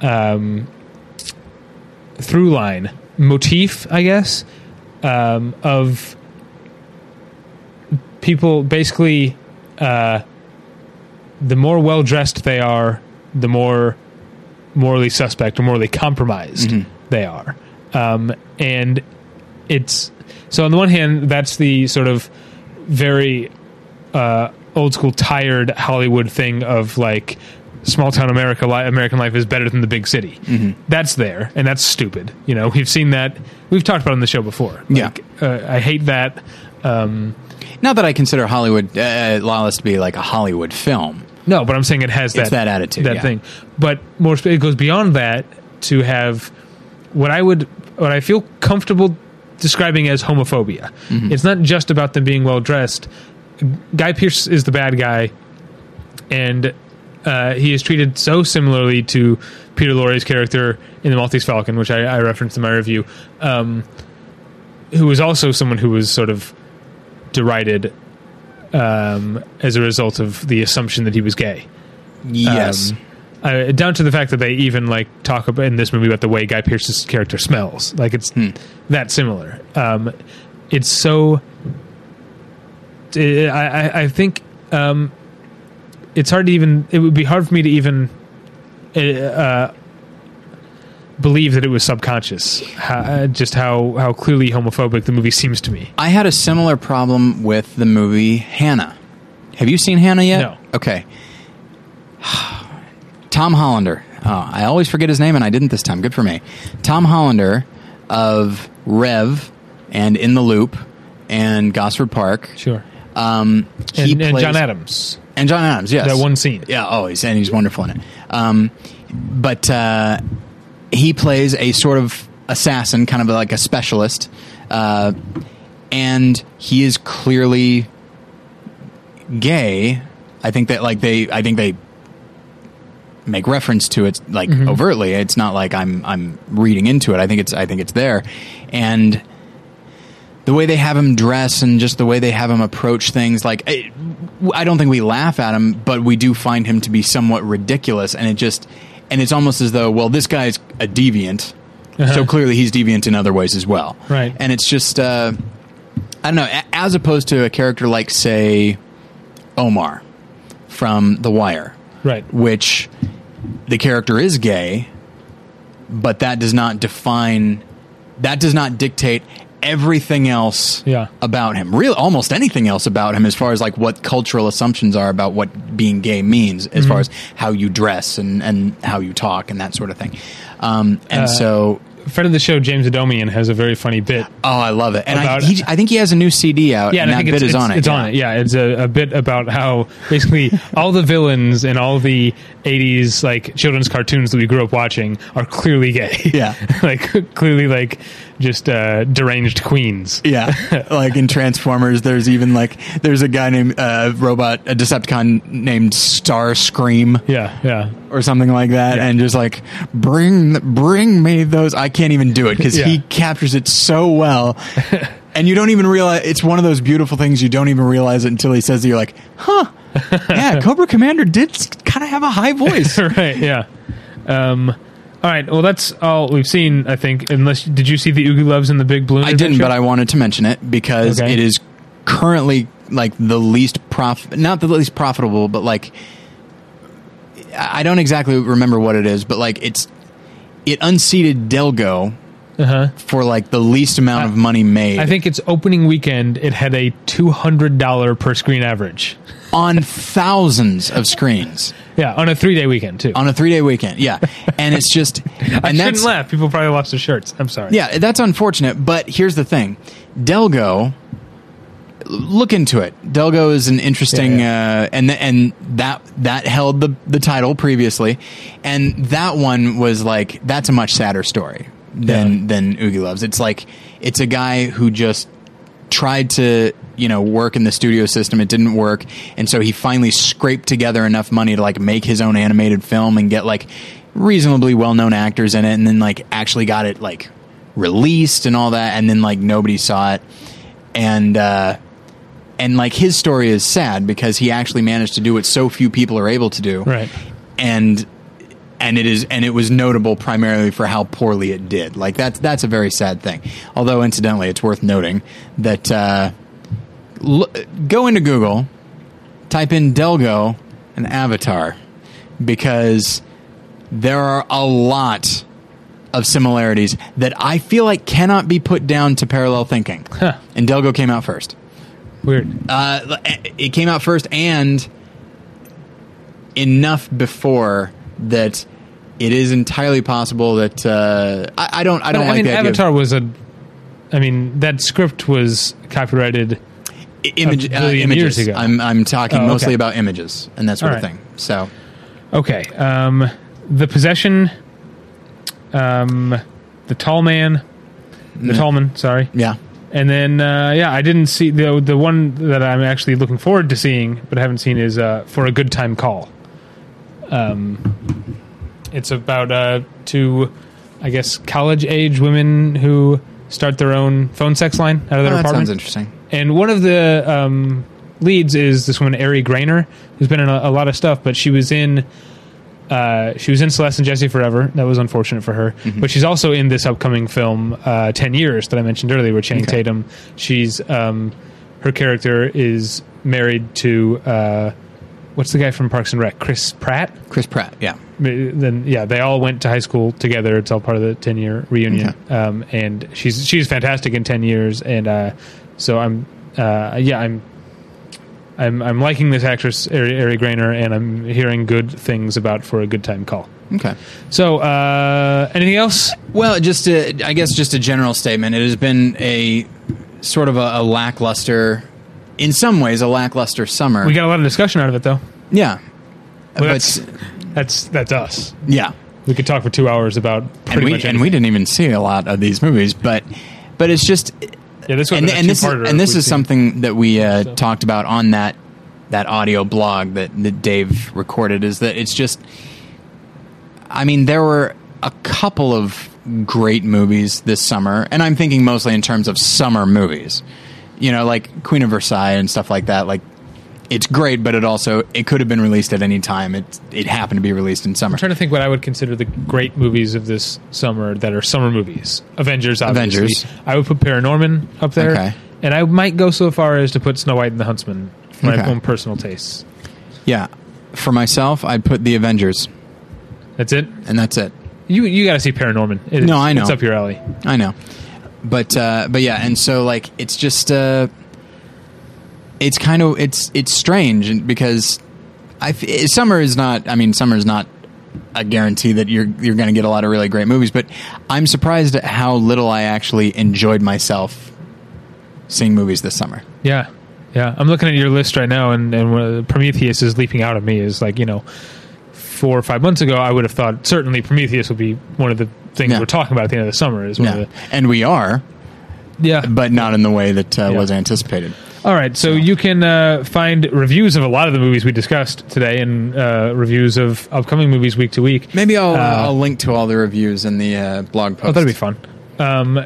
um, through line motif, I guess, um, of people basically uh, the more well dressed they are, the more morally suspect or morally compromised they are. Um, and it's so on the one hand, that's the sort of very uh, old school, tired Hollywood thing of like small town America, li- American life is better than the big city. That's there, and that's stupid. You know, we've seen that. We've talked about it on the show before. Yeah. Uh, I hate that. Um, not that i consider hollywood uh, lawless to be like a hollywood film no, but I'm saying it has that that attitude, that yeah. thing. But more, it goes beyond that. to have what I would what I feel comfortable describing as homophobia. It's not just about them being well dressed. Guy Pearce is the bad guy, and uh, he is treated so similarly to Peter Lorre's character in the Maltese Falcon, which I, I referenced in my review, um, who was also someone who was sort of derided um, as a result of the assumption that he was gay. Yes. Um, uh, down to the fact that they even like talk about in this movie about the way Guy Pearce's character smells. Like it's that similar. Um, it's so. I, I, I think um, it's hard to even. It would be hard for me to even uh, uh, believe that it was subconscious. How, uh, just how how clearly homophobic the movie seems to me. I had a similar problem with the movie Hanna. Have you seen Hanna yet? No. Okay. Tom Hollander. Oh, I always forget his name, and I didn't this time. Good for me. Tom Hollander of Rev and In the Loop and Gosford Park. Sure. Um, he And, and plays- John Adams. and John Adams. Yes, That one scene. Yeah, always, and he's wonderful in it. Um, but uh, he plays a sort of assassin, kind of like a specialist, uh, and he is clearly gay. I think that like they, I think they make reference to it like overtly. It's not like I'm I'm reading into it. I think it's I think it's there, and the way they have him dress and just the way they have him approach things like I, I don't think we laugh at him but we do find him to be somewhat ridiculous and it just and it's almost as though well this guy's a deviant so clearly he's deviant in other ways as well Right. and it's just uh, I don't know as opposed to a character like say Omar from The Wire Right. which the character is gay, but that does not define, that does not dictate everything else Yeah. about him. Real, almost anything else about him, as far as like what cultural assumptions are about what being gay means, as Mm-hmm. far as how you dress and and how you talk and that sort of thing. Um, and Uh, so, friend of the show, James Adomian, has a very funny bit. oh, I love it. And I, he, I think he has a new CD out, Yeah, and, and that bit it's, is it's, on it. It's yeah. on it. Yeah, it's a, a bit about how basically all the villains in all the '80s like children's cartoons that we grew up watching are clearly gay. Yeah. like clearly like just uh, deranged queens. Yeah, like in Transformers, there's even like there's a guy named uh, robot, a Decepticon named Starscream. Yeah, yeah. or something like that, Yeah. and just like bring bring me those. I can't even do it because Yeah. he captures it so well, and you don't even realize it's one of those beautiful things. You don't even realize it until he says it. You're like, huh, yeah, Cobra Commander did kind of have a high voice. right. Yeah. Um, all right. Well, that's all we've seen. I think. Unless did you see the Oogieloves in the Big Balloon? I didn't, but I wanted to mention it because Okay. it is currently like the least prof, not the least profitable, but like I I don't exactly remember what it is, but like it's it unseated Delgo Uh-huh. for like the least amount of money made I think its opening weekend it had a two hundred dollar per screen average. on thousands of screens Yeah, on a three day weekend too. on a three day weekend. Yeah, and it's just and I that's shouldn't laugh. People probably lost their shirts. I'm sorry. Yeah, that's unfortunate. But here's the thing, Delgo. Look into it. Delgo is an interesting, Yeah, Uh, and and that that held the the title previously, and that one was like that's a much sadder story than Yeah. than Oogieloves. It's like it's a guy who just tried to you know work in the studio system it didn't work and so he finally scraped together enough money to like make his own animated film and get like reasonably well-known actors in it and then like actually got it like released and all that and then like nobody saw it and uh and like his story is sad because he actually managed to do what so few people are able to do Right. and and it is and it was notable primarily for how poorly it did. Like that's that's a very sad thing. Although incidentally, it's worth noting that uh, l- go into Google, type in Delgo and Avatar because there are a lot of similarities that I feel like cannot be put down to parallel thinking. Huh. And Delgo came out first. Weird. Uh, it came out first and enough before that it is entirely possible that uh, I, I don't I don't I like mean, the idea of Avatar was a. I mean, that script was copyrighted. Image, uh, images. years ago. I'm I'm talking Oh, okay. mostly about images and that sort of All right. thing. So Okay. Um, the possession. um, the Tall Man, the Tall Man. Sorry, Yeah. and then uh, yeah, I didn't see the the one that I'm actually looking forward to seeing, but I haven't seen is uh, for a good time call. Um, it's about uh, two, I guess, college age women who start their own phone sex line out of their Oh, that apartment. sounds interesting. And one of the um, leads is this woman, Ari Graynor, who's been in a, a lot of stuff, but she was in. Uh, she was in Celeste and Jesse Forever. That was unfortunate for her. Mm-hmm. But she's also in this upcoming film, uh, Ten Years, that I mentioned earlier, with Channing Okay. Tatum. She's um, her character is married to uh, what's the guy from Parks and Rec? Chris Pratt. Chris Pratt. Yeah. Then yeah, they all went to high school together. It's all part of the ten year reunion. Okay. Um, and she's she's fantastic in ten years. And uh, so I'm uh, yeah I'm I'm I'm liking this actress Ari, Ari Graynor, and I'm hearing good things about for a good time call. Okay. So uh, anything else? Well, just a, I guess just a general statement. It has been a sort of a, a lackluster, in some ways, a lackluster summer. We got a lot of discussion out of it though. yeah. Well, but that's that's that's us. yeah. We could talk for two hours about pretty and we much and we didn't even see a lot of these movies, but but it's just Yeah, this and, and this is, and this is something that we uh, So. talked about on that that audio blog that, that Dave recorded is that it's just I mean there were a couple of great movies this summer and I'm thinking mostly in terms of summer movies you know like Queen of Versailles and stuff like that like it's great but it also it could have been released at any time it it happened to be released in summer I'm trying to think what I would consider the great movies of this summer that are summer movies. Avengers, obviously. Avengers. I would put Paranorman up there. Okay. And I might go so far as to put Snow White and the Huntsman for my Okay. own personal tastes. yeah for myself I'd put The Avengers That's it. and that's it You you got to see Paranorman. It No, I know. It's up your alley. I know, but uh, but yeah, and so like it's just uh, it's kind of it's it's strange because I f- summer is not. I mean, summer is not a guarantee that you're you're going to get a lot of really great movies, but I'm surprised at how little I actually enjoyed myself seeing movies this summer. Yeah. Yeah. I'm looking at your list right now, and, and Prometheus is leaping out at me. Is like, you know, four or five months ago, I would have thought certainly Prometheus would be one of the things Yeah. we're talking about at the end of the summer. Is one Yeah, of the. and we are, Yeah. but not in the way that uh, Yeah. was anticipated. All right, so you can uh, find reviews of a lot of the movies we discussed today, and uh, reviews of upcoming movies week to week. Maybe I'll Uh, I'll link to all the reviews in the uh, blog post. Oh, that'd be fun. Um,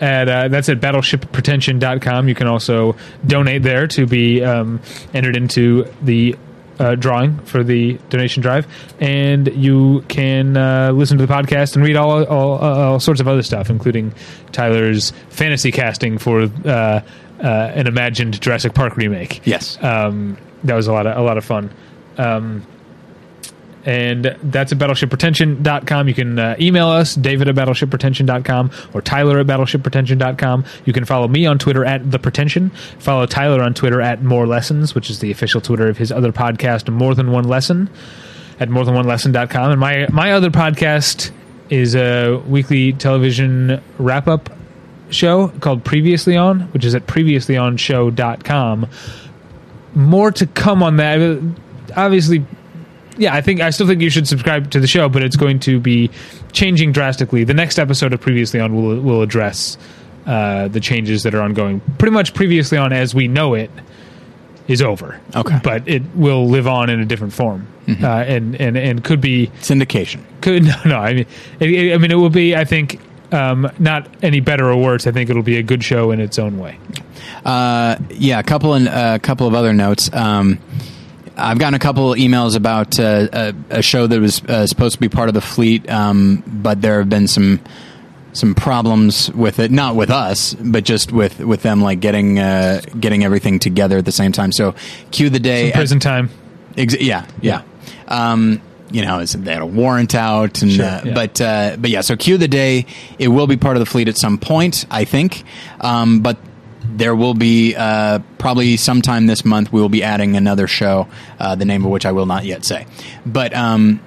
at uh, that's at battleshippretension.com. You can also donate there to be um, entered into the uh, drawing for the donation drive, and you can uh, listen to the podcast and read all all, all sorts of other stuff, including Tyler's fantasy casting for uh, uh, an imagined Jurassic Park remake. Yes. Um, that was a lot of a lot of fun. Um, and that's at battleshippretension.com. You can uh, email us, david at battleshippretension.com or tyler at battleshippretension.com. You can follow me on Twitter at The Pretension. Follow Tyler on Twitter at More Lessons, which is the official Twitter of his other podcast, More Than One Lesson, at morethanonelesson.com. And my, my other podcast is a weekly television wrap up show called Previously On, which is at previouslyonshow.com. More to come on that. Obviously, yeah, I think I still think you should subscribe to the show, but it's going to be changing drastically. The next episode of Previously On will will address uh, the changes that are ongoing. Pretty much Previously On as we know it is over. Okay. but it will live on in a different form, uh, and and and could be Syndication. could no no. I mean, it, it- I mean, it will be. I think. Um, not any better or worse. I think it'll be a good show in its own way. Uh, yeah, a couple and a couple of other notes. Um, I've gotten a couple of emails about uh, a, a show that was uh, supposed to be part of the fleet, um, but there have been some some problems with it. Not with us, but just with, with them like getting uh, getting everything together at the same time. So, cue the day. Prison time. Ex- yeah, yeah. Um, you know, they had a warrant out, and Sure, uh, yeah. but uh, but yeah. So cue the day. It will be part of the fleet at some point, I think. Um, but there will be uh, probably sometime this month. We will be adding another show, uh, the name of which I will not yet say. But um,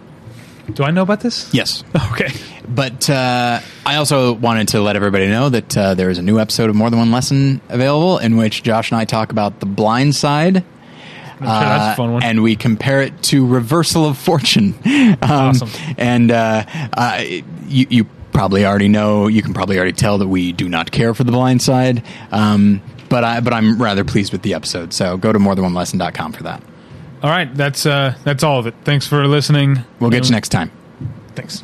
Do I know about this? yes. Okay. But uh, I also wanted to let everybody know that uh, there is a new episode of More Than One Lesson available, in which Josh and I talk about the blind side. Sure that's a fun one. Uh, and we compare it to Reversal of Fortune. Um, Awesome. And uh, uh, you, you probably already know. You can probably already tell that we do not care for the blind side. Um, but I but I'm rather pleased with the episode. So go to morethanonelesson.com for that. All right, that's uh, that's all of it. Thanks for listening. We'll get you next time. Thanks.